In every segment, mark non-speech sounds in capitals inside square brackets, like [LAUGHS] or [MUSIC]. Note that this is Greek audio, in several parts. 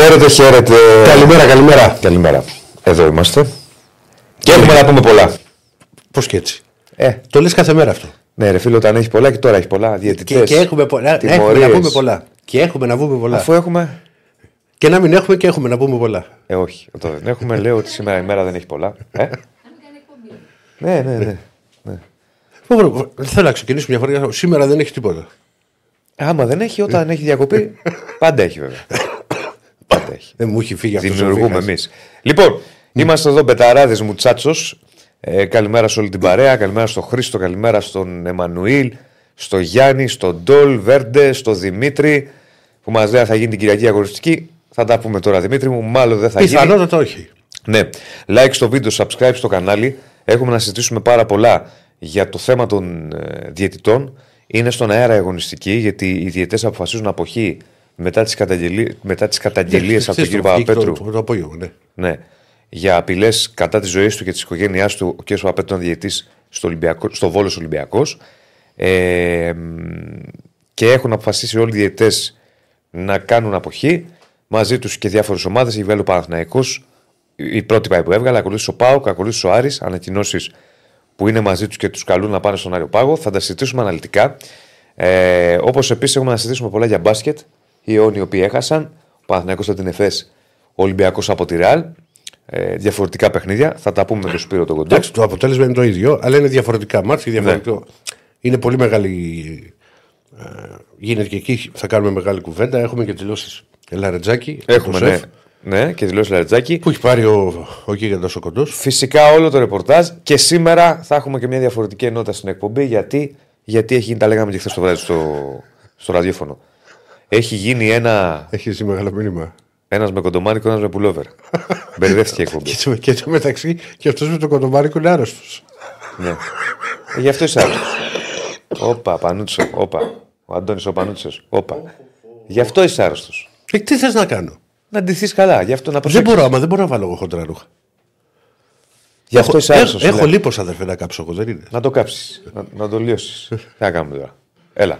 Χαίρετε, χαίρετε. Καλημέρα, καλημέρα. Καλημέρα. Εδώ είμαστε. Και έχουμε να πούμε πολλά. Πώς και έτσι. Ε, Το λες κάθε μέρα αυτό. ναι, ρε φίλο, όταν έχεις πολλά και τώρα έχεις πολλά. Και, Διαιτητές. και έχουμε, πολλά, έχουμε τιμωρίες. να πούμε πολλά. Και έχουμε να πούμε πολλά. Αφού έχουμε. Και να μην έχουμε και έχουμε να πούμε πολλά. Ε, όχι. Όταν δεν έχουμε, λέω ότι σήμερα η μέρα δεν έχει πολλά. Ε; ναι, ναι, ναι. Πω, πω, πω, Δεν θέλω να ξεκινήσουμε μια φορά. Σήμερα δεν έχει τίποτα. Άμα δεν έχει, όταν έχει διακοπή, [LAUGHS] πάντα έχει βέβαια. Πάντα έχει. Δεν μου έχει φύγει αυτός. Δημιουργούμε εμείς. Λοιπόν, είμαστε εδώ μπεταράδες Μουτσάτσος. Ε, καλημέρα σε όλη την παρέα. Καλημέρα στον Χρήστο, καλημέρα στον Εμμανουήλ, στο Γιάννη, στον Ντόλ, Βέρντε, στον Δημήτρη που μας λέει αν θα γίνει την Κυριακή αγωνιστική. Θα τα πούμε τώρα, Δημήτρη μου. Μάλλον δεν θα γίνει. Πιθανότατα όχι. Ναι. Like στο βίντεο, subscribe στο κανάλι. Έχουμε να συζητήσουμε πάρα πολλά για το θέμα των ε, διαιτητών. Είναι στον αέρα η αγωνιστική, γιατί οι διαιτές αποφασίζουν αποχή μετά τις, καταγγελίες, μετά τις καταγγελίες από τον Χθες κύριο το βγήκε Παπαπέτρου. Το, το, το απόγευμα, ναι. Ναι. Για απειλές κατά της ζωής του και της οικογένειάς του, ο κ. Παπαπέτρου ήταν διαιτή στο, Ολυμπιακό- στο Βόλος Ολυμπιακός. Ε, μ, και έχουν αποφασίσει όλοι οι διαιτέ να κάνουν αποχή. Μαζί τους και διάφορες ομάδες. Έχει βγάλει ο Παναθυναϊκό. Η πρώτη πάει που έβγαλε. Ακολούθησε ο Πάοκ, ακολούθησε ο Άρης. Ανακοινώσεις που είναι μαζί τους και τους καλούν να πάνε στον Άριο Πάγο. Θα τα συζητήσουμε αναλυτικά. Ε, Όπως επίσης έχουμε να συζητήσουμε πολλά για μπάσκετ. Οι αιώνιοι οι οποίοι έχασαν. Ο Παναθυναϊκό από την ΕΦΕΣ, ο Ολυμπιακός από τη Ρεάλ. Ε, διαφορετικά παιχνίδια. Θα τα πούμε με τον Σπύρο τον Κοντό. Εντάξει, το αποτέλεσμα είναι το ίδιο, αλλά είναι διαφορετικά μάτια. Ναι. Διαφορετικό. Είναι πολύ μεγάλη. ε, γίνεται και εκεί, θα κάνουμε μεγάλη κουβέντα. Έχουμε και δηλώσεις Ελαρετζάκη. Έχουμε, το ναι. σεφ, ναι, και δηλώσεις Λαρετζάκη. Που έχει πάρει ο, ο Γίγαντα ο Κοντός; Φυσικά όλο το ρεπορτάζ και σήμερα θα έχουμε και μια διαφορετική ενότητα στην εκπομπή. Γιατί, γιατί έχει γίνει, τα λέγαμε και χθες το βράδυ στο, στο ραδιόφωνο. Έχει γίνει ένα Έχεις εσύ μεγάλο μήνυμα. ένας με κοντομάνικο, ένας με πουλόβερ. [LAUGHS] Μπερδεύτηκε η εκπομπή. Και, στο- και στο μεταξύ και αυτός με το κοντομάρικο είναι άρρωστος. ναι. Ε, γι' αυτό είσαι άρρωστος. Όπα, Πανούτσο, όπα. Ο Αντώνης ο Πανούτσος, όπα. Γι' αυτό είσαι άρρωστος. Ε, τι θες να κάνω; Να ντυθείς καλά, γι' αυτό να Δεν προσέξεις. μπορώ, άμα δεν μπορώ να βάλω εγώ χοντρά ρούχα. Γι' αυτό είσαι Έχω, άρρωστο. έχω λίπος, αδερφέ, να κάψω εγώ, δεν είναι. Να το κάψεις, να, να το λιώσεις. [LAUGHS] Τι να κάνουμε τώρα. Έλα.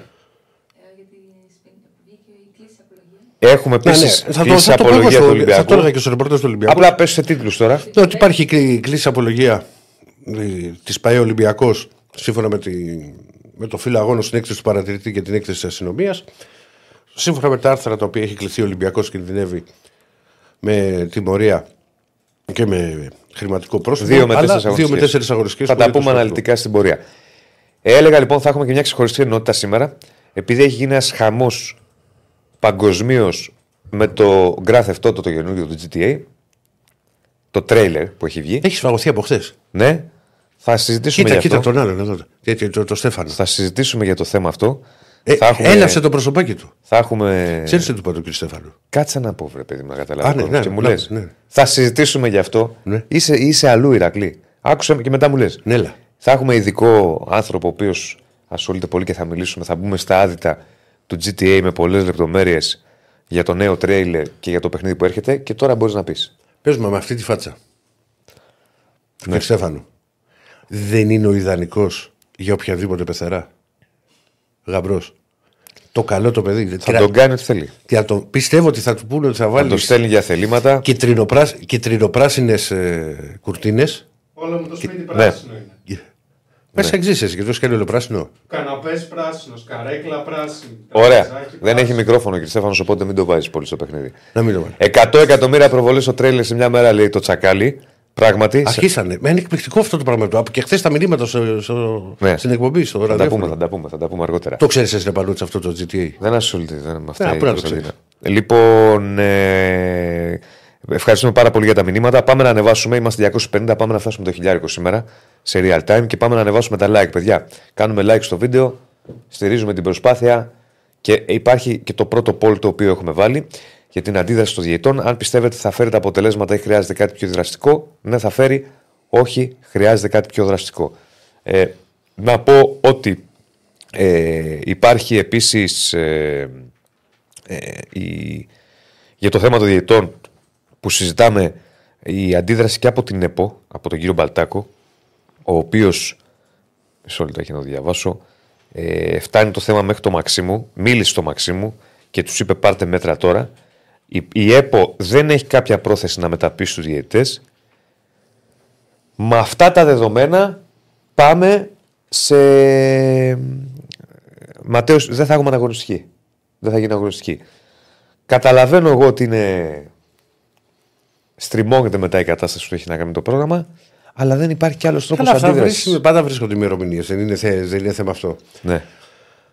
Έχουμε Ναι, ναι, επίσης θα, το, κλείσει θα, το πω εγώ απολογία του στο, θα το Ολυμπιακού. έλεγα και στο ρεπορτάζ του Ολυμπιακού. Απλά πες σε τίτλους τώρα. Ναι, ότι υπάρχει κλει- κλείσει απολογία της ΠαΕ Ολυμπιακός σύμφωνα με, τη, με το φύλλο αγώνα στην έκθεση του παρατηρητή και την έκθεση της αστυνομίας. Σύμφωνα με τα άρθρα τα οποία έχει κληθεί ο Ολυμπιακός κινδυνεύει με τιμωρία και με χρηματικό πρόσωπο. Δύο με αλλά τέσσερις δύο με τέσσερις αγωνιστικές Θα τα πολύ πούμε το στο αναλυτικά στην πορεία. Έλεγα λοιπόν θα έχουμε και μια ξεχωριστή ενότητα σήμερα. Επειδή έχει γίνει ένας χαμός παγκοσμίως με το Grand Theft Auto το καινούργιο του GTA, το τρέιλερ που έχει βγει. Έχεις φαγωθεί από χθες. Ναι, θα συζητήσουμε Κοίτα, για κοίτα αυτό. τον άλλον εδώ. Το, το, το, το Στέφανο. Θα συζητήσουμε για το θέμα αυτό. Ε, θα έχουμε... Έλαψε το προσωπάκι του. Θα έχουμε... Ξέρεις τι του είπα τον κύριο Στέφανο; Κάτσε να πω, βρε παιδί μου, να καταλάβω. Α, ναι, ναι, και μου ναι, λες. ναι. Θα συζητήσουμε γι' αυτό. Ναι. Είσαι, είσαι αλλού, Ηρακλή. Άκουσε με και μετά μου λες. Ναι, έλα. Θα έχουμε ειδικό άνθρωπο ο οποίος ασχολείται πολύ και θα μιλήσουμε. Θα μπούμε στα άδυτα του GTA με πολλές λεπτομέρειες για το νέο τρέιλερ και για το παιχνίδι που έρχεται. Και τώρα μπορείς να πεις. Πες μου με αυτή τη φάτσα. Του Ναι. κύριου Στέφανου. Δεν είναι ο ιδανικός για οποιαδήποτε πεθερά. Γαμπρός. Το καλό το παιδί. Θα τον κάνει ό,τι θέλει. Τι να το, πιστεύω ότι θα του πούνε ότι θα Θα βάλεις το στέλνει για θελήματα. κυτρινοπράσινε ε, κουρτίνες. Όλο μου το σπίτι πράσινο είναι. Μέσα εξής γιατί το σκέλιο πράσινο. Καναπές πράσινο, καρέκλα πράσινη. Ωραία. τραπεζάκι Δεν έχει πράσινο. μικρόφωνο κύριε Στέφανος, οπότε μην το βάζεις πολύ στο παιχνίδι. Να μην το βάλει. 100 εκατομμύρια προβολές στο τρέιλερ σε μια μέρα λέει το τσακάλι. Πράγματι. Αρχίσανε. Μα είναι εκπληκτικό αυτό το πράγμα. του. Από και χθες τα μηνύματα στο, στο, Ναι. στην εκπομπή, στο Θα τα ραδιόφωνο. πούμε, θα τα πούμε, θα τα πούμε αργότερα. Το ξέρεις εσύ Νεπαλούτσα αυτό το GTA. Δεν ασχολείται δεν, με αυτά. Ναι, η πού να το Κωνσταντίνα. Λοιπόν, ε, ευχαριστούμε πάρα πολύ για τα μηνύματα. Πάμε να ανεβάσουμε. Είμαστε 250. Πάμε να φτάσουμε το χιλιάρικο σήμερα σε real time και πάμε να ανεβάσουμε τα like, παιδιά. Κάνουμε like στο βίντεο, στηρίζουμε την προσπάθεια και υπάρχει και το πρώτο poll το οποίο έχουμε βάλει για την αντίδραση των διαιτών. Αν πιστεύετε θα φέρει τα αποτελέσματα ή χρειάζεται κάτι πιο δραστικό, ναι, θα φέρει. Όχι, χρειάζεται κάτι πιο δραστικό. Ε, να πω ότι ε, υπάρχει επίσης ε, ε, η, για το θέμα των διαιτών που συζητάμε η αντίδραση και από την ΕΠΟ, από τον κύριο Μπαλτάκο, ο οποίος, μισό λεπτό έχει να το διαβάσω, ε, φτάνει το θέμα μέχρι το Μαξίμου, μίλησε στο Μαξίμου και τους είπε πάρτε μέτρα τώρα. η, η ΕΠΟ δεν έχει κάποια πρόθεση να μεταπίσει τους διαιτητές. Με αυτά τα δεδομένα πάμε σε. Ματέος, δεν θα έχουμε αναγωνιστική. Δεν θα γίνει αγωνιστική. Καταλαβαίνω εγώ ότι είναι. Στριμώγεται μετά η κατάσταση που έχει να κάνει με το πρόγραμμα, αλλά δεν υπάρχει κι άλλος τρόπος αντίδρασης. Πάντα βρίσκονται ημερομηνίες, δεν, είναι, δεν είναι θέμα αυτό. Ναι.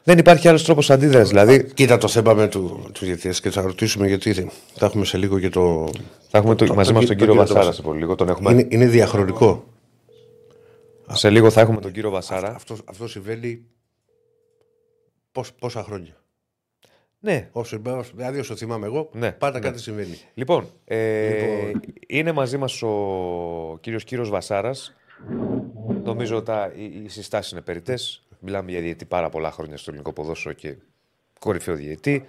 Δεν υπάρχει άλλος τρόπος αντίδρασης. Δηλαδή... Κοίτα το θέμα με του, του και θα ρωτήσουμε γιατί θα έχουμε σε λίγο και το. Θα έχουμε το, το, μαζί μας τον κύριο Βασάρα σε πολύ λίγο. Τον έχουμε... είναι, είναι διαχρονικό. Σε λίγο θα έχουμε τον κύριο Βασάρα. Αυτό, αυτό συμβαίνει πόσα χρόνια; Ναι. Όσο, δηλαδή, όσο θυμάμαι εγώ, ναι. πάντα ναι. κάτι συμβαίνει. Λοιπόν, ε, λοιπόν... είναι μαζί μας ο κύριος Κύριο Βασάρας. Νομίζω ότι οι, οι συστάσεις είναι περιττές. Μιλάμε για διαιτή πάρα πολλά χρόνια στο ελληνικό ποδόσφαιρο και κορυφαίο διαιτή.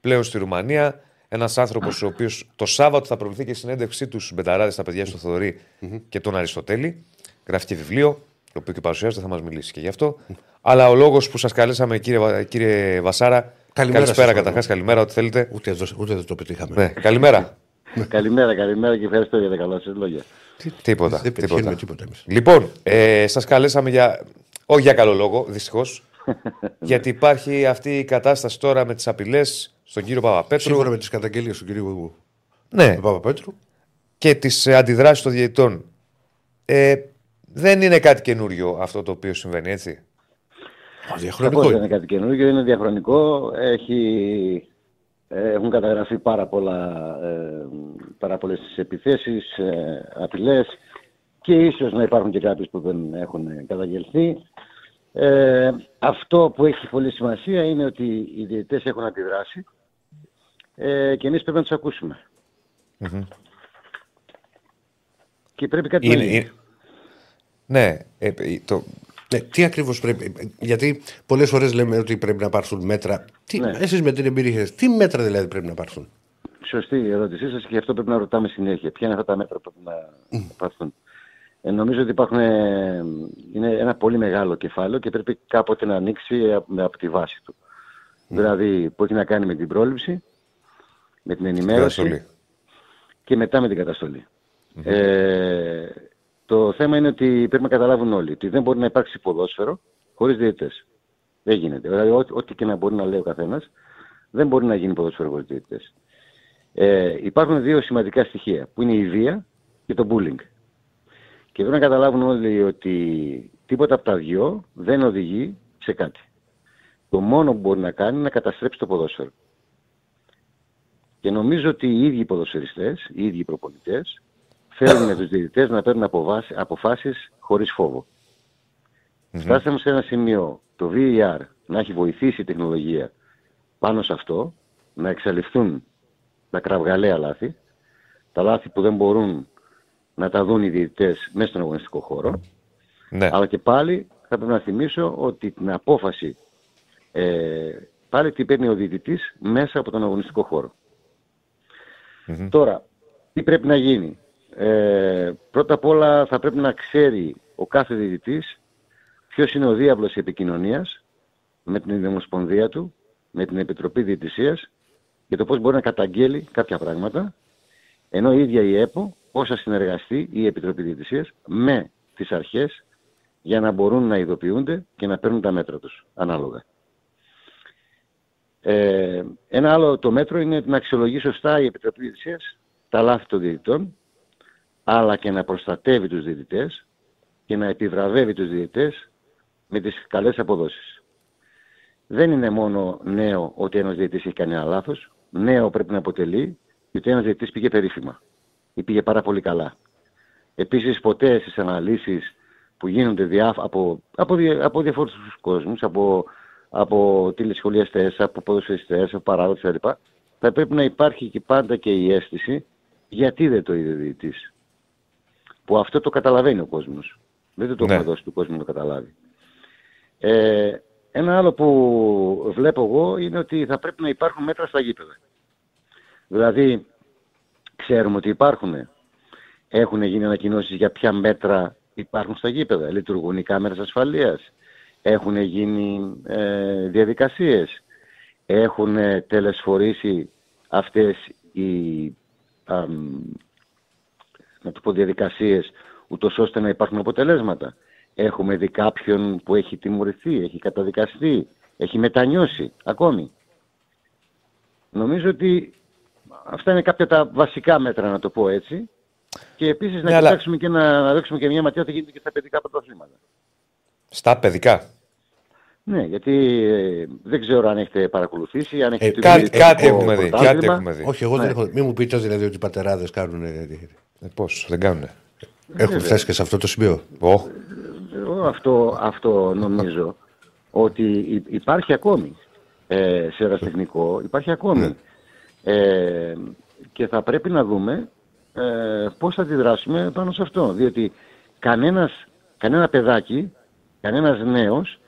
Πλέον στη Ρουμανία. Ένας άνθρωπος ο οποίος το Σάββατο θα προβληθεί και συνέντευξή του στους Μπεταράδε, στα παιδιά στο θοδωρη και τον Αριστοτέλη. Γράφει και βιβλίο, το οποίο και παρουσιάζεται, θα μας μιλήσει και γι' αυτό. Αλλά ο λόγος που σας καλέσαμε, κύριε, κύριε Βασάρα, Καλημέρα καλησπέρα καταρχάς, καλημέρα, ό,τι θέλετε. Ούτε, εδώ, ούτε δεν το πετύχαμε. Ναι, καλημέρα. καλημέρα, καλημέρα και ευχαριστώ για τα καλά σας λόγια. τίποτα. Δεν τίποτα. τίποτα εμείς. Λοιπόν, ε, σας καλέσαμε για. Όχι για καλό λόγο, δυστυχώς. [LAUGHS] γιατί υπάρχει αυτή η κατάσταση τώρα με τις απειλές στον κύριο Παπαπέτρου. Σύμφωνα με τις καταγγελίες του κυρίου ναι. Παπαπέτρου. Και τις αντιδράσεις των διαιτητών. Ε, δεν είναι κάτι καινούριο αυτό το οποίο συμβαίνει, έτσι; Διαχρονικό. Δεν είναι κάτι καινούργιο, είναι διαχρονικό. Έχει, ε, έχουν καταγραφεί πάρα, πολλά, ε, πάρα πολλές επιθέσεις, ε, απειλές και ίσως να υπάρχουν και κάποιες που δεν έχουν καταγγελθεί. Ε, αυτό που έχει πολύ σημασία είναι ότι οι διαιτητές έχουν αντιδράσει ε, και εμείς πρέπει να τους ακουσουμε Και πρέπει κάτι είναι, να γίνει. Είναι... Ναι, ε, το, ναι, τι ακριβώς πρέπει. Γιατί πολλές φορές λέμε ότι πρέπει να πάρθουν μέτρα. Τι, Ναι. Εσείς με την εμπειρία σας, τι μέτρα δηλαδή πρέπει να πάρθουν; Σωστή η ερώτησή σας και αυτό πρέπει να ρωτάμε συνέχεια. Ποια είναι αυτά τα μέτρα που πρέπει να πάρθουν. Ε, νομίζω ότι υπάρχουν, ε, είναι ένα πολύ μεγάλο κεφάλαιο και πρέπει κάποτε να ανοίξει από, από τη βάση του. Δηλαδή που έχει να κάνει με την πρόληψη, με την ενημέρωση καταστολή. και μετά με την καταστολη Ε, το θέμα είναι ότι πρέπει να καταλάβουν όλοι ότι δεν μπορεί να υπάρξει ποδόσφαιρο χωρίς διαιτητές. Δεν γίνεται. Δηλαδή, ό,τι, ό,τι και να μπορεί να λέει ο καθένας, δεν μπορεί να γίνει ποδόσφαιρο χωρίς διαιτητές. Ε, υπάρχουν δύο σημαντικά στοιχεία, που είναι η βία και το bullying. Και πρέπει να καταλάβουν όλοι ότι τίποτα από τα δυο δεν οδηγεί σε κάτι. Το μόνο που μπορεί να κάνει είναι να καταστρέψει το ποδόσφαιρο. Και νομίζω ότι οι ίδιοι ποδοσφαιριστές, οι ίδιοι προπονητές, θέλουν με τους διαιτητές να παίρνουν αποφάσει- αποφάσεις χωρίς φόβο. Φτάσαμε σε ένα σημείο το VAR να έχει βοηθήσει η τεχνολογία πάνω σε αυτό, να εξαλειφθούν τα κραυγαλαία λάθη, τα λάθη που δεν μπορούν να τα δουν οι διαιτητές μέσα στον αγωνιστικό χώρο, ναι. αλλά και πάλι θα πρέπει να θυμίσω ότι την απόφαση ε, πάλι την παίρνει ο διαιτητής μέσα από τον αγωνιστικό χώρο. Τώρα, τι πρέπει να γίνει; Ε, πρώτα απ' όλα θα πρέπει να ξέρει ο κάθε διαιτητής ποιος είναι ο διάβλος επικοινωνίας με την Ομοσπονδία του, με την Επιτροπή Διαιτησίας και το πώς μπορεί να καταγγέλει κάποια πράγματα, ενώ η ίδια η ΕΠΟ πώς θα συνεργαστεί η Επιτροπή Διαιτησίας με τις αρχές για να μπορούν να ειδοποιούνται και να παίρνουν τα μέτρα τους ανάλογα. Ε, ένα άλλο το μέτρο είναι να αξιολογεί σωστά η Επιτροπή Διαιτησίας τα λάθη των διαιτητών, αλλά και να προστατεύει τους διαιτητές και να επιβραβεύει τους διαιτητές με τις καλές αποδόσεις. Δεν είναι μόνο νέο ότι ένας διαιτητής έχει κάνει ένα λάθος. Νέο πρέπει να αποτελεί ότι ένας διαιτητής πήγε περίφημα ή πήγε πάρα πολύ καλά. Επίσης ποτέ στις αναλύσεις που γίνονται διάφ- από, από, δια- από διαφορετικούς κόσμους, από, από τηλεσχολιαστές, από ποδοσφαιριστές, από παράγοντες κλπ. Θα πρέπει να υπάρχει και πάντα και η αίσθηση γιατί δεν το είδε ο διαιτητής. Που αυτό το καταλαβαίνει ο κόσμος. Δεν το Ναι. έχουμε δώσει του κόσμου να το καταλάβει. Ε, ένα άλλο που βλέπω εγώ είναι ότι θα πρέπει να υπάρχουν μέτρα στα γήπεδα. Δηλαδή, ξέρουμε ότι υπάρχουν. Έχουν γίνει ανακοινώσεις για ποια μέτρα υπάρχουν στα γήπεδα. Λειτουργούν οι κάμερες ασφαλείας. Έχουν γίνει ε, διαδικασίες. Έχουν τελεσφορήσει αυτές οι α, να το πω, διαδικασίες ούτως ώστε να υπάρχουν αποτελέσματα. Έχουμε δει κάποιον που έχει τιμωρηθεί, έχει καταδικαστεί, έχει μετανιώσει ακόμη. Νομίζω ότι αυτά είναι κάποια τα βασικά μέτρα, να το πω έτσι. Και επίσης να Ναι, αλλά- κοιτάξουμε και να, να ρίξουμε και μια ματιά τι γίνεται και στα παιδικά πρωταθλήματα. Στα παιδικά. Ναι, γιατί ε, δεν ξέρω αν έχετε παρακολουθήσει, αν έχετε Ε, δει Κάτι, το κάτι έχουμε δει. Κάτι πρωτάθλημα. έχουμε δει. Όχι, εγώ δεν Ναι. έχω. Μην μου πείτε δηλαδή ότι οι πατεράδες κάνουν. ε, Ε, πώς, δεν κάνουνε. Έχουν φτάσει και σε αυτό το σημείο; Ω, Εγώ αυτό, αυτό νομίζω ότι υ- υπάρχει ακόμη ε, σε ερασιτεχνικό, υπάρχει ακόμη. Ε, και θα πρέπει να δούμε ε, πώς θα αντιδράσουμε πάνω σε αυτό. Διότι κανένας, κανένα παιδάκι, κανένας νέος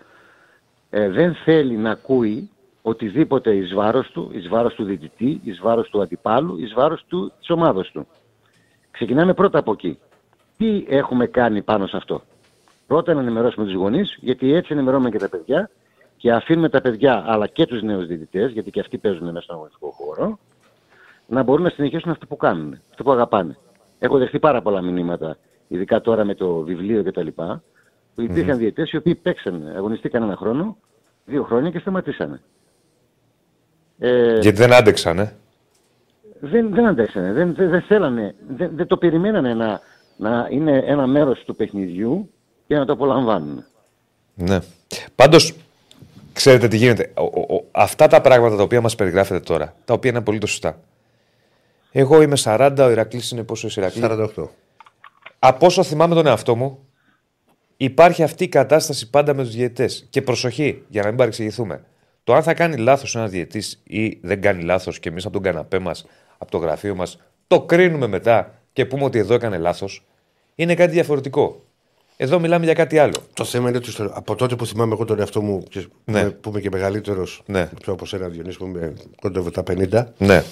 ε, δεν θέλει να ακούει οτιδήποτε εις βάρος του, εις βάρος του διαιτητή, εις βάρος του αντιπάλου, εις βάρος του, της ομάδος του. Ξεκινάμε πρώτα από εκεί. Τι έχουμε κάνει πάνω σε αυτό; Πρώτα να ενημερώσουμε τους γονείς, γιατί έτσι ενημερώνουμε και τα παιδιά και αφήνουμε τα παιδιά αλλά και τους νέους διαιτητές, γιατί και αυτοί παίζουν μέσα στον αγωνιστικό χώρο, να μπορούν να συνεχίσουν αυτό που κάνουν, αυτό που αγαπάνε. Έχω δεχτεί πάρα πολλά μηνύματα, ειδικά τώρα με το βιβλίο κτλ. Που υπήρχαν mm διαιτητές οι οποίοι παίξαν, αγωνιστήκαν ένα χρόνο, δύο χρόνια και σταματήσανε. Ε, γιατί δεν άντεξαν, ε. δεν, δεν αντέξανε, δεν, δεν, δεν θέλανε, δεν, δεν το περιμένανε να, να είναι ένα μέρος του παιχνιδιού και να το απολαμβάνουν. Ναι. Πάντως, ξέρετε τι γίνεται. Ο- ο- ο- αυτά τα πράγματα τα οποία μας περιγράφετε τώρα, τα οποία είναι πολύ σωστά. Εγώ είμαι 40, ο Ηρακλής είναι πόσο είσαι Ηρακλή; 48. Από όσο θυμάμαι τον εαυτό μου, υπάρχει αυτή η κατάσταση πάντα με τους διαιτητές. Και προσοχή, για να μην παρεξηγηθούμε. Το αν θα κάνει λάθος ένας διαιτή ή δεν κάνει λάθος και εμείς από τον καναπέ μας, από το γραφείο μας, το κρίνουμε μετά και πούμε ότι εδώ έκανε λάθος, είναι κάτι διαφορετικό. Εδώ μιλάμε για κάτι άλλο. Το θέμα είναι ότι στο- από τότε που θυμάμαι εγώ τον εαυτό μου, και, Ναι. που, που είμαι και μεγαλύτερος, Ναι. πιο από σένα Διονύση, που είμαι κοντά τα 50, Ναι.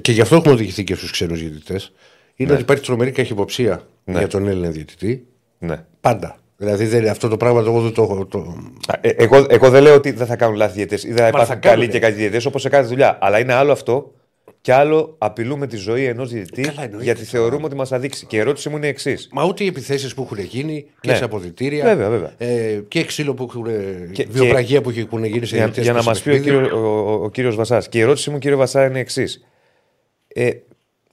και γι' αυτό έχουμε οδηγηθεί και στους ξένους διαιτητές, είναι ότι υπάρχει τρομερή καχυποψία Ναι. για τον Έλληνα διαιτητή. Ναι. Πάντα. Δηλαδή δεν, αυτό το πράγμα το, εγώ δεν το έχω. Το... Α, ε, εγώ, εγώ δεν λέω ότι δεν θα κάνουν λάθη διαιτητέ ή δεν θα υπάρχουν θα καλοί κάνουνε. και κακοί διαιτητέ όπως σε κάθε δουλειά. Αλλά είναι άλλο αυτό και άλλο απειλούμε τη ζωή ενός διαιτητή Καλά, εννοείται. γιατί θεωρούμε ότι μας θα δείξει. Και η ερώτηση μου είναι η εξής. Μα ούτε οι επιθέσεις που έχουν γίνει και Ναι. σε αποδητήρια. Βέβαια, βέβαια. Ε, και ξύλο που έχουν. Και- βιοπραγία που έχουν γίνει σε Για, διαιτητές για να και μας σε πει ο, παιχνίδι. κύριο, ο, ο, ο κύριος Βασάς. Και η ερώτηση μου, κύριε Βασά, είναι εξής. Ε,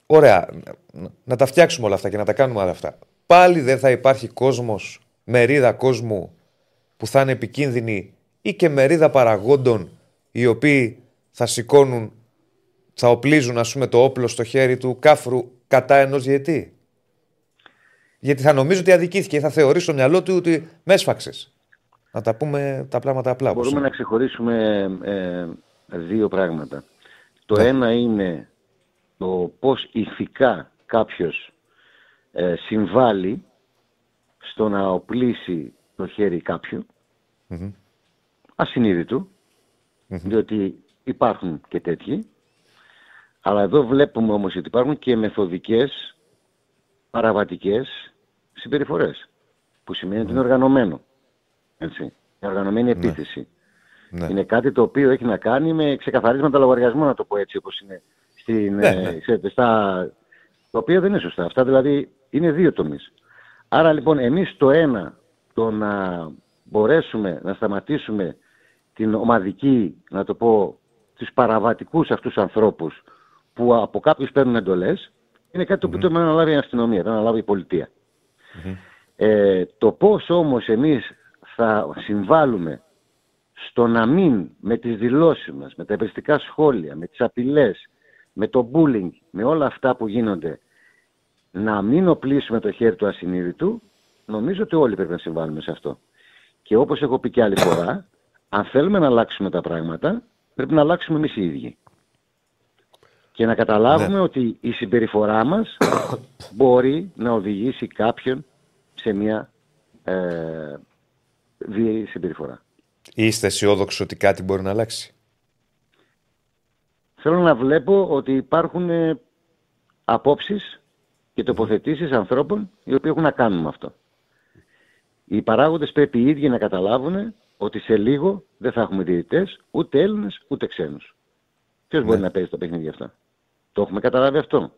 ωραία, να, να τα φτιάξουμε όλα αυτά και να τα κάνουμε όλα αυτά. Πάλι δεν θα υπάρχει κόσμος, μερίδα κόσμου που θα είναι επικίνδυνη ή και μερίδα παραγόντων οι οποίοι θα σηκώνουν, θα οπλίζουν ας πούμε το όπλο στο χέρι του κάφρου κατά ενός διαιτή. Γιατί θα νομίζω ότι αδικήθηκε ή θα θεωρήσει στο μυαλό του ότι με έσφαξες. Να τα πούμε τα πράγματα απλά. όπως Μπορούμε είναι. να ξεχωρίσουμε ε, δύο πράγματα. Το Ναι. ένα είναι το πώς ηθικά κάποιος ε, συμβάλλει στο να οπλίσει το χέρι κάποιου, ασυνείδητου, διότι υπάρχουν και τέτοιοι. Αλλά εδώ βλέπουμε όμως ότι υπάρχουν και μεθοδικές, παραβατικές συμπεριφορές, που σημαίνει ότι είναι οργανωμένο. Έτσι. Είναι οργανωμένη επίθεση. Ναι. Είναι κάτι το οποίο έχει να κάνει με ξεκαθαρίσματα λογαριασμού, να το πω έτσι όπως είναι στην, Ναι, ε, ναι. ξέρετε, στα, το οποίο δεν είναι σωστά. Αυτά δηλαδή είναι δύο τομείς. Άρα λοιπόν εμείς το ένα, το να μπορέσουμε να σταματήσουμε την ομαδική, να το πω, τους παραβατικούς αυτούς ανθρώπους που από κάποιους παίρνουν εντολές, είναι κάτι το οποίο το αναλάβει η αστυνομία, το αναλάβει η πολιτεία. Ε, το πώς όμως εμείς θα συμβάλλουμε στο να μην με τις δηλώσεις μας, με τα εμπριστικά σχόλια, με τις απειλές, με το bullying, με όλα αυτά που γίνονται, να μην οπλίσουμε το χέρι του ασυνείδητου, νομίζω ότι όλοι πρέπει να συμβάλλουμε σε αυτό. Και όπως έχω πει και άλλη φορά, αν θέλουμε να αλλάξουμε τα πράγματα, πρέπει να αλλάξουμε εμείς οι ίδιοι. Και να καταλάβουμε ότι η συμπεριφορά μας μπορεί να οδηγήσει κάποιον σε μια ε, βίαιη συμπεριφορά. Είστε αισιόδοξοι ότι κάτι μπορεί να αλλάξει; Θέλω να βλέπω ότι υπάρχουν ε, απόψεις και τοποθετήσεις ανθρώπων οι οποίοι έχουν να κάνουν με αυτό. Οι παράγοντες πρέπει οι ίδιοι να καταλάβουν ότι σε λίγο δεν θα έχουμε διαιτητές, ούτε Έλληνες, ούτε ξένους. Ποιος μπορεί να παίζει το παιχνίδι αυτά. Το έχουμε καταλάβει αυτό.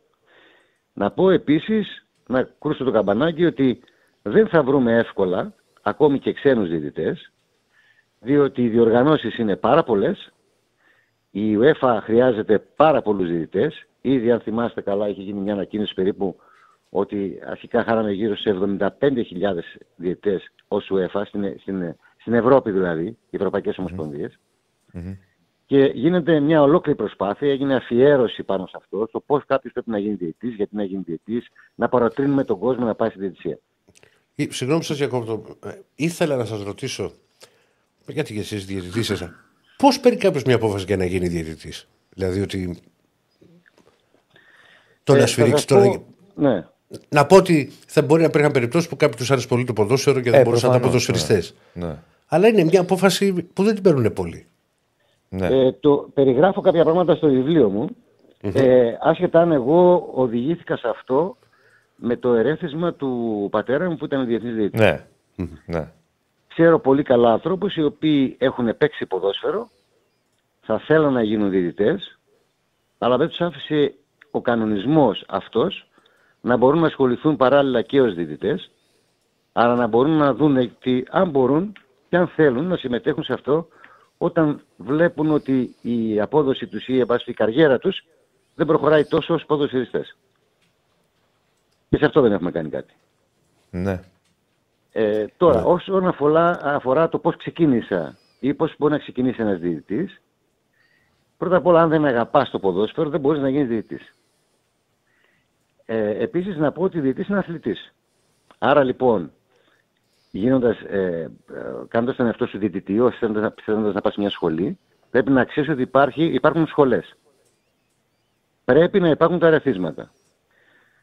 Να πω επίσης, να κρούσω το καμπανάκι, ότι δεν θα βρούμε εύκολα ακόμη και ξένους διαιτητές, διότι οι διοργανώσεις είναι πάρα πολλές, η UEFA χρειάζεται πάρα πολλούς διαιτητές, ήδη αν θυμάστε καλά είχε γίνει μια ανακοίνωση περίπου ότι αρχικά χάραμε γύρω σε 75.000 διαιτητές ως UEFA, στην, στην, στην Ευρώπη δηλαδή, οι Ευρωπαϊκές Και γίνεται μια ολόκληρη προσπάθεια, έγινε αφιέρωση πάνω σε αυτό, στο πώς κάποιος πρέπει να γίνει διαιτητής, γιατί να γίνει διαιτητής, να παροτρύνουμε τον κόσμο να πάει στη διαιτησία. Συγγνώμη σας, Διακόπτω. Ε, ήθελα να σας ρωτήσω, γιατί και εσείς διαιτητή σα, πώς παίρνει κάποιος μια απόφαση για να γίνει διαιτητής; Δηλαδή ότι. Το ε, να σφυρίξει τώρα. Ναι. Να πω ότι θα μπορεί να υπήρχαν περιπτώσεις που κάποιοι τους άρεσε πολύ το ποδόσφαιρο και δεν ε, μπορούσαν να ήταν ποδοσφαιριστές. Ναι. ναι. Αλλά είναι μια απόφαση που δεν την παίρνουν πολύ. Ναι. Ε, το, περιγράφω κάποια πράγματα στο βιβλίο μου. Mm-hmm. Ε, άσχετα αν εγώ οδηγήθηκα σε αυτό με το ερέθισμα του πατέρα μου που ήταν διεθνής διαιτητής. Ναι. ναι. Ξέρω πολύ καλά ανθρώπους οι οποίοι έχουν παίξει ποδόσφαιρο, θα θέλουν να γίνουν διαιτητές, αλλά δεν τους άφησε ο κανονισμός αυτός να μπορούν να ασχοληθούν παράλληλα και ως διαιτητές, αλλά να μπορούν να δουν ότι αν μπορούν και αν θέλουν να συμμετέχουν σε αυτό όταν βλέπουν ότι η απόδοση τους ή η καριέρα τους δεν προχωράει τόσο ως ποδοσφαιριστές. Και σε αυτό δεν έχουμε κάνει κάτι. Ναι. Ε, τώρα, ναι. όσον αφορά, αφορά το πώς ξεκίνησα ή πώς μπορεί να ξεκινήσει ένας διαιτητής, πρώτα απ' όλα αν δεν αγαπάς το ποδόσφαιρο δεν μπορείς να γίνεις διαιτητής. Ε, επίσης να πω ότι ο διαιτητής είναι αθλητής. Άρα λοιπόν, γίνοντας, ε, ε κάνοντας τον εαυτό σου διαιτητή, όχι θέλοντας να πας σε μια σχολή, πρέπει να ξέρεις ότι υπάρχει, υπάρχουν σχολές. Πρέπει να υπάρχουν τα ρεθίσματα.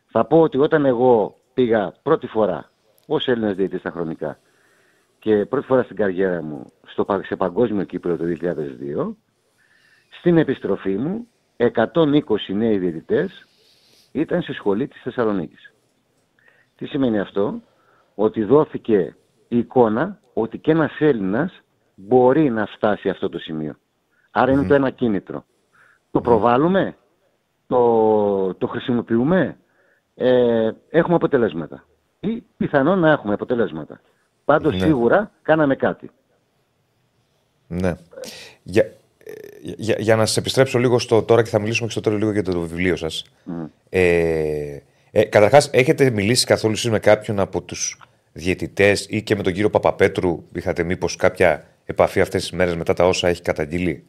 Θα πω ότι όταν εγώ πήγα πρώτη φορά ως Έλληνας διαιτητής στα χρονικά και πρώτη φορά στην καριέρα μου στο, σε παγκόσμιο Κύπρο το 2002, στην επιστροφή μου 120 νέοι διαιτητές ήταν στη σχολή της Θεσσαλονίκης. Τι σημαίνει αυτό; Ότι δόθηκε η εικόνα ότι και ένας Έλληνας μπορεί να φτάσει αυτό το σημείο. Άρα είναι το ένα κίνητρο. Το προβάλλουμε, το, το χρησιμοποιούμε, ε, έχουμε αποτελέσματα. Ή πιθανόν να έχουμε αποτελέσματα. Πάντως ναι. σίγουρα κάναμε κάτι. Ναι. Για, για, για να σας επιστρέψω λίγο στο τώρα και θα μιλήσουμε και στο τώρα λίγο για το βιβλίο σας. Mm. Ε, ε, καταρχάς, έχετε μιλήσει καθόλου εσείς με κάποιον από τους διαιτητές ή και με τον κύριο Παπαπέτρου είχατε μήπως κάποια επαφή αυτές τις μέρες μετά τα όσα έχει καταγγείλει;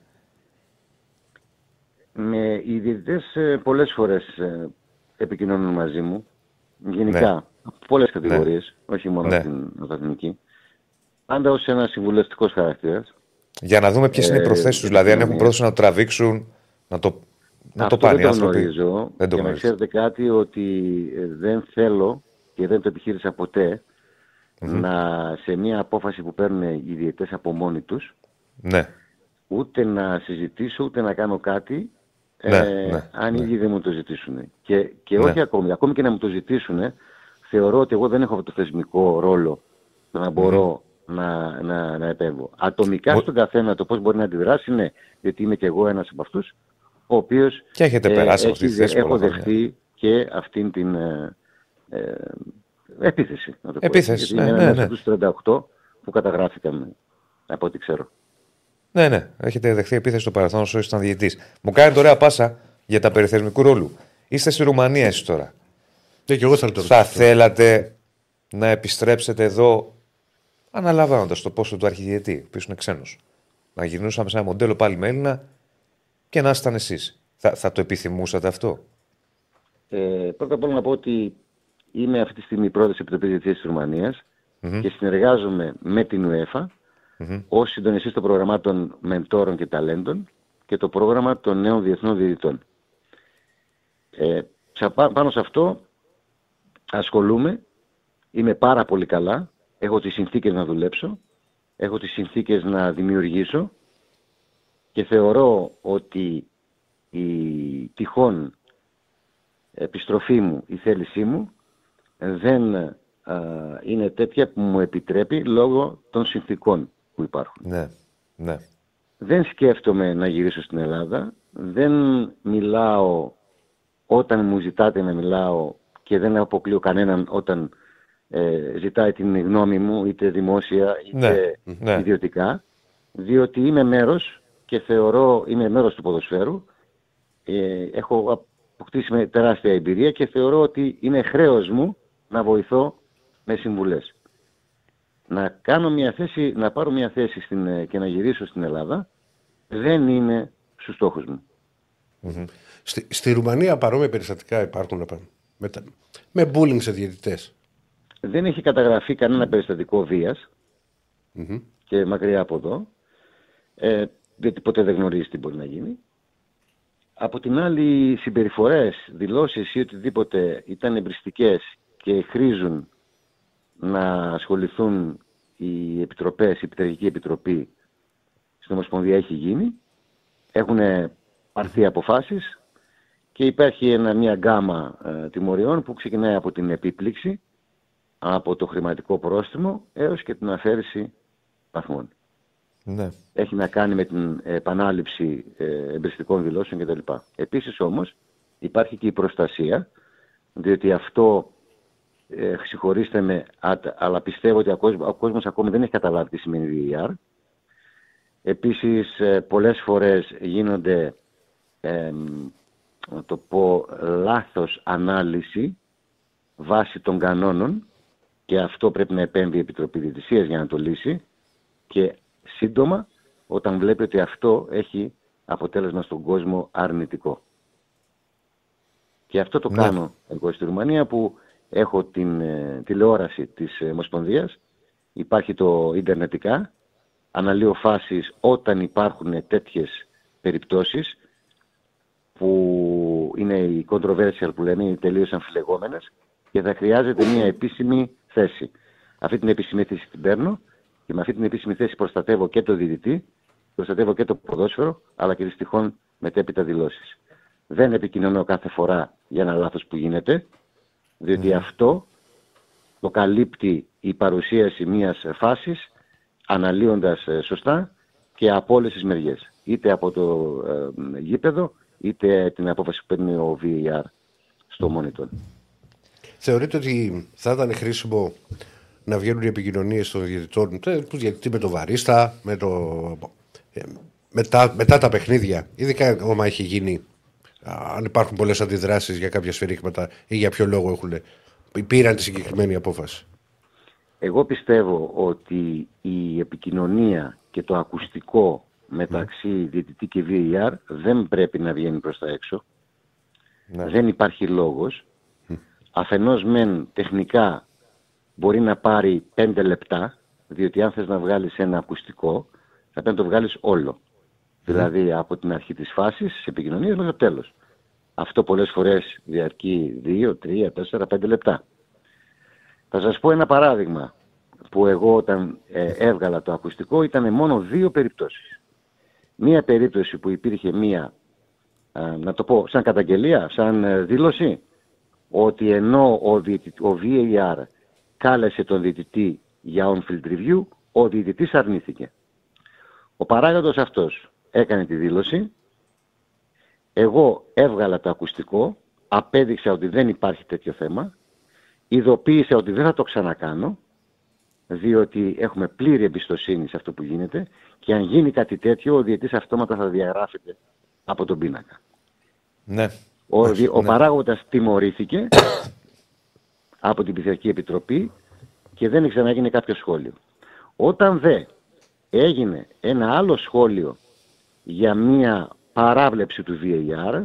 Με οι διαιτητές ε, πολλές φορές ε, επικοινωνούν μαζί μου. Γενικά. Ναι. Πολλές κατηγορίες, ναι. όχι μόνο ναι. στην Αθηνική. Πάντα ως ένας συμβουλευτικός χαρακτήρας. Για να δούμε ποιες είναι οι ε, προθέσεις του, δηλαδή αν έχουν πρόθεση να το τραβήξουν, να το, να το πάνε οι άνθρωποι. Γνωρίζω, δεν το και να ξέρετε κάτι ότι ε, δεν θέλω και δεν το επιχείρησα να σε μια απόφαση που παίρνουν οι διαιτές από μόνοι τους ναι. ούτε να συζητήσω ούτε να κάνω κάτι ναι, ε, ναι, αν οι ναι. ίδιοι δεν μου το ζητήσουν. Και, και όχι ακόμη. Ακόμη και να μου το ζητήσουν, θεωρώ ότι εγώ δεν έχω το θεσμικό ρόλο να μπορώ να, να, να επέμβω. Ατομικά στον καθένα το πώς μπορεί να αντιδράσει, ναι, γιατί είμαι και εγώ ένας από αυτούς, ο οποίος και έχετε περάσει ε, αυτή τη θέση έχω δεχτεί και αυτήν την ε, ε, επίθεση. Να το επίθεση, πω. ναι, είναι ναι, ναι. 38 που καταγράφηκαν από ό,τι ξέρω. Ναι, ναι, έχετε δεχθεί επίθεση στο παρελθόν όσο ήσταν διαιτητής. Μου κάνετε ωραία πάσα για τα περιθερμικού ρόλου. Είστε στη Ρουμανία εσείς τώρα. Ναι, και εγώ θα το Θα θέλατε να επιστρέψετε εδώ αναλαμβάνοντας το πόσο του αρχιδιετή, που ήσουν ξένος. Να γυρνούσαμε σε ένα μοντέλο πάλι με Έλληνα και να ήσταν εσείς. Θα, θα το επιθυμούσατε αυτό; Ε, πρώτα απ' όλα να πω ότι είμαι αυτή τη στιγμή πρόεδρος της Επιτροπής της Ρουμανίας mm-hmm. και συνεργάζομαι με την UEFA mm-hmm. ως συντονιστής των προγραμμάτων μεντόρων και ταλέντων και το πρόγραμμα των νέων διεθνών διαιτητών. Ε, πάνω σε αυτό ασχολούμαι, είμαι πάρα πολύ καλά έχω τις συνθήκες να δουλέψω, έχω τις συνθήκες να δημιουργήσω και θεωρώ ότι η τυχόν επιστροφή μου, η θέλησή μου δεν είναι τέτοια που μου επιτρέπει λόγω των συνθήκων που υπάρχουν. Ναι, ναι. Δεν σκέφτομαι να γυρίσω στην Ελλάδα, δεν μιλάω όταν μου ζητάτε να μιλάω και δεν αποκλείω κανέναν όταν ε, ζητάει την γνώμη μου είτε δημόσια είτε Ναι, ναι. ιδιωτικά διότι είμαι μέρος και θεωρώ είμαι μέρος του ποδοσφαίρου ε, έχω αποκτήσει με τεράστια εμπειρία και θεωρώ ότι είναι χρέος μου να βοηθώ με συμβουλές. Να, κάνω μια θέση, να πάρω μια θέση στην, ε, και να γυρίσω στην Ελλάδα δεν είναι στους στόχους μου. Στη, στη Ρουμανία παρόμοια περιστατικά υπάρχουν απ- με, τα- με bullying σε διαιτητές. Δεν έχει καταγραφεί κανένα περιστατικό βίας. Και μακριά από εδώ, ε, διότι ποτέ δεν γνωρίζει τι μπορεί να γίνει. Από την άλλη, οι συμπεριφορές, δηλώσεις ή οτιδήποτε ήταν εμπριστικές και χρήζουν να ασχοληθούν οι επιτροπές, η Επιτροπική Επιτροπή στην Ομοσπονδία έχει γίνει. Έχουν πάρθει αποφάσεις και υπάρχει ένα, μια γκάμα ε, τιμωριών που ξεκινάει από την επίπληξη, από το χρηματικό πρόστιμο έως και την αφαίρεση βαθμών. Ναι. Έχει να κάνει με την επανάληψη ε, εμπριστικών δηλώσεων κτλ. Επίσης όμως υπάρχει και η προστασία, διότι αυτό ε, συγχωρήστε με, α- αλλά πιστεύω ότι ο κόσμος, ο κόσμος ακόμη δεν έχει καταλάβει τι σημαίνει VAR. Επίσης, ε, πολλές φορές γίνονται, ε, να το πω, λάθος ανάλυση βάσει των κανόνων και αυτό πρέπει να επέμβει η Επιτροπή Διαιτησίας για να το λύσει και σύντομα όταν βλέπει ότι αυτό έχει αποτέλεσμα στον κόσμο αρνητικό. Και αυτό το Ναι. κάνω εγώ στη Ρουμανία που έχω την ε, τηλεόραση της ε, Ομοσπονδίας, υπάρχει το ίντερνετικά, αναλύω φάσεις όταν υπάρχουν τέτοιες περιπτώσεις που είναι οι controversial που λέμε, οι τελείως αμφιλεγόμενες και θα χρειάζεται μια επίσημη θέση. Αυτή την επίσημη θέση την παίρνω και με αυτή την επίσημη θέση προστατεύω και το διαιτητή, προστατεύω και το ποδόσφαιρο, αλλά και τις τυχόν μετέπειτα δηλώσεις. Δεν επικοινωνώ κάθε φορά για ένα λάθος που γίνεται, διότι αυτό το καλύπτει η παρουσίαση μιας φάσης, αναλύοντας ε, σωστά και από όλες τις μεριές. Είτε από το ε, γήπεδο, είτε την απόφαση που παίρνει ο VAR στο monitor. Θεωρείτε ότι θα ήταν χρήσιμο να βγαίνουν οι επικοινωνίες των διαιτητών, τε- του διαιτητή με το βαρίστα, με το, ε, μετά, μετά τα παιχνίδια, ειδικά όταν έχει γίνει, α, αν υπάρχουν πολλές αντιδράσεις για κάποια σφυρίγματα ή για ποιο λόγο έχουν, πήραν τη συγκεκριμένη απόφαση; Εγώ πιστεύω ότι η επικοινωνία και το ακουστικό μεταξύ διαιτητή και VAR δεν πρέπει να βγαίνει προς τα έξω. Δεν υπάρχει λόγος. Αφενός μεν τεχνικά μπορεί να πάρει πέντε λεπτά, διότι αν θες να βγάλεις ένα ακουστικό, θα πρέπει να το βγάλεις όλο. Δηλαδή από την αρχή της φάσης, της επικοινωνίας μέχρι το τέλος. Αυτό πολλές φορές διαρκεί 2, 3, 4, 5 λεπτά. Θα σας πω ένα παράδειγμα που εγώ όταν ε, έβγαλα το ακουστικό ήταν μόνο δύο περιπτώσεις. Μία περίπτωση που υπήρχε μία, α, να το πω σαν καταγγελία, σαν ε, δήλωση, ότι ενώ ο, διαιτητ- ο VAR κάλεσε τον διαιτητή για on-field review, ο διαιτητής αρνήθηκε. Ο παράγοντος αυτός έκανε τη δήλωση, εγώ έβγαλα το ακουστικό, απέδειξα ότι δεν υπάρχει τέτοιο θέμα, ειδοποίησα ότι δεν θα το ξανακάνω, διότι έχουμε πλήρη εμπιστοσύνη σε αυτό που γίνεται και αν γίνει κάτι τέτοιο, ο διαιτής αυτόματα θα διαγράφεται από τον πίνακα. Ναι. Ο, δι- ο ναι. παράγοντας τιμωρήθηκε [COUGHS] από την Πειθαρχική Επιτροπή και δεν ξαναγίνει κάποιο σχόλιο. Όταν δε έγινε ένα άλλο σχόλιο για μία παράβλεψη του VAR,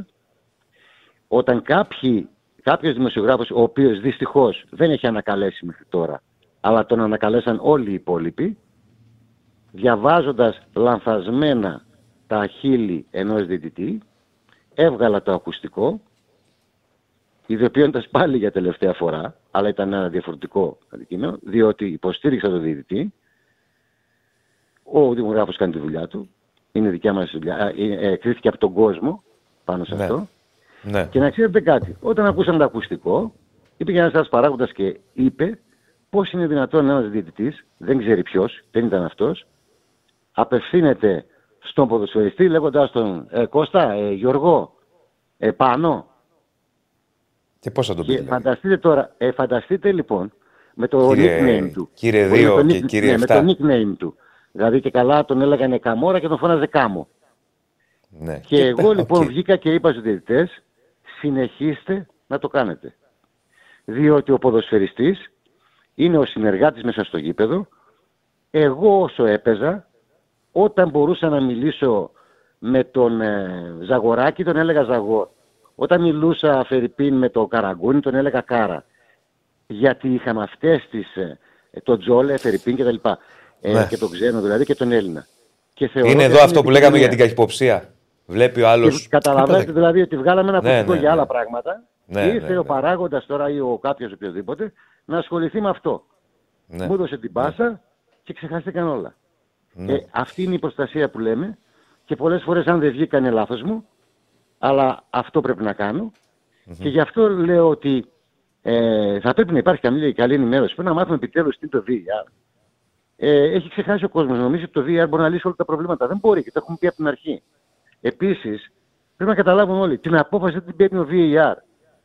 όταν κάποιοι, κάποιος δημοσιογράφος, ο οποίος δυστυχώς δεν έχει ανακαλέσει μέχρι τώρα, αλλά τον ανακαλέσαν όλοι οι υπόλοιποι, διαβάζοντας λανθασμένα τα χείλη ενός διαιτητή, έβγαλα το ακουστικό, ιδιοποιώντας πάλι για τελευταία φορά, αλλά ήταν ένα διαφορετικό αντικείμενο, διότι υποστήριξα τον διαιτητή, ο δημογράφος κάνει τη δουλειά του, είναι δικιά μας δουλειά, ε, ε, ε, κρίθηκε από τον κόσμο πάνω σε Ναι. αυτό. Ναι. Και να ξέρετε κάτι, όταν ακούσαμε το ακουστικό, είπε ένας άλλος παράγοντας και είπε πώς είναι δυνατόν ένας διαιτητής, δεν ξέρει ποιος, δεν ήταν αυτός, απευθύνεται στον ποδοσφαιριστή λέγοντας τον ε, Κώστα, ε, Γιώργο, ε, πάνω. Και πώς θα το πει. Και δηλαδή; φανταστείτε τώρα, ε, φανταστείτε λοιπόν με το Κύριε- nickname του. κύριε Όχι, δύο με το και nick- κύριε ναι, με εφτά. το nickname του. Δηλαδή και καλά τον έλεγανε Καμόρα και τον φώναζε Κάμο. Ναι. Και, εγώ οκ. λοιπόν βγήκα και είπα στους διαιτητές, συνεχίστε να το κάνετε. Διότι ο ποδοσφαιριστής είναι ο συνεργάτης μέσα στο γήπεδο. Εγώ όσο έπαιζα, όταν μπορούσα να μιλήσω με τον ε, Ζαγοράκη, τον έλεγα Ζαγόρ. Όταν μιλούσα φερ' ειπείν με τον Καραγκούνη, τον έλεγα Κάρα. Γιατί είχαμε αυτές τις, ε, τον Τζόλη, φερ' ειπείν κτλ. Ε, Ναι. Και τον ξένο δηλαδή και τον Έλληνα. Και θεωρώ Είναι ότι εδώ αυτή αυτό η που λέγαμε για την επικοινωνία. καχυποψία. Βλέπει ο άλλος. Και Καταλαβαίνετε δηλαδή ότι βγάλαμε ένα Ναι, ακουστικό ναι, για ναι. άλλα πράγματα. Ναι, και ήρθε ναι, ο ναι. παράγοντας τώρα ή ο κάποιος οποιοδήποτε να ασχοληθεί με αυτό. Ναι. Μου έδωσε την πάσα και ξεχάστηκαν όλα. Ναι. Ε, αυτή είναι η προστασία που λέμε και πολλές φορές αν δεν βγήκα είναι λάθος μου, αλλά αυτό πρέπει να κανω Και γι' αυτό λέω ότι ε, θα πρέπει να υπάρχει καλή, καλή ενημέρωση. Πρέπει να μάθουμε επιτέλους τι είναι το VAR. Ε, έχει ξεχάσει ο κόσμος. Νομίζει ότι το VAR μπορεί να λύσει όλα τα προβλήματα. Δεν μπορεί και το έχουμε πει από την αρχή. Επίσης, πρέπει να καταλάβουμε όλοι την απόφαση δεν την παίρνει ο VAR.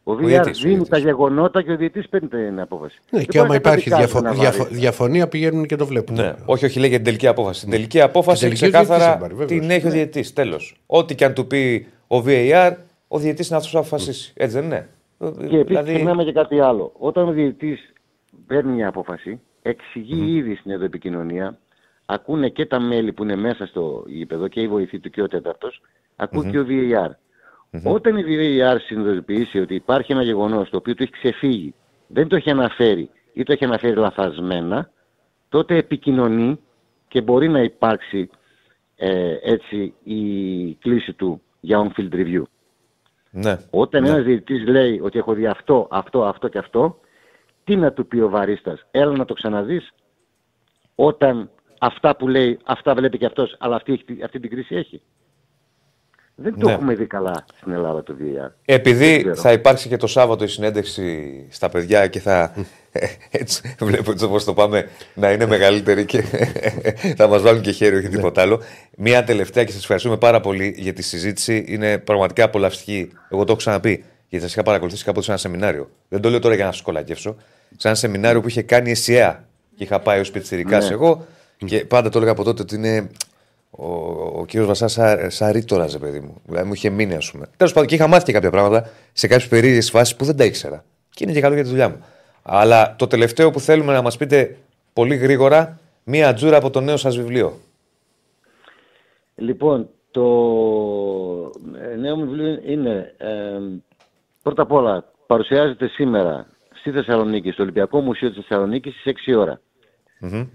Ο VAR διαιτής, ο δίνει διαιτής. τα γεγονότα και ο διαιτής παίρνει την απόφαση. Ναι, Δεν και μπορεί άμα να υπάρχει καταδικάζει διαφο- να διαφο- βάλει. διαφωνία πηγαίνουν και το βλέπουν. Ναι. Όχι, όχι, λέει για την τελική απόφαση. Την τελική απόφαση Την τελική ο διαιτητής ξεκάθαρα θα πάρει, βέβαιως. την έχει ο διαιτητής. Τέλος. Ό,τι και αν του πει ο VAR, ο διαιτητής είναι αυτός που θα αποφασίσει. Έτσι δεν είναι. Και επίσης Δηλαδή, ξεχνάμε και κάτι άλλο. Όταν ο διαιτητής παίρνει μια απόφαση, εξηγεί ήδη στην επικοινωνία, ακούνε και τα μέλη που είναι μέσα στο γήπεδο και η βοηθή του και ο τέταρτος, ακούν και ο VAR. Όταν η VAR συνειδητοποιήσει ότι υπάρχει ένα γεγονός το οποίο του έχει ξεφύγει, δεν το έχει αναφέρει ή το έχει αναφέρει λαθασμένα, τότε επικοινωνεί και μπορεί να υπάρξει ε, έτσι η κλίση του για on-field review. ναι. Όταν ένας διαιτητής λέει ότι έχω δει αυτό, αυτό, αυτό και αυτό, τι να του πει ο βαρίστας. Έλα να το ξαναδείς όταν αυτά που λέει, αυτά βλέπει και αυτός, αλλά αυτή, έχει- αυτή την κρίση έχει. Δεν το Ναι. έχουμε δει καλά στην Ελλάδα το VAR. Δεν Επειδή ξέρω. θα υπάρξει και το Σάββατο η συνέντευξη στα παιδιά και θα. έτσι, βλέπω έτσι όπως το πάμε να είναι μεγαλύτερη και θα μας βάλουν και χέρι, όχι τίποτα άλλο. Μία τελευταία και σας ευχαριστούμε πάρα πολύ για τη συζήτηση. Είναι πραγματικά απολαυστική. Εγώ το έχω ξαναπεί. Γιατί σας είχα παρακολουθήσει κάποτε σε ένα σεμινάριο. Δεν το λέω τώρα για να σας κολακεύσω. Σε ένα σεμινάριο που είχε κάνει η ΕΣΥΑ και είχα πάει ως πιτσυρικά Ναι. εγώ και πάντα το έλεγα από τότε ότι είναι ο, ο κύριος Βασάς σαν, σαν ρήτορα, ρε παιδί μου. Δηλαδή μου είχε μείνει, ας πούμε. Τέλος πάντων, και είχα μάθει και κάποια πράγματα σε κάποιες περίεργες φάσεις που δεν τα ήξερα. Και είναι και καλό για τη δουλειά μου. Αλλά το τελευταίο που θέλουμε να μας πείτε πολύ γρήγορα, μία τζούρα από το νέο σας βιβλίο. Λοιπόν, το ε, νέο μου βιβλίο είναι, ε, πρώτα απ' όλα, παρουσιάζεται σήμερα στη Θεσσαλονίκη, στο Ολυμπιακό Μουσείο της Θεσσαλονίκης στις 6 ώρα.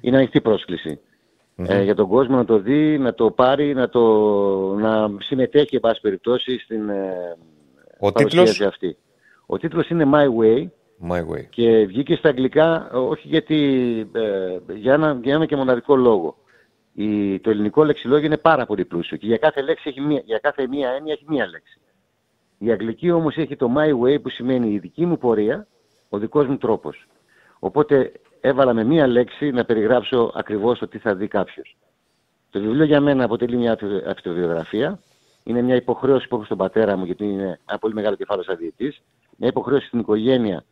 Είναι ανοιχτή πρόσκληση. Ε, για τον κόσμο να το δει, να το πάρει, να, το, να συμμετέχει, εν πάση περιπτώσει, στην ε, Ο παρουσίαση τίτλος; αυτή. Ο τίτλος είναι My Way My way. και βγήκε στα αγγλικά όχι γιατί, ε, για, ένα, για ένα και μοναδικό λόγο. Η, το ελληνικό λεξιλόγιο είναι πάρα πολύ πλούσιο και για κάθε, λέξη έχει μία, για κάθε μία έννοια έχει μία λέξη. Η αγγλική όμως έχει το my way που σημαίνει η δική μου πορεία, ο δικός μου τρόπος. Οπότε έβαλα με μία λέξη να περιγράψω ακριβώς το τι θα δει κάποιος. Το βιβλίο για μένα αποτελεί μια αυτο- αυτοβιογραφία. Είναι μια υποχρέωση που έχω στον πατέρα μου, γιατί είναι ένα πολύ μεγάλο κεφάλαιο σαν διετής. Μια υποχρέωση στην οικογένεια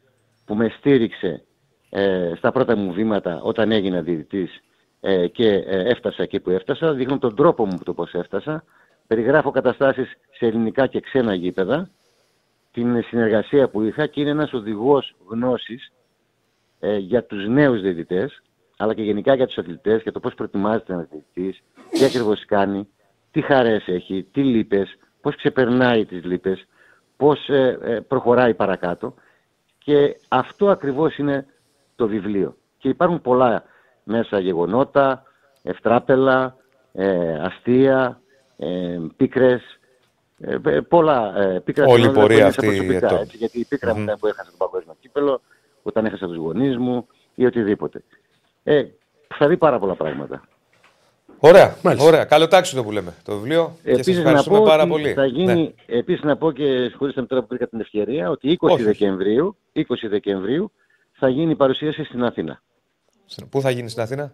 που με στήριξε ε, στα πρώτα μου βήματα όταν έγινα διαιτητής ε, και ε, έφτασα εκεί που έφτασα. Δείχνω τον τρόπο μου το πώς έφτασα. Περιγράφω καταστάσεις σε ελληνικά και ξένα γήπεδα. Την συνεργασία που είχα και είναι ένας οδηγός γνώσης ε, για τους νέους διαιτητές, αλλά και γενικά για τους αθλητές, για το πώς προετοιμάζεται ένας διαιτητής, τι ακριβώς κάνει, τι χαρές έχει, τι λύπες, πώς ξεπερνάει τις λύπες, πώς ε, ε, προχωράει παρακάτω. Και αυτό ακριβώς είναι το βιβλίο. Και υπάρχουν πολλά μέσα γεγονότα, ευτράπελα, ε, αστεία, ε, πίκρες, ε, ε, πολλά ε, πίκρα Όλη η συνόδευα πορεία που είναι αυτή προσωπικά, ετών. έτσι, γιατί η πίκρα μου ήταν που έχασα το παγκόσμιο κύπελο, όταν έχασα τους γονείς μου ή οτιδήποτε. Ε, θα δει πάρα πολλά πράγματα. Ωραία, Μάλιστα. ωραία. Καλό τάξιδο που λέμε το βιβλίο. και σας Επίσης να ευχαριστούμε πω πάρα ότι πολύ. θα γίνει, Ναι. επίσης να πω και συγχωρήστε με τώρα που βρήκα την ευκαιρία, ότι 20 Όχι, όχι. Δεκεμβρίου, 20 Δεκεμβρίου θα γίνει η παρουσίαση στην Αθήνα. Πού θα γίνει στην Αθήνα,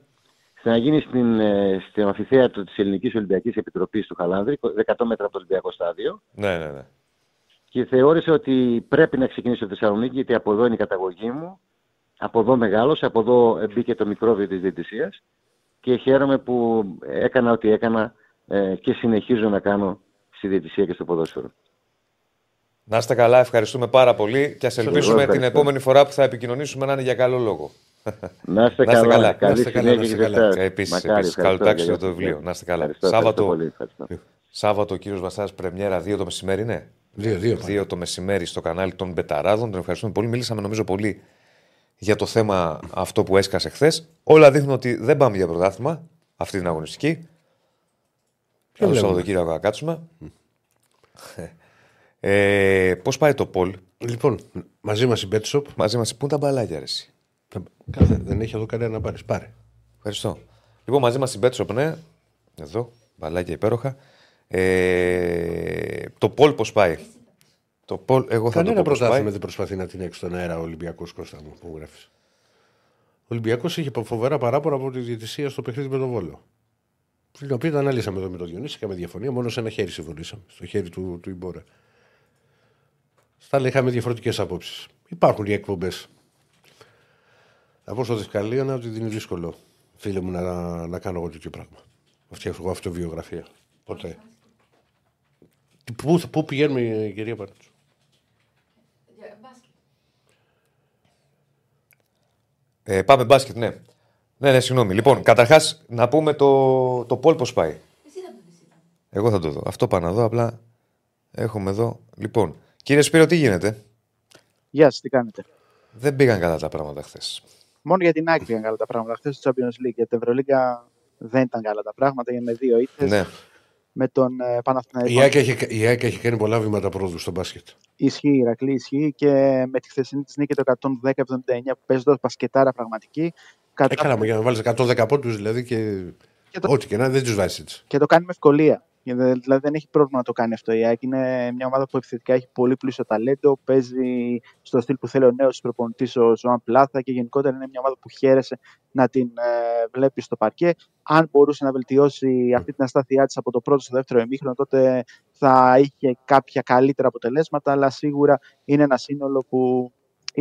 Θα γίνει στην, ε, στην αμφιθέατρο της Ελληνικής Ολυμπιακής Επιτροπής του Χαλάνδρη, 100 μέτρα από το Ολυμπιακό Στάδιο. Ναι, ναι, ναι. Και θεώρησα ότι πρέπει να ξεκινήσω στη Θεσσαλονίκη γιατί από εδώ είναι η καταγωγή μου. Από εδώ μεγάλωσε, από εδώ μπήκε το μικρόβιο της διαιτησίας και χαίρομαι που έκανα ό,τι έκανα ε, και συνεχίζω να κάνω στη διαιτησία και στο ποδόσφαιρο. Να είστε καλά, ευχαριστούμε πάρα πολύ και ας ελπίσουμε την ευχαριστώ. επόμενη φορά που θα επικοινωνήσουμε να είναι για καλό λόγο. Να είστε [LAUGHS] Να είστε καλά. καλά. Καλή Να είστε καλά, συνέχεια να είστε και σε καλά. εσάς. Επίσης, Μακάρι, επίσης. ευχαριστώ Καλό τάξη για για το βιβλίο. Να είστε καλά. Ευχαριστώ, Σάββατο. ευχαριστώ πολύ, ευχαριστώ. Σάββατο ο κύριος Βασάς Πρεμιέρα 2 το μεσημέρι, ναι. Δύο, δύο. πάνε. 2 το μεσημέρι στο κανάλι των Μπεταράδων. Τον ευχαριστούμε πολύ. Μίλησαμε νομίζω πολύ για το θέμα αυτό που έσκασε χθες. Όλα δείχνουν ότι δεν πάμε για πρωτάθλημα αυτή την αγωνιστική. Ποιο Καλό βλέπουμε. Σαββατοκύριακο να κάτσουμε. Ε, Πώς πάει το Πολ, Λοιπόν, μαζί μας η BetShop. μαζί μας, πού είναι τα μπαλάκια, ρε, εσύ; Κάθε, δεν έχει εδώ κανένα να πάρεις. Πάρε. Ευχαριστώ. Λοιπόν, μαζί μας η Betshop, ναι. Εδώ, μπαλάκια υπέροχα. Ε, το Πολ πώς πάει; Το Πολ, εγώ θα Κανένα το πω πώς πρωτάθλημα πάει. δεν προσπαθεί να την έξω στον αέρα ο Ολυμπιακός Κώστα μου που γράφεις. Ο Ολυμπιακός είχε φοβερά παράπονα από τη διαιτησία στο παιχνίδι με τον Βόλο. Την οποία τα αναλύσαμε εδώ με τον Διονύση, είχαμε διαφωνία, μόνο σε ένα χέρι συμφωνήσαμε. Στο χέρι του, του Ιμπόρα. Στα άλλα είχαμε διαφορετικές απόψεις. Υπάρχουν οι εκπομπές. Θα πω στο Δευκαλίωνα ότι δεν είναι δύσκολο, φίλε μου, να, να κάνω εγώ τέτοιο πράγμα. Να φτιάξω εγώ αυτοβιογραφία. Ποτέ. Τι- Πού, πού πηγαίνουμε, κυρία Πανούτσου. Ε, πάμε μπάσκετ, ναι. Ναι, ναι, συγγνώμη. Λοιπόν, καταρχάς να πούμε το, το Πολ πώς πάει. Εγώ θα το δω. Αυτό πάω να δω. Απλά έχουμε εδώ. Λοιπόν, κύριε Σπύρο, τι γίνεται; Γεια σας, τι κάνετε; Δεν πήγαν καλά τα πράγματα χθες. Μόνο για την άκρη πήγαν καλά τα πράγματα. Χθες στο Champions League για την Ευρωλίγκα δεν ήταν καλά τα πράγματα. Για με δύο ήττες Ναι. Με τον ε, Παναθηναϊκό. Η ΑΕΚ έχει, η ΑΕΚ έχει κάνει πολλά βήματα πρόοδου στο μπάσκετ. Ισχύει η Ηρακλή, ισχύει και με τη χθεσινή της νίκη το 110-79 που παίζοντα μπασκετάρα πραγματική. Ε, Κατά... καλά, μου για να βάλεις 110 πόντους δηλαδή και. Και το- Ό,τι και να δεν τους βάζει έτσι. Και το κάνει με ευκολία. Δηλαδή δεν έχει πρόβλημα να το κάνει αυτό η ΑΕΚ. Είναι μια ομάδα που επιθετικά έχει πολύ πλούσιο ταλέντο. Παίζει στο στυλ που θέλει ο νέος προπονητής ο Ζωάν Πλάθα και γενικότερα είναι μια ομάδα που χαίρεσε να την ε, βλέπει στο παρκέ. Αν μπορούσε να βελτιώσει αυτή την αστάθειά της από το πρώτο στο δεύτερο ημίχρονο, τότε θα είχε κάποια καλύτερα αποτελέσματα. Αλλά σίγουρα είναι ένα σύνολο που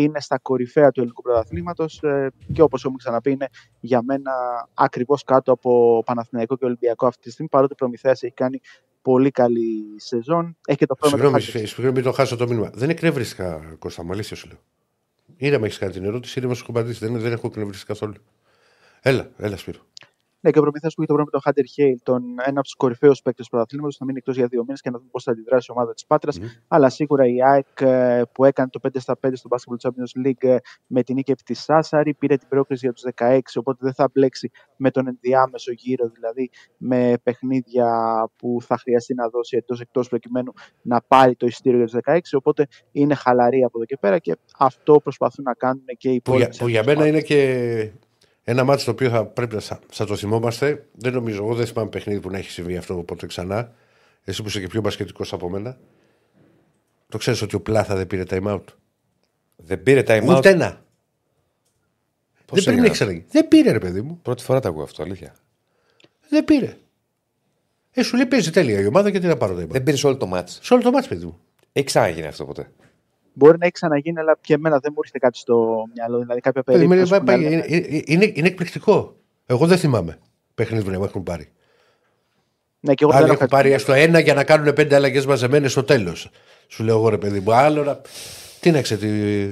είναι στα κορυφαία του ελληνικού πρωταθλήματος ε, και όπως έχουμε ξαναπεί, είναι για μένα ακριβώς κάτω από Παναθηναϊκό και Ολυμπιακό αυτή τη στιγμή. Παρότι ο Προμηθέας έχει κάνει πολύ καλή σεζόν. Έχει και το πρόβλημα Συγγνώμη, του Χάκετ. συγγνώμη, μην το χάσω το μήνυμα. Δεν εκνευρίστηκα, Κώστα, μου αλήθεια σου λέω. Ήρεμα έχεις κάνει την ερώτηση, ήρεμα σου έχω απαντήσει. Δεν, δεν έχω εκνευριστεί καθόλου. Έλα, έλα, Σπύρο. Ναι, και ο Προμηθέα που έχει το πρόβλημα με τον Χάντερ Χέιλ, τον, ένα από τους κορυφαίους παίκτες του πρωταθλήματος, θα μείνει εκτός για δύο μήνες και να δούμε πώς θα αντιδράσει η ομάδα της πατρα Μμμ. Αλλά σίγουρα η ΑΕΚ ε, που έκανε το 5 στα 5 στο Basketball Champions League ε, με την νίκη επί τη Σάσαρη πήρε την πρόκριση για τους 16, οπότε δεν θα μπλέξει με τον ενδιάμεσο γύρο, δηλαδή με παιχνίδια που θα χρειαστεί να δώσει εντός εκτός προκειμένου να πάρει το εισιτήριο για τους 16. Οπότε είναι χαλαρή από εδώ και πέρα και αυτό προσπαθούν να κάνουν και οι Που, για, υπόλοιπε. που για μένα είναι και ένα μάτι το οποίο θα πρέπει να σα, θα το θυμόμαστε. Δεν νομίζω, εγώ δεν θυμάμαι παιχνίδι που να έχει συμβεί αυτό ποτέ ξανά. Εσύ που είσαι και πιο μπασκετικός από μένα. Το ξέρεις ότι ο Πλάθα δεν πήρε time out. Δεν πήρε time out. Ούτε ένα. Πώς δεν έγινε πρέπει να έχει Δεν πήρε, ρε παιδί μου. Πρώτη φορά τα ακούω αυτό, αλήθεια. Δεν πήρε. Ε, σου λέει παίζει τέλεια η ομάδα και τι να πάρω time out. Δεν πήρε όλο το μάτς. Σε όλο το μάτι, παιδί μου. Έχει ξαναγίνει αυτό ποτέ. Μπορεί να έχει ξαναγίνει, αλλά και εμένα δεν μου έρχεται κάτι στο μυαλό. Δηλαδή κάποια Παιδί μου, περίπτωση. είναι, που να πάει- λέμε- είναι, είναι, είναι εκπληκτικό. Εγώ δεν θυμάμαι παιχνίδι που να μου έχουν πάρει. Ναι, και εγώ Άλλοι δεν έχουν έχω πάρει έστω ένα για να κάνουν πέντε αλλαγές μαζεμένες στο τέλος. Σου λέω εγώ ρε παιδί μου. Άλλο να. Τι να ξέρεις,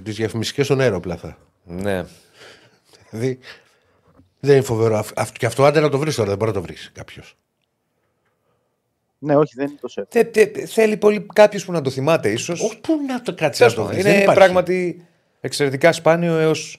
τι διαφημιστικές στον αέρα πλάθα. Ναι. Δηλαδή. Δεν είναι φοβερό. Αυ- αυ- και αυτό άντε να το βρεις τώρα, δεν μπορεί να το βρεις κάποιος. Ναι, όχι, δεν είναι τόσο εύκολο. Τε, τε, θέλει πολύ κάποιος που να το θυμάται, ίσως. Όχι, πού να το κάτσει να το βρει. Είναι πράγματι εξαιρετικά σπάνιο έως.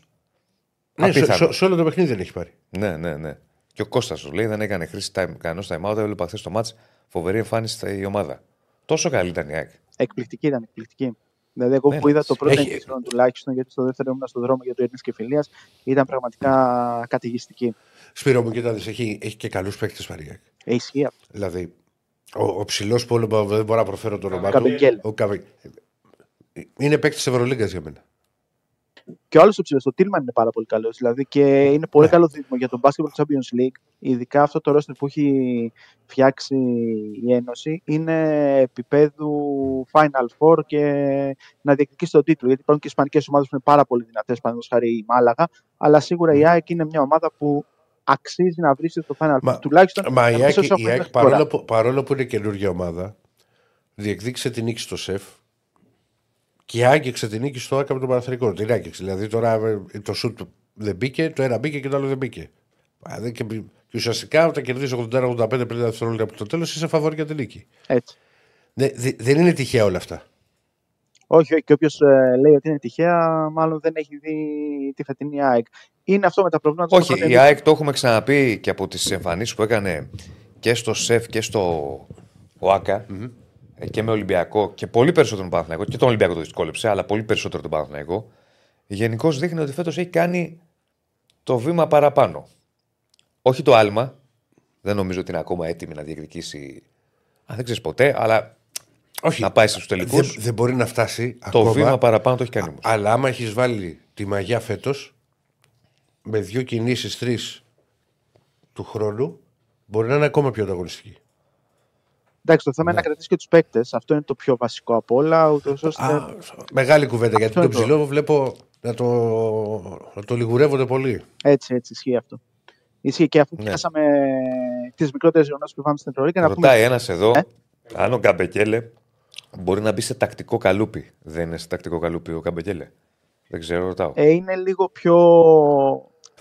Ναι, σε, απίθανο. σε, σε όλο το παιχνίδι δεν έχει πάρει. Ναι, ναι, ναι. Και ο Κώστας σου λέει δεν έκανε χρήση time, κανένας time out. Έβλεπα χθες το match. Φοβερή εμφάνιση η ομάδα. Τόσο καλή ήταν η ΑΕΚ. Εκπληκτική ήταν, εκπληκτική. Δηλαδή, εγώ Ναι, που είδα το πρώτο έχει- ημίχρονο τουλάχιστον, γιατί στο δεύτερο ήμουν στον δρόμο για το Ειρήνη και Φιλίας, ήταν πραγματικά καταιγιστική. Σπύρο μου, κοίτα, δεις, έχει, έχει και καλούς παίκτες Μαρία. Ε, ισχύει αυτό. Δηλαδή, ο, ο ψηλός πόλεμο δεν μπορώ να προφέρω το όνομά του. Καβεγγέλ. Ο Καβε- Είναι παίκτης της Ευρωλίγκας για μένα. Και ο άλλος ο ψηλός, ο Τίλμαν είναι πάρα πολύ καλός. Δηλαδή και είναι πολύ καλό δίδυμο για τον Basketball Champions League. Ειδικά αυτό το roster που έχει φτιάξει η Ένωση είναι επίπεδου Final Four και να διεκδικήσει τον τίτλο. Γιατί υπάρχουν και ισπανικές ομάδες που είναι πάρα πολύ δυνατές, παραδείγματος χάρη η Μάλαγα. Αλλά σίγουρα η ΑΕΚ είναι μια ομάδα που αξίζει να βρίσκεται στο Final Four. Τουλάχιστον Μα η νομίζω ΑΕΚ, όσο η έχουμε ΑΕΚ μέχρι τώρα. παρόλο, που, παρόλο που είναι καινούργια ομάδα, διεκδίκησε την νίκη στο ΣΕΦ και άγγιξε την νίκη στο ΑΚΑ με τον Παναθρικό. Την άγγιξε. Δηλαδή τώρα ε, το σουτ δεν μπήκε, το ένα μπήκε και το άλλο δεν μπήκε. Α, δεν- Και, και ουσιαστικά όταν κερδίζει 81-85 πριν τα δευτερόλεπτα από το τέλος, είσαι φαβόρη για την νίκη. Έτσι. Ναι, δε- δεν είναι τυχαία όλα αυτά. Όχι, όχι. Και όποιος λέει ότι είναι τυχαία, μάλλον δεν έχει δει τη φετινή ΑΕΚ. Είναι αυτό με τα προβλήματα Όχι, των η ΑΕΚ το έχουμε ξαναπεί και από τις εμφανίσεις που έκανε και στο ΣΕΦ και στο ΟΑΚΑ ε, και με Ολυμπιακό και πολύ περισσότερο τον Παναθηναϊκό. Και τον Ολυμπιακό το δυσκόλεψε, αλλά πολύ περισσότερο τον Παναθηναϊκό. Γενικώς δείχνει ότι φέτος έχει κάνει το βήμα παραπάνω. Όχι το άλμα. Δεν νομίζω ότι είναι ακόμα έτοιμη να διεκδικήσει. Αν δεν ξέρεις ποτέ, αλλά Όχι. να πάει στους τελικούς. Δεν, δεν μπορεί να φτάσει Το ακόμα. βήμα παραπάνω το έχει κάνει όμως. Αλλά άμα έχεις βάλει τη μαγιά φέτος με δύο κινήσεις, τρεις του χρόνου, μπορεί να είναι ακόμα πιο ανταγωνιστική. Εντάξει, το θέμα Ναι. είναι να κρατήσεις και τους παίκτες. Αυτό είναι το πιο βασικό από όλα. Ούτως ώστε... Α, μεγάλη κουβέντα γιατί Αυτό το είναι το- ψηλό βλέπω να το, να το λιγουρεύονται πολύ. Έτσι, έτσι ισχύει αυτό. Ισχύει και αφού Ναι. πιάσαμε τις μικρότερες ζωνώσει που πάμε στην Ευρωλίγα, να πούμε. Ρωτάει ένας εδώ, Ε; αν ο Καμπεκέλε μπορεί να μπει σε τακτικό καλούπι. Δεν είναι σε τακτικό καλούπι ο Καμπεκέλε. Δεν ξέρω, ρωτάω. Ε, είναι λίγο πιο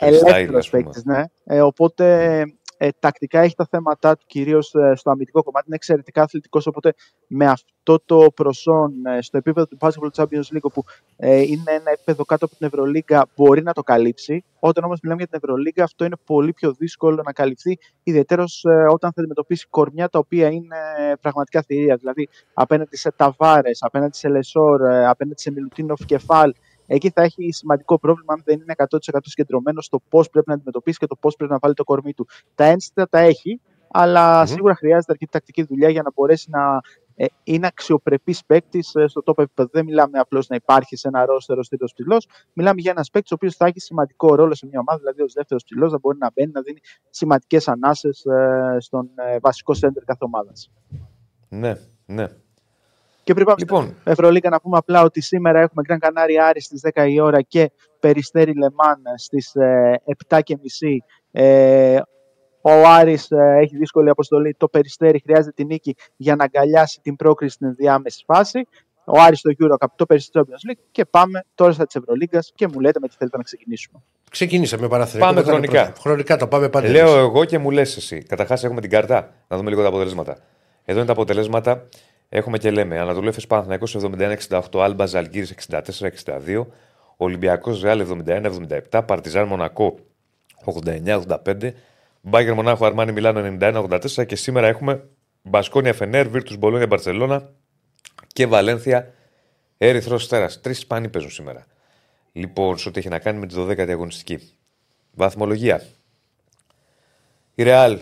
Freestyle, ελεύθερο ας πούμε. παίκτης, ναι. Ε, οπότε ε, τακτικά έχει τα θέματα του κυρίως στο αμυντικό κομμάτι. Είναι εξαιρετικά αθλητικός. Οπότε με αυτό το προσόν ε, στο επίπεδο του Basketball Champions League, όπου ε, είναι ένα επίπεδο κάτω από την Ευρωλίγκα, μπορεί να το καλύψει. Όταν όμως μιλάμε για την Ευρωλίγκα, αυτό είναι πολύ πιο δύσκολο να καλυφθεί, ιδιαίτερω όταν θα αντιμετωπίσει κορμιά τα οποία είναι πραγματικά θηρία. Δηλαδή απέναντι σε Ταβάρες, απέναντι σε Λεσόρ, ε, απέναντι σε Μιλουτίνοφ Κεφάλ, εκεί θα έχει σημαντικό πρόβλημα αν δεν είναι 100% συγκεντρωμένο στο πώς πρέπει να αντιμετωπίσει και το πώς πρέπει να βάλει το κορμί του. Τα ένστιτα τα έχει, αλλά σίγουρα χρειάζεται αρκετή τακτική δουλειά για να μπορέσει να ε, είναι αξιοπρεπής παίκτης στο top επίπεδο. Δεν μιλάμε απλώς να υπάρχει σε ένα ρόστερο στήλο ψηλός. Μιλάμε για ένας παίκτης ο οποίος θα έχει σημαντικό ρόλο σε μια ομάδα, δηλαδή ως δεύτερος ψηλός, να μπορεί να μπαίνει, να δίνει σημαντικές ανάσες στον ε, βασικό σέντερ κάθε ομάδας. Ναι, ναι. Και πριν πάμε Λοιπόν. στην Ευρωλίγα να πούμε απλά ότι σήμερα έχουμε Γκραν Κανάρι Άρη στις 10 η ώρα και Περιστέρι Λεμάν στις ε, 7.30. Ε, ο Άρης ε, έχει δύσκολη αποστολή. Το Περιστέρι χρειάζεται την νίκη για να αγκαλιάσει την πρόκριση στην διάμεση φάση. Ο Άρης στο Eurocup, το Περιστέρι Champions League και πάμε τώρα στα της Ευρωλίγκας και μου λέτε με τι θέλετε να ξεκινήσουμε. Ξεκινήσαμε παραθυρικό. Πάμε μετά το χρονικά. πρώτο. Χρονικά το πάμε πάντα. Λέω εμείς. εγώ και μου λες εσύ. Καταρχάς έχουμε την κάρτα. Να δούμε λίγο τα αποτελέσματα. Εδώ είναι τα αποτελέσματα. Έχουμε και λέμε Ανατολού Εφes Παναθηναϊκός 71-68, Άλμπα Ζαλγκύρης 64-62, Ολυμπιακός Ρεάλ 71-77, Παρτιζάν Μονακό 89-85, Μπάγκερ Μονάχο Αρμάνι Μιλάνο 91-84 και σήμερα έχουμε Μπασκόνια Φενέρ, Βίρτους Μπολόνια Μπαρσελώνα και Βαλένθια Ερυθρός Στέρας. Τρεις Ισπανοί παίζουν σήμερα. Λοιπόν, σε ό,τι έχει να κάνει με τη 12η αγωνιστική. Βαθμολογία. Η Ρεάλ.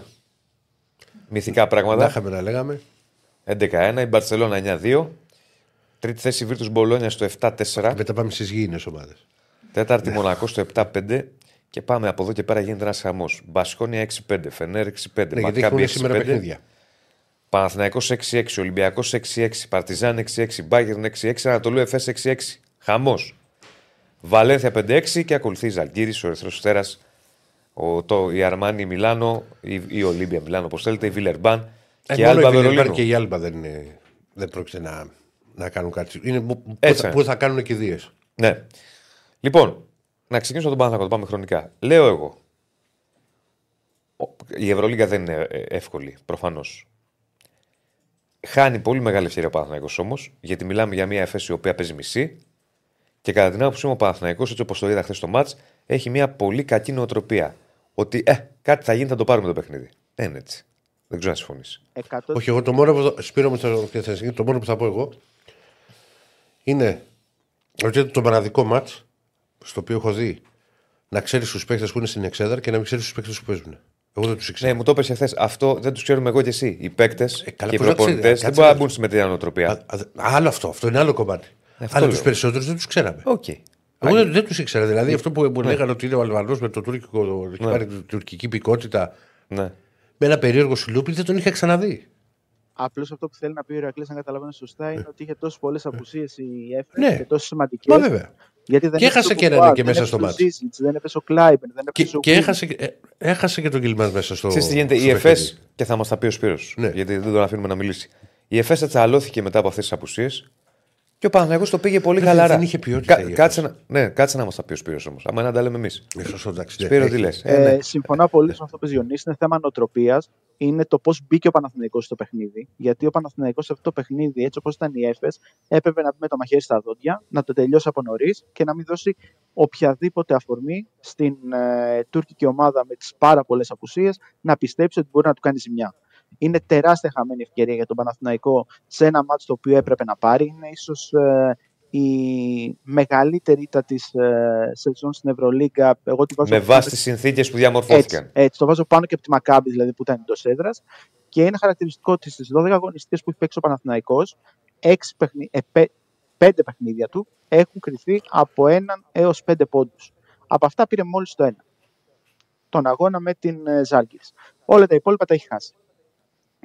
Μυθικά Να πράγματα. είχαμε να λέγαμε. 11-1. Η Μπαρσελόνα 9-2. Τρίτη θέση Βίρτους Μπολόνια στο 7-4. Μετά πάμε στις γήινες ομάδες. Τέταρτη Μονακό στο 7-5. Και πάμε από εδώ και πέρα γίνεται ένας χαμός. Μπασκόνια 6-5. Φενέρ 6-5. Ναι, γιατί Μακάμπι έχουμε σήμερα 6-5. παιχνίδια. Παναθηναϊκός 6-6. Ολυμπιακός 6-6. Παρτιζάν 6-6. Μπάγκερν 6-6. Ανατολού Εφές 6-6. Χαμός. Βαλένθια 5-6 και ακολουθεί η Ζαλγκύρης, ο Ερυθρός Στέρας, το, η Αρμάνι Μιλάνο, η, η Ολύμπια Μιλάνο, όπως θέλετε, η Βιλερμπάν Ε, και η μόνο Άλμπα η Βιλερμπάν Βερολίνο. και η Άλμπα δεν, είναι, δεν πρόκειται να, να κάνουν κάτι. Είναι που, που, Έτσι θα, είναι. που θα κάνουν κηδείε. Ναι. Λοιπόν, να ξεκινήσω τον Παναθηναϊκό, το πάμε χρονικά. Λέω εγώ. ο- Η Ευρωλίγα δεν είναι ε, εύκολη, προφανώς. Χάνει πολύ μεγάλη ευκαιρία ο Παναθηναϊκός όμως, γιατί μιλάμε για μια εφέση η οποία παίζει μισή και κατά την άποψή μου ο Παναθηναϊκός, έτσι όπως το είδα χθες στο μάτς, έχει μια πολύ κακή νοοτροπία. Ότι ε, κάτι θα γίνει, θα το πάρουμε το παιχνίδι. Δεν είναι έτσι. Δεν ξέρω αν συμφωνήσει. 100... Όχι, εγώ το μόνο που, θα- Σπύρο μου, θα- και θα συγκεκριμένα, το μόνο που θα πω εγώ είναι ότι είναι το μοναδικό ματ στο οποίο έχω δει να ξέρεις τους παίκτες που είναι στην εξέδρα και να μην ξέρεις τους παίκτες που παίζουν. Εγώ δεν τους ήξερα. Ναι, μου το είπες χθες. Αυτό δεν τους ξέρουμε εγώ και εσύ. Οι παίκτες καλά, και οι πώς να ξέρεις, προπονητές δεν κάτσε μπορούν να να- μπουν στη μετριά νοοτροπία. Α, α, άλλο αυτό, αυτό είναι άλλο κομμάτι. Αυτό Αλλά λέω. τους περισσότερους δεν τους ξέραμε. Οκ. Εγώ δεν, δεν τους ήξερα. Δηλαδή αυτό που μου λέγανε ότι είναι ο Αλβανός με το τουρκικό, έχει πάρει την τουρκική υπηκότητα Ναι. Με ένα περίεργο σιλούπι, δεν τον είχα ξαναδεί. Απλώς αυτό που θέλει να πει ο Ηρακλής, αν καταλαβαίνω σωστά, είναι ότι είχε τόσες πολλές απουσίες η ΕΦΕ Ναι. και τόσο σημαντικές. Μα βέβαια. Γιατί δεν Και έπαιζε έχασε ο και έναν Κουμπάρ, και δεν μέσα έπαιζε στο ο μάτς. Ζίζιτς, Δεν έπαιζε ο Κλάιμπερ, δεν Και, έπαιζε ο και Γκουλ. έχασε, και- ε, έχασε και τον Γκυλμάν μέσα στο. Ξέρεις τι γίνεται, στο η παιχνίδι. ΕΦΕΣ, και θα μας τα πει ο Σπύρος, Ναι. γιατί δεν τον αφήνουμε να μιλήσει. Η ΕΦΕΣ ατσαλώθηκε μετά από αυτές τις απουσίες και ο Παναγιώ το πήγε πολύ Δεν- χαλαρά. δεν είχε ποιότητα η ΕΦΕΣ. κάτσε, να, ναι, κάτσε να μας τα πεις ο Σπύρος όμως. Άμα να τα λέμε εμείς. Ε, σωστό, εντάξει, ναι. Σπύρο, Έχει. τι λες. Ε, συμφωνώ πολύ με αυτό που είπες Διονύση. Είναι θέμα νοοτροπίας. Είναι το πώς μπήκε ο Παναθηναϊκός στο παιχνίδι. Γιατί ο Παναθηναϊκός σε αυτό το παιχνίδι, έτσι όπως ήταν η ΕΦΕΣ, έπρεπε να μπει με το μαχαίρι στα δόντια, να το τελειώσει από νωρίς και να μην δώσει οποιαδήποτε αφορμή στην ε, τουρκική ομάδα με τις πάρα πολλές απουσίες να πιστέψει ότι μπορεί να του κάνει ζημιά. Είναι τεράστια χαμένη ευκαιρία για τον Παναθηναϊκό σε ένα μάτσο το οποίο έπρεπε να πάρει. Είναι ίσως ε, η μεγαλύτερη ήττα της ε, σεζόν στην Ευρωλίγκα. Εγώ τη βάζω Με πάνω βάση τις συνθήκες που διαμορφώθηκαν. έτσι, έτσι, το βάζω πάνω και από τη Μακάμπη, δηλαδή που ήταν εντός έδρας. Και είναι χαρακτηριστικό ότι στις 12 αγωνιστικές που έχει παίξει ο Παναθηναϊκός, 6 παιχνι... ε, πέ... 5 παιχνίδια του έχουν κρυθεί από 1 έως 5 πόντους. Από αυτά πήρε μόλις το 1. Τον αγώνα με την ε, Ζάλγκης. Όλα τα υπόλοιπα τα έχει χάσει.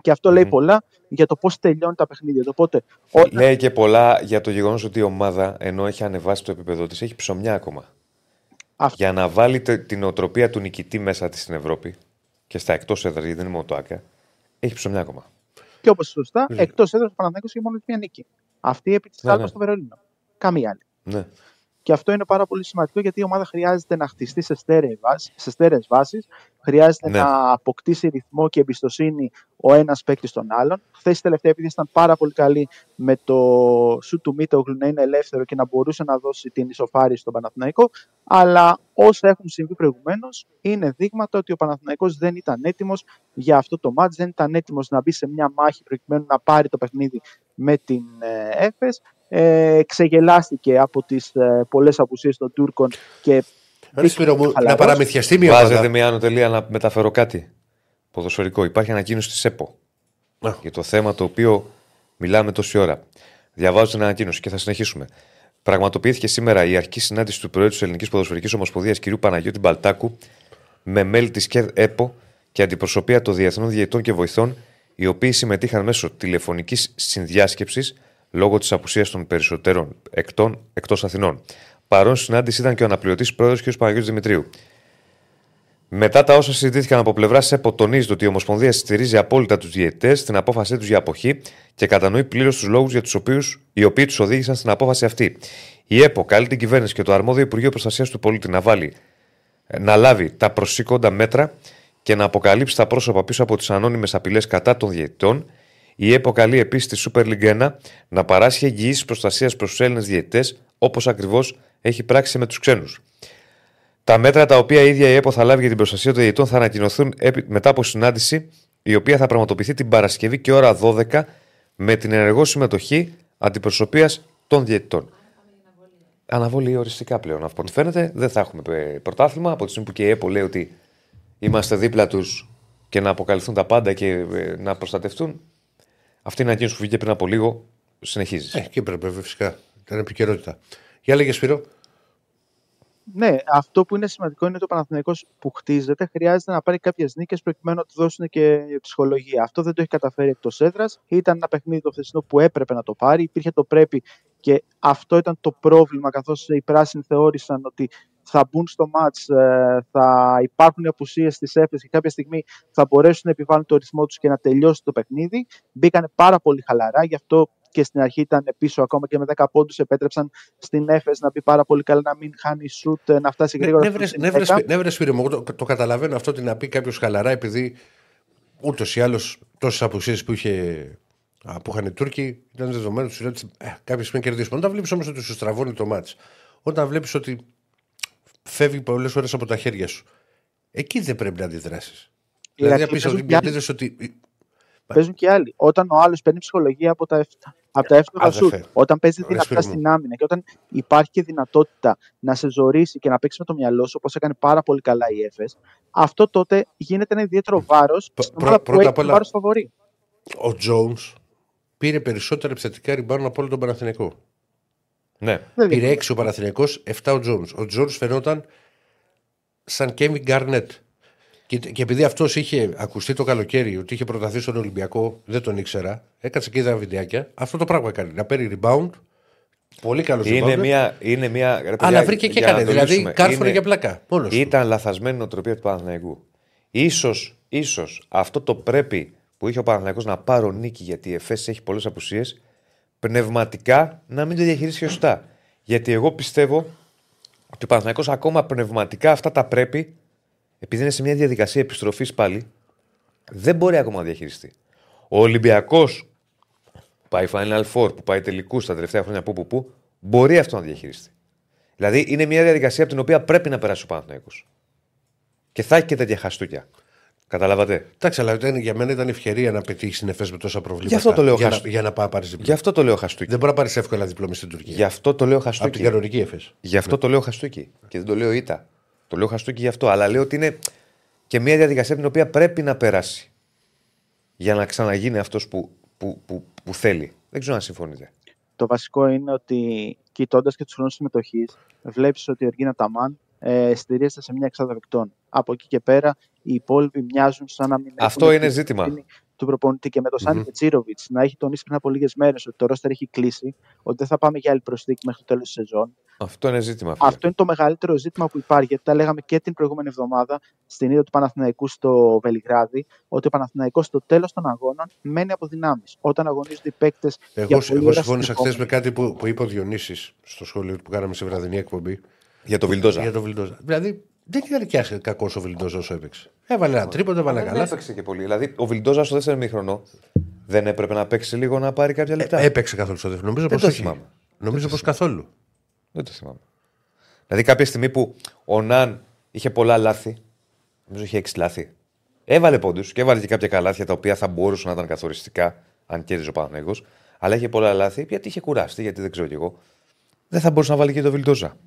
Και αυτό λέει Μμμ. πολλά για το πώς τελειώνει τα παιχνίδια. του. Οπότε, όταν Λέει και πολλά για το γεγονός ότι η ομάδα, ενώ έχει ανεβάσει το επίπεδο της, έχει ψωμιά ακόμα. Αυτό. Για να βάλει τε- την οτροπία του νικητή μέσα της στην Ευρώπη και στα εκτός έδρας, γιατί δεν είναι μόνο το ΑΚΑ, έχει ψωμιά ακόμα. Και όπως σωστά, Ναι. εκτός έδρας ο Παναθηναϊκός είχε μόνο μία νίκη. Αυτή επί της Ναι, Άλμπα ναι. στο Βερολίνο. Καμία άλλη. Ναι. Και αυτό είναι πάρα πολύ σημαντικό γιατί η ομάδα χρειάζεται να χτιστεί σε στέρεες βάσεις, σε στέρεες βάσεις. Χρειάζεται Ναι. να αποκτήσει ρυθμό και εμπιστοσύνη ο ένας παίκτης στον άλλον. Χθες η τελευταία επίθεση ήταν πάρα πολύ καλή με το σου του Μίτογλου να είναι ελεύθερο και να μπορούσε να δώσει την ισοφάριση στον Παναθηναϊκό. Αλλά όσα έχουν συμβεί προηγουμένως είναι δείγματα ότι ο Παναθηναϊκός δεν ήταν έτοιμος για αυτό το μάτς, δεν ήταν έτοιμος να μπει σε μια μάχη προκειμένου να πάρει το παιχνίδι με την ε, ΕΦΕΣ. Ε, ξεγελάστηκε από τις ε, πολλές απουσίες των Τούρκων και Ρε Σπύρο μου, να χαλαρός. παραμυθιαστεί μια Βάζετε ομάδα. μια άνω τελεία να μεταφέρω κάτι. Ποδοσφαιρικό. Υπάρχει ανακοίνωση της ΕΠΟ Α. για το θέμα το οποίο μιλάμε τόση ώρα. Διαβάζω την ανακοίνωση και θα συνεχίσουμε. Πραγματοποιήθηκε σήμερα η αρχική συνάντηση του Προέδρου της Ελληνικής Ποδοσφαιρικής Ομοσπονδίας κ. Παναγιώτη Μπαλτάκου με μέλη της ΚΕΔ ΕΠΟ και αντιπροσωπεία των διεθνών διαιτητών και βοηθών, οι οποίοι συμμετείχαν μέσω τηλεφωνικής συνδιάσκεψης λόγω της απουσίας των περισσότερων εκτών εκτός Αθηνών. Παρόν στη συνάντηση ήταν και ο αναπληρωτής πρόεδρος κ. Παναγιώτης Δημητρίου. Μετά τα όσα συζητήθηκαν από πλευρά ΕΠΟ, τονίζεται ότι η Ομοσπονδία στηρίζει απόλυτα τους διαιτητές στην απόφασή τους για αποχή και κατανοεί πλήρως τους λόγους για τους οποίους οι οποίοι τους οδήγησαν στην απόφαση αυτή. Η ΕΠΟ καλεί την κυβέρνηση και το αρμόδιο Υπουργείο Προστασίας του Πολίτη να, βάλει, να λάβει τα προσήκοντα μέτρα και να αποκαλύψει τα πρόσωπα πίσω από τις ανώνυμες απειλές κατά των διαιτητών. Η ΕΠΟ καλεί επίσης τη Super League 1 να παράσχει εγγυήσεις προστασίας προς τους Έλληνες διαιτητές, όπως ακριβώς έχει πράξει με τους ξένους. Τα μέτρα τα οποία η ίδια η ΕΠΟ θα λάβει για την προστασία των διαιτητών θα ανακοινωθούν επί- μετά από συνάντηση η οποία θα πραγματοποιηθεί την Παρασκευή και ώρα 12 με την ενεργό συμμετοχή αντιπροσωπείας των διαιτητών. Αναβολή οριστικά πλέον. Από ό,τι φαίνεται δεν θα έχουμε ε, πρωτάθλημα από τη στιγμή που και η ΕΠΟ λέει ότι είμαστε δίπλα τους και να αποκαλυφθούν τα πάντα και ε, να προστατευτούν. Αυτή είναι ανακοίνωση που βγήκε πριν από λίγο. Συνεχίζεις. Ε, και έπρεπε φυσικά. Ήταν επικαιρότητα. Για λέγε Σπύρο. Ναι, αυτό που είναι σημαντικό είναι ότι ο Παναθηναϊκός που χτίζεται χρειάζεται να πάρει κάποιες νίκες προκειμένου να του δώσουν και ψυχολογία. Αυτό δεν το έχει καταφέρει εκτός έδρας. Ήταν ένα παιχνίδι το χθεσινό που έπρεπε να το πάρει. Υπήρχε το πρέπει και αυτό ήταν το πρόβλημα, καθώς οι πράσινοι θεώρησαν ότι θα μπουν στο μάτς, ε, θα υπάρχουν οι απουσίες στις έφες και κάποια στιγμή θα μπορέσουν να επιβάλλουν το ρυθμό τους και να τελειώσει το παιχνίδι. Μπήκαν πάρα πολύ χαλαρά, γι' αυτό και στην αρχή ήταν πίσω ακόμα και με 10 πόντους επέτρεψαν στην Έφες να μπει πάρα πολύ καλά, να μην χάνει σουτ, να φτάσει γρήγορα. Ναι, στους βρες- 10. ναι, βρες- ναι, βρες, Σπύρο μου, εγώ το, το καταλαβαίνω αυτό ότι να πει κάποιος χαλαρά επειδή ούτως ή άλλως τόσες απουσίες που, είχε, α, που είχαν οι Τούρκοι ήταν δεδομένο του ότι ε, κάποια στιγμή κερδίσουμε. Όταν βλέπεις όμως ότι σου στραβώνει το μάτ, όταν βλέπεις ότι φεύγει πολλές ώρες από τα χέρια σου, εκεί δεν πρέπει να αντιδράσεις. Δηλαδή να Ηρακλή, πεις ότι παίζουν και άλλοι. διατηρείς ότι. Παίζουν και άλλοι. Όταν ο άλλος παίρνει ψυχολογία από τα, εφ- από τα εύκολα Α, σουτ, δεν φέρει. όταν παίζει Ρε, δυνατά Σπύρο μου. στην άμυνα και όταν υπάρχει και δυνατότητα να σε ζωρίσει και να παίξεις με το μυαλό σου, όπως έκανε πάρα πολύ καλά η ΕΦΕΣ, αυτό τότε γίνεται ένα ιδιαίτερο βάρος στην πρω- ομάδα που πρώτα έχει απ' όλα- βάρος φαβορή. Ο Jones πήρε περισσότερα επιθετικά rebound από όλο τον Παναθηναϊκό. Ναι. Δεν Πήρε δείχνει. 6 ο Παναθηναϊκός, 7 ο Τζόνς. Ο Τζόνς φαινόταν σαν Κέμι Γκάρνετ. Και, και επειδή αυτός είχε ακουστεί το καλοκαίρι ότι είχε προταθεί στον Ολυμπιακό, δεν τον ήξερα. Έκατσε και είδα βιντεάκια. Αυτό το πράγμα κάνει. Να παίρνει rebound. Πολύ καλός Είναι rebound. μια, είναι μια. ρε παιδιά, Αλλά βρήκε και για να έκανε. το Δηλαδή λύσουμε, κάρφωνε είναι- για πλάκα. Μόνος του. Ήταν λαθασμένη νοοτροπία του Παναθηναϊκού. Ίσως, ίσως αυτό το πρέπει που είχε ο Παναθηναϊκός να πάρω νίκη γιατί η ΕΦΕΣ έχει πολλές απουσίες πνευματικά να μην το διαχειρίσει σωστά. Γιατί εγώ πιστεύω ότι ο Παναθηναϊκός ακόμα πνευματικά αυτά τα πρέπει επειδή είναι σε μια διαδικασία επιστροφής πάλι δεν μπορεί ακόμα να διαχειριστεί. Ο Ολυμπιακός που πάει Final Four, που πάει τελικούς τα τελευταία χρόνια που, που, που, μπορεί αυτό να διαχειριστεί. Δηλαδή είναι μια διαδικασία από την οποία πρέπει να περάσει ο Παναθηναϊκός. Και θα έχει και τέτοια χαστούκια. Καταλάβατε; Εντάξει, αλλά ήταν, για μένα ήταν ευκαιρία να πετύχεις την ΕΦΕΣ με τόσα προβλήματα. Γι' αυτό το λέω για, χαστό. να, για να πάει πάρεις διπλό. Γι' αυτό το λέω χαστούκι. Δεν μπορεί να πάρεις εύκολα διπλό μες στην Τουρκία. Γι' αυτό το λέω Από την χαστούκι. κανονική ΕΦΕΣ. Γι' αυτό το λέω χαστούκι. Και δεν το λέω ήττα. Το λέω χαστούκι γι' αυτό. Αλλά λέω ότι είναι και μια διαδικασία την οποία πρέπει να περάσει. Για να ξαναγίνει αυτός που, που, που, που θέλει. Δεν ξέρω αν συμφωνείτε. Το βασικό είναι ότι κοιτώντας και τους χρόνους συμμετοχής, βλέπεις ότι η Εργίνα Ταμάν ε, στηρίζεται σε μια εξάδα παικτών. Από εκεί και πέρα, οι υπόλοιποι μοιάζουν σαν να μην Αυτό έχουν είναι την ζήτημα. ευθύνη Του προπονητή και με τον Σάνι Μετζίροβιτ να έχει τονίσει πριν από λίγες μέρες ότι το ρόστερ έχει κλείσει, ότι δεν θα πάμε για άλλη προσθήκη μέχρι το τέλος της σεζόν. Αυτό είναι ζήτημα. φίλε. Αυτό είναι το μεγαλύτερο ζήτημα που υπάρχει. Γιατί τα λέγαμε και την προηγούμενη εβδομάδα στην ida του Παναθηναϊκού στο Βελιγράδι, ότι ο Παναθηναϊκός στο τέλος των αγώνων μένει από δυνάμεις. Όταν αγωνίζονται οι παίκτες. Εγώ, εγώ συμφώνησα χθες με κάτι που, που είπε ο Διονύσης στο σχόλιο που κάναμε σε βραδινή εκπομπή. Για το Βιλντόζα. Για τον Βιλντόζα. Δηλαδή δεν ήταν και κακός ο Βιλντόζα όσο έπαιξε. Έβαλε ένα τρίποντο, έβαλε Δεν καλά. έπαιξε και πολύ. Δηλαδή, ο Βιλντόζα στο δεύτερο μήχρονο δεν έπρεπε να παίξει λίγο να πάρει κάποια λεπτά. Ε, έπαιξε καθόλου στο δεύτερο. Νομίζω Δεν πως το όχι. θυμάμαι. Νομίζω πως καθόλου. Δεν το θυμάμαι. Δηλαδή, κάποια στιγμή που ο Ναν είχε πολλά λάθη, νομίζω είχε έξι λάθη. Έβαλε πόντους και έβαλε και κάποια καλάθια τα οποία θα μπορούσαν να ήταν καθοριστικά αν κέρδιζε ο Παναγενικό. Αλλά είχε πολλά λάθη γιατί είχε κουραστεί, γιατί δεν ξέρω κι εγώ. Δεν θα μπορούσε να βάλει και το Βιλντόζα.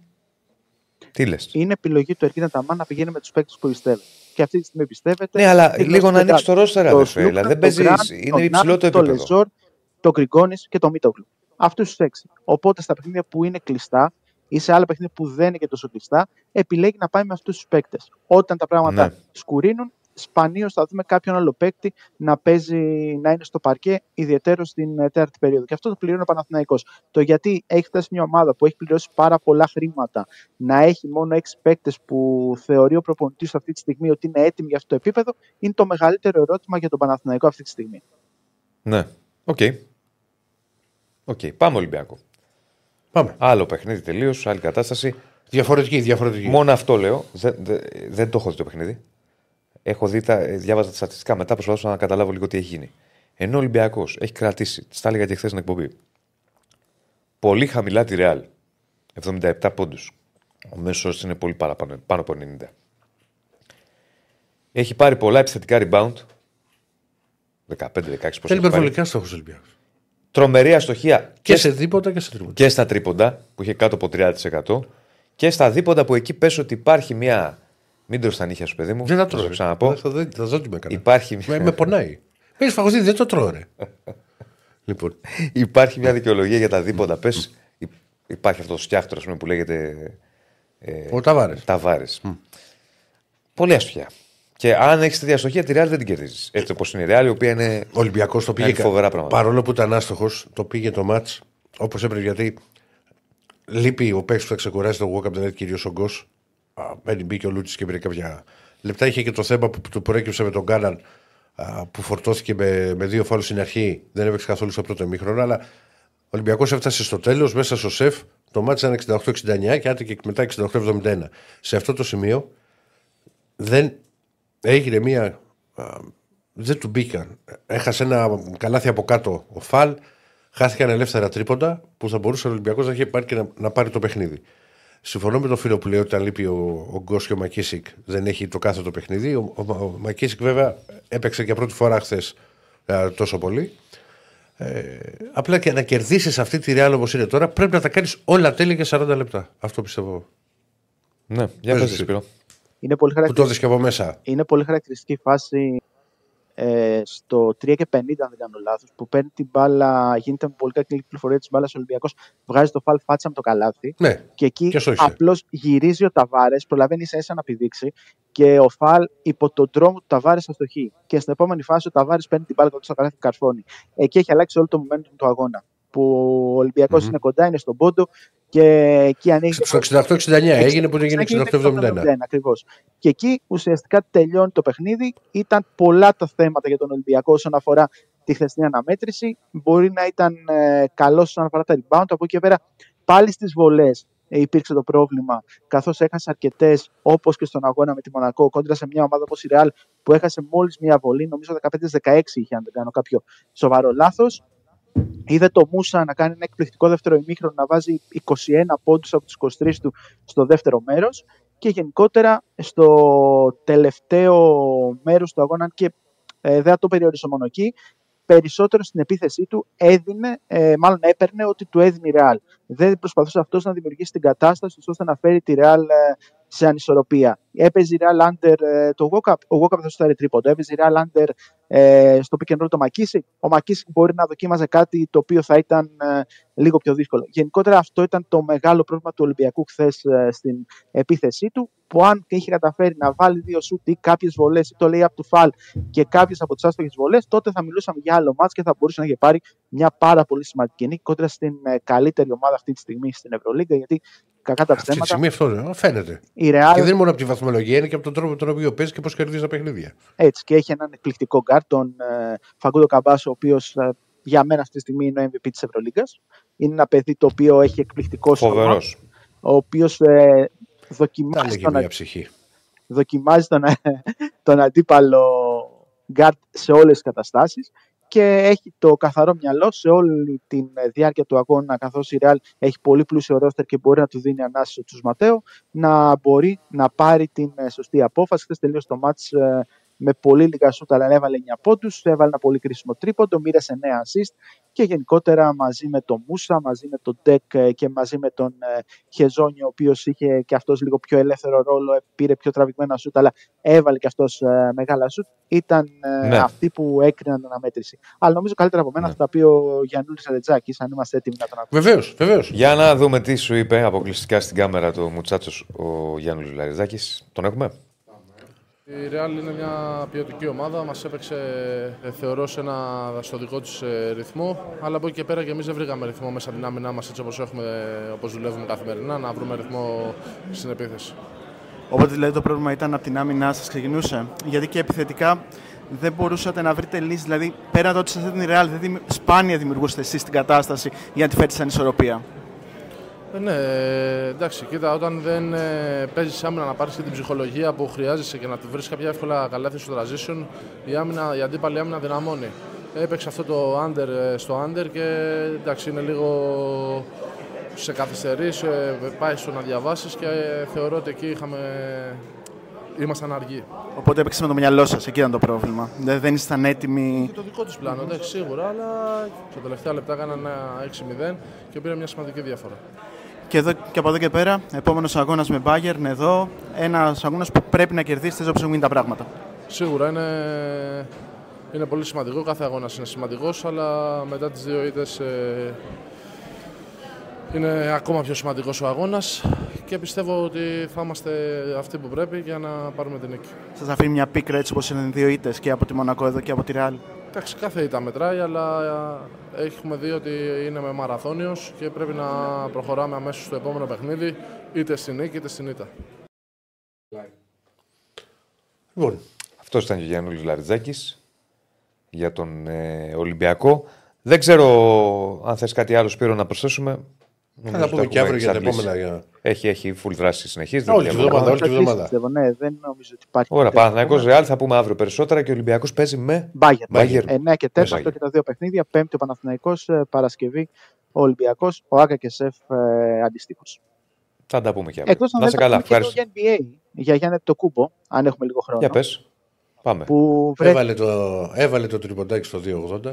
Τι λες; Είναι επιλογή του Εργίνα Ταμάν να πηγαίνει με τους παίκτες που πιστεύει. Και αυτή τη στιγμή πιστεύετε. Ναι, αλλά είναι λίγο στο να ανοίξεις το πεντάδι. ρόστερ, Το αδερφέ. Σλούκα, Δηλαδή δεν το παίζεις. Γκραντ, Είναι τον υψηλό το Νάρ, Το επίπεδο. Λεζόρ, το Γκριγκόνης και το Μίτογλου. Αυτούς τους έξι. Οπότε στα παιχνίδια που είναι κλειστά ή σε άλλα παιχνίδια που δεν είναι και τόσο κλειστά, επιλέγει να πάει με αυτούς τους παίκτες. Όταν τα πράγματα Ναι. σκουρίνουν, σπανίως θα δούμε κάποιον άλλο παίκτη να παίζει, να είναι στο παρκέ, ιδιαίτερο στην ε, τέταρτη περίοδο. Και αυτό το πληρώνει ο Παναθηναϊκός. Το γιατί έχει φτάσει μια ομάδα που έχει πληρώσει πάρα πολλά χρήματα να έχει μόνο έξι παίκτες που θεωρεί ο προπονητής αυτή τη στιγμή ότι είναι έτοιμοι για αυτό το επίπεδο, είναι το μεγαλύτερο ερώτημα για τον Παναθηναϊκό αυτή τη στιγμή. Ναι. OK. OK. Πάμε Ολυμπιακό. Πάμε. Άλλο παιχνίδι τελείως, άλλη κατάσταση. Διαφορετική, διαφορετική. Μόνο αυτό λέω. Δεν, δεν, δεν το έχω δει το παιχνίδι. Έχω δει τα, ε, διάβαζα τα στατιστικά μετά, προσπαθούσα να καταλάβω λίγο τι έχει γίνει. Ενώ ο Ολυμπιακός έχει κρατήσει, τη τα έλεγα και χθες στην εκπομπή, πολύ χαμηλά τη Ρεάλ. 77 πόντους. Ο μέσος όρος είναι πολύ παραπάνω, πάνω από 90. Έχει πάρει πολλά επιθετικά rebound. 15-16 πόσο Θέλει υπερβολικά στόχος ο Ολυμπιακός. Τρομερή αστοχία Και σε δίποτα και σε τρίποτα. και στα τρίποντα που είχε κάτω από 30% και στα δίποντα που εκεί πες ότι υπάρχει μια. Μην τρως τα νύχια σου, παιδί μου. Δεν θα θα τρώω. σου ξαναπώ. Θα, δω- θα δω τι με έκανε. Υπάρχει, Με, με πονάει. Με έχει φαγωθεί, δεν το τρώω, ρε. [LAUGHS] λοιπόν, υπάρχει μια δικαιολογία για τα δίποντα. Πες, υ- υπάρχει αυτός το στιάχτρο ας πούμε, που λέγεται. Ε, ο Ταβάρες. Ταβάρες. Πολύ αστοχία. Και αν έχεις τέτοια αστοχία, τη Real δεν την κερδίζεις. Έτσι όπως είναι η Real, η οποία είναι. Ο Ολυμπιακός το πήγε. Κάνει φοβερά πράγματα. Παρόλο που ήταν άστοχος, το πήγε το ματ όπως έπρεπε γιατί λείπει ο παίκτης που θα ξεκουράσει το walk up the net, κυρίως ο Γκος. Μπαίνει μπήκε ο Λούτσι και πήρε κάποια λεπτά. Είχε και το θέμα που του προέκυψε με τον Γκάναν α, που φορτώθηκε με, με δύο φάλου στην αρχή. Δεν έπαιξε καθόλου στο πρώτο ημίχρονο. Αλλά ο Ολυμπιακός έφτασε στο τέλος μέσα στο σεφ. Το μάτς ήταν 68-69 και άντε και μετά 68-71. Σε αυτό το σημείο δεν έγινε μία. α, δεν του μπήκαν. Έχασε ένα καλάθι από κάτω ο Φαλ. Χάθηκαν ελεύθερα τρίποντα που θα μπορούσε ο Ολυμπιακός να έχει πάρει και να, να πάρει το παιχνίδι. Συμφωνώ με τον φίλο που λέει ότι αν λείπει ο, ο Γκος και ο Μακίσικ δεν έχει το κάθε το παιχνίδι. Ο, ο, ο Μακίσικ βέβαια έπαιξε για πρώτη φορά χθες τόσο πολύ. Ε, απλά και να κερδίσεις αυτή τη ρεάλ όπως είναι τώρα πρέπει να τα κάνεις όλα τέλεια για 40 λεπτά. Αυτό πιστεύω. Ναι, για Πες πες εσύ. Σπύρο. Είναι πολύ, Που το χαρακτηριστική, έδωσε και από μέσα. είναι πολύ χαρακτηριστική φάση ε, στο 3 και 50, αν δεν κάνω λάθος, που παίρνει την μπάλα, γίνεται με πολύ κακή κυκλοφορία της μπάλας ο Ολυμπιακός, βγάζει το φαλ φάτσα με το καλάθι. Ναι, Και εκεί Και στο ύψε. απλώς γυρίζει ο Ταβάρες, προλαβαίνει ίσα ίσα να πηδήξει και ο Φαλ υπό τον δρόμο του Ταβάρες αστοχεί. Και στην επόμενη φάση ο Ταβάρες παίρνει την μπάλα κοντά στο καλάθι και καρφώνει. Εκεί έχει αλλάξει όλο το momentum του αγώνα. Που ο ολυμπιακο Μμμ. είναι κοντά, είναι στον πόντο και εκεί ανοίγει. στο 68-69 έγινε που έγινε 68-71. Ακριβώς. Και εκεί ουσιαστικά τελειώνει το παιχνίδι. Ήταν πολλά τα θέματα για τον Ολυμπιακό όσον αφορά τη χθεσινή αναμέτρηση. Μπορεί να ήταν ε, καλό όσον αφορά τα rebound. Από εκεί και πέρα πάλι στις βολές ε, υπήρξε το πρόβλημα, καθώς έχασε αρκετές, όπως και στον αγώνα με τη Μονακό, κόντρα σε μια ομάδα όπως η Real που έχασε μόλις μια βολή, νομίζω 15-16 είχε, αν δεν κάνω κάποιο σοβαρό λάθος. Είδε το Μούσα να κάνει ένα εκπληκτικό δεύτερο ημίχρονο, να βάζει 21 πόντους από τους 23 του στο δεύτερο μέρος και γενικότερα στο τελευταίο μέρος του αγώνα, αν και ε, δεν θα το περιορίσω μόνο εκεί, περισσότερο στην επίθεσή του έδινε, ε, μάλλον έπαιρνε ότι του έδινε η Real. Δεν προσπαθούσε αυτός να δημιουργήσει την κατάσταση ώστε να φέρει τη Real ε, σε ανισορροπία. Έπαιζε η Real under ε, το Walkup, ο Walkup δεν σου φέρει τρίποντο. Έπαιζε η Real under ε, στο pick and roll το Μακίσικ. Ο Μακίσικ μπορεί να δοκίμαζε κάτι το οποίο θα ήταν ε, λίγο πιο δύσκολο. Γενικότερα αυτό ήταν το μεγάλο πρόβλημα του Ολυμπιακού χθες στην επίθεσή του, που αν και είχε καταφέρει να βάλει δύο σουτ ή κάποιες βολές ή το λέει από του φαλ και κάποιες από τις άστοχες βολές, τότε θα μιλούσαμε για άλλο ματς και θα μπορούσε να είχε πάρει μια πάρα πολύ σημαντική νίκη κόντρα στην ε, καλύτερη ομάδα αυτή τη στιγμή στην Ευρωλίγκα. Γιατί κακά τα Αυτή τη ψέματα, στιγμή αυτό ε, φαίνεται. η Real Και δεν είναι μόνο από τη βαθμολογία, είναι και από τον τρόπο με τον οποίο παίζει και πώς κερδίζει τα παιχνίδια. Έτσι, και έχει έναν εκπληκτικό γκαρντ, τον ε, Φαγκούντο Καμπάτσο, ο οποίος για μένα αυτή τη στιγμή είναι ο MVP της Ευρωλίγκας. Είναι ένα παιδί το οποίο έχει εκπληκτικό σώμα, Φοβερός. ο οποίος ε, Τα δοκιμάζει, λέγει τον, μια ψυχή. δοκιμάζει τον, τον αντίπαλο γκαρντ σε όλες τις καταστάσεις και έχει το καθαρό μυαλό σε όλη τη διάρκεια του αγώνα καθώς η Real έχει πολύ πλούσιο ρόστερ και μπορεί να του δίνει ανάση στους Ματέο να μπορεί να πάρει την ε, σωστή απόφαση. Χθες τελείωσε το ματς ε, με πολύ λίγα σουτ αλλά έβαλε 9 πόντους, έβαλε ένα πολύ κρίσιμο τρίποντο, μοίρασε 9 assist και γενικότερα μαζί με τον Μούσα, μαζί με τον Ντεκ ε, και μαζί με τον ε, Χεζόνιο, ο οποίος είχε και αυτός λίγο πιο ελεύθερο ρόλο, ε, πήρε πιο τραβηγμένα σουτ, αλλά έβαλε και αυτός μεγάλα σουτ. Ήταν ε, Ναι. αυτοί που έκριναν την αναμέτρηση. Αλλά νομίζω καλύτερα από μένα Ναι. θα τα πει ο Γιάννουλη Αρετζάκη, αν είμαστε έτοιμοι να τον ακούσουμε. Βεβαίως, βεβαίως. Για να δούμε τι σου είπε αποκλειστικά στην κάμερα το Μουτσάτσος ο Γιάννης Λαριζάκη. Τον έχουμε; Η Real είναι μια ποιοτική ομάδα. Μας έπαιξε, ε, θεωρώς, σε ένα, στο δικό της ρυθμό. Αλλά από εκεί και πέρα και εμείς δεν βρήκαμε ρυθμό μέσα από την άμυνά μας έτσι όπως όπως δουλεύουμε καθημερινά, να βρούμε ρυθμό στην επίθεση. Οπότε δηλαδή το πρόβλημα ήταν από την άμυνά σας ξεκινούσε; Γιατί και επιθετικά δεν μπορούσατε να βρείτε λύση. Δηλαδή πέρα το ότι σα έδινε η Real, δεν δημι- σπάνια δημιουργούσατε εσείς την κατάσταση για να τη φέρετε σε ανισορροπία. Ε, ναι, ε, εντάξει, κοίτα, όταν δεν ε, παίζεις άμυνα να πάρεις και την ψυχολογία που χρειάζεσαι και να τη βρεις κάποια εύκολα καλάθι στο transition, η, άμυνα, η αντίπαλη άμυνα δυναμώνει. Έπαιξε αυτό το under ε, στο under και εντάξει, είναι λίγο σε καθυστερείς, πάει στο να διαβάσεις και ε, θεωρώ ότι εκεί είχαμε, ήμασταν αργοί. Οπότε έπαιξες με το μυαλό σας, εκεί ήταν το πρόβλημα. Δεν, δεν ήσταν έτοιμοι. Και το δικό τους πλάνο, εντάξει, σίγουρα, αλλά στα τελευταία λεπτά έκαναν ένα 6-0 και πήρε μια σημαντική διαφορά. Και, εδώ, και από εδώ και πέρα, επόμενος αγώνας με Bayern εδώ. Ένας αγώνας που πρέπει να κερδίσετε όπω έχουν γίνει τα πράγματα. Σίγουρα είναι, είναι πολύ σημαντικό. Κάθε αγώνας είναι σημαντικός, αλλά μετά τις δύο ήττε ε, είναι ακόμα πιο σημαντικός ο αγώνας και πιστεύω ότι θα είμαστε αυτοί που πρέπει για να πάρουμε την νίκη. Σας αφήνει μια πίκρα έτσι όπως είναι οι δύο ήττε και από τη Μονακό εδώ και από τη Real. Εντάξει, κάθε ήττα μετράει, αλλά ε, έχουμε δει ότι είναι με μαραθώνιος και πρέπει να προχωράμε αμέσως στο επόμενο παιχνίδι, είτε στην νίκη είτε στην ήττα. Λοιπόν, Αυτός ήταν και ο Γιάννης Λαριτζάκη για τον ε, Ολυμπιακό. Δεν ξέρω αν θες κάτι άλλο Σπύρο να προσθέσουμε. Θα Νομίζω τα πούμε το και έχουμε αύριο για τα εξαντλήσει. επόμενα. Για... Έχει, έχει full δράση συνεχίζεται. Όλη τη δηλαδή, βδομάδα, όλη τη Θα βδομάδα. πιστεύω, ναι, δεν νομίζω ότι υπάρχει. Ωραία, κάτι Παναθυναϊκό ακόμα. Ρεάλ θα πούμε αύριο περισσότερα και ο Ολυμπιακός παίζει με. Bayern. Bayern. 9 και 4 Bayern. και τα δύο παιχνίδια. Πέμπτη ο Παναθηναϊκός, ε, Παρασκευή ο Ολυμπιακός, ο Άκα και Σεφ ε, αντίστοιχο. Θα τα πούμε και αύριο. Εκτός αν Να δεν σε τα καλά, πούμε και ευχαριστώ. το NBA για Γιάννη το κούμπο, αν έχουμε λίγο χρόνο. Για πες. Πάμε. Που βρε... Έβαλε το, έβαλε το τριποντάκι στο 280.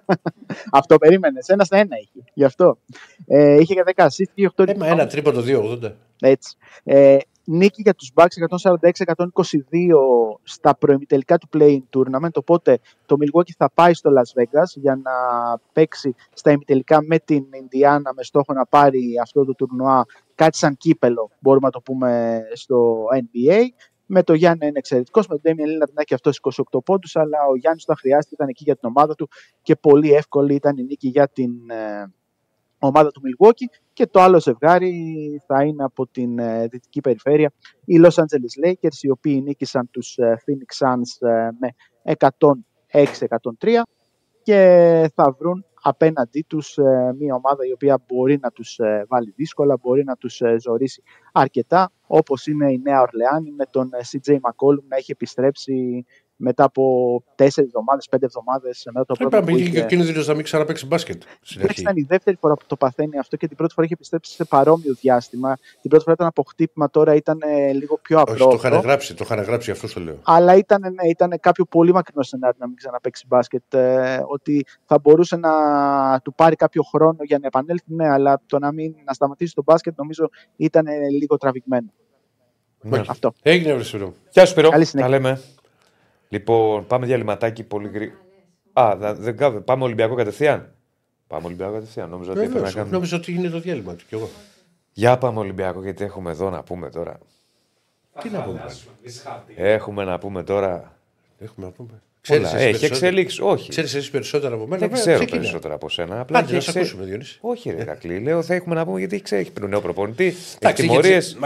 [LAUGHS] Αυτό περίμενες. Ένας στα ένα είχε. Γι' αυτό. Ε, είχε και 10 assist και 8 Έμα, ένα τρίποντο 280. Έτσι. Ε, Νίκη για τους Bucks 146-122 στα προημιτελικά του Play-in Tournament, οπότε το Milwaukee θα πάει στο Las Vegas για να παίξει στα ημιτελικά με την Indiana με στόχο να πάρει αυτό το τουρνουά κάτι σαν κύπελο, μπορούμε να το πούμε στο NBA. Με το Γιάννη είναι εξαιρετικός. Με τον Ντέμιεν Λίλαρντ να έχει αυτός 28 πόντους, αλλά ο Γιάννης όταν χρειάστηκε ήταν εκεί για την ομάδα του και πολύ εύκολη ήταν η νίκη για την ε, ομάδα του Milwaukee. Και το άλλο ζευγάρι θα είναι από την ε, δυτική περιφέρεια οι Los Angeles Lakers, οι οποίοι νίκησαν τους ε, Phoenix Suns ε, με 106-103 και θα βρουν απέναντί τους ε, μια ομάδα η οποία μπορεί να τους ε, βάλει δύσκολα, μπορεί να τους ε, ζωρίσει αρκετά, όπως είναι η Νέα Ορλεάνη με τον CJ McCollum να έχει επιστρέψει μετά από τέσσερις εβδομάδες, πέντε εβδομάδες μετά το πρώτο. Είπαμε και ο κίνδυνο να μην ξαναπέξει μπάσκετ. Ήταν η δεύτερη φορά που το παθαίνει αυτό και την πρώτη φορά είχε επιστρέψει σε παρόμοιο διάστημα. Την πρώτη φορά ήταν από χτύπημα, τώρα ήταν ε, λίγο πιο απλό. Όχι, το είχαν γράψει, το είχαν γράψει, αυτό το λέω. Αλλά ήταν, ναι, ήταν κάποιο πολύ μακρινό σενάριο να μην ξαναπέξει μπάσκετ. Ε, ότι θα μπορούσε να του πάρει κάποιο χρόνο για να επανέλθει, ναι, αλλά το να, μην, να σταματήσει το μπάσκετ νομίζω ήταν ε, λίγο τραβηγμένο. Ναι. Αυτό. Έγινε, Βρεσπυρό. Γεια σου, Σπυρό. Τα λέμε. Λοιπόν, πάμε διαλυματάκι πολύ γρήγορα. Α, δεν κάβε. Πάμε Ολυμπιακό κατευθείαν. Πάμε Ολυμπιακό κατευθείαν. Νόμιζα ότι, να κάνουμε... Νόμιζα ότι είναι το διάλειμμα του κι εγώ. Για πάμε Ολυμπιακό, γιατί έχουμε εδώ να πούμε τώρα. Τι να πούμε; Έχουμε να πούμε τώρα. Έχουμε να πούμε. Ξέρεις έχει εξελίξεις. Όχι. Ξέρεις εσύ περισσότερα από μένα. Δεν ξέρω ξεκινά. περισσότερα από σένα. Απλά να σε ακούσουμε, Διονύση. Όχι, ρε Κακλή. Λέω θα έχουμε να πούμε γιατί ξέρεις. Έχει νέο προπονητή. Έχει τιμωρίες.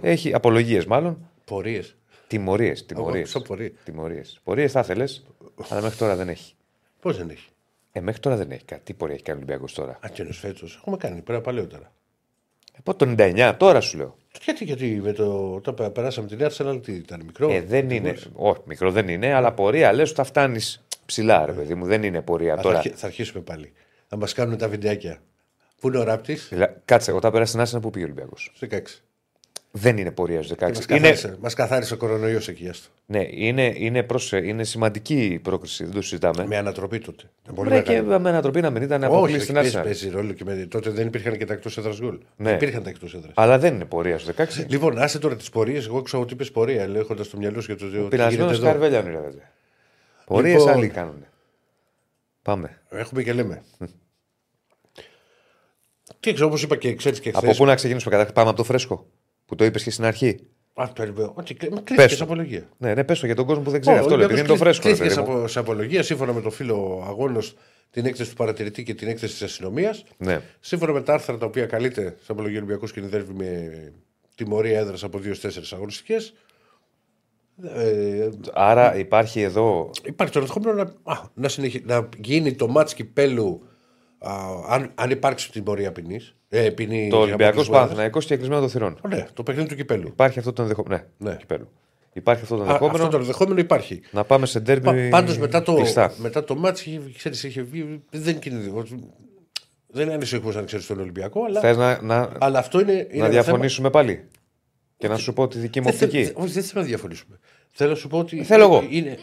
Έχει απολογίες μάλλον. Πορείες. Τιμωρίες. Τιμωρίες. Τιμωρίες. Πορείες θα ήθελες, αλλά μέχρι τώρα δεν έχει. Πώς δεν έχει; Ε, μέχρι τώρα δεν έχει κάτι. Τι πορεία έχει κάνει ο Ολυμπιακός τώρα; Α, και φέτος. Έχουμε κάνει πρέπει παλαιότερα. Από το 99, τώρα σου λέω. Γιατί, γιατί με το, όταν περάσαμε την Arsenal, τι ήταν μικρό; Ε, δεν είναι. Όχι, μικρό δεν είναι, αλλά πορεία λες ότι φτάνεις ψηλά, ρε παιδί μου. Δεν είναι πορεία Α, τώρα. Θα, αρχίσουμε πάλι. Θα μας κάνουν τα βιντεάκια. Πού είναι ο ράπτης; Κάτσε, όταν πέρασε την Arsenal, πού πήγε ο Ολυμπιακός; 16. Δεν είναι πορεία στους 16. Μας καθάρισε, είναι... καθάρισε ο κορονοϊός εκεί. Άστο. Ναι, είναι, είναι, προς, είναι σημαντική η πρόκριση, δεν το συζητάμε. Με ανατροπή τότε. Μπορεί και με ανατροπή να μην ήταν αποκλείσει στην Άσσα. Παίζει ρόλο και με, τότε δεν υπήρχαν και τα εκτός έδρας γκολ. Ναι. Υπήρχαν τα εκτός έδρας. Αλλά δεν είναι πορεία στους 16. Λοιπόν, άσε τώρα τις πορείες. Εγώ ξέρω ότι είπες πορεία, έχοντας το μυαλό σου για το δύο. Πεινασμένο καρβέλια είναι. Πορείε λοιπόν, άλλοι κάνουν. Πάμε. Έχουμε και λέμε. Και ξέρω, όπως είπα και ξέρεις και χθε. Από πού να ξεκινήσουμε καταρχήν, πάμε από το φρέσκο που το είπες και στην αρχή. Α, το Ότι κρίθηκε σε απολογία. Ναι, ναι, πέσω για τον κόσμο που δεν ξέρει αυτό. Επειδή είναι το φρέσκο. Κρίθηκε σε απολογία σύμφωνα με το φίλο αγώνος την έκθεση του παρατηρητή και την έκθεση της αστυνομίας. Ναι. Σύμφωνα με τα άρθρα τα οποία καλείται σε απολογία Ολυμπιακού κινδυνεύει με τιμωρία έδρας από 2-4 αγωνιστικές. Ε, Άρα υπάρχει εδώ. Υπάρχει το ενδεχόμενο να, να, να γίνει το μάτς κυπέλου αν, αν υπάρξει την πορεία ποινής. Ε, το Ολυμπιακός Παναθυναϊκό και κλεισμένο των θυρών. Ναι, το παιχνίδι του κυπέλου. Υπάρχει αυτό το ενδεχόμενο. Ναι, ναι. Κυπέλου. Υπάρχει αυτό το ενδεχόμενο. Αυτό το ενδεχόμενο υπάρχει. Να πάμε σε ντέρμπι. Πάντως μετά το, μετά το μάτς ξέρεις, είχε βγει. Δεν είναι Δεν είναι ανησυχώ αν ξέρεις τον Ολυμπιακό. Αλλά, Θες να, να, αλλά αυτό είναι. είναι να διαφωνήσουμε θέμα... πάλι; Και να σου πω τη δική μου οπτική. Όχι, δεν θέλω να διαφωνήσουμε. Θέλω να σου πω ότι. Θέλω εγώ. Είναι,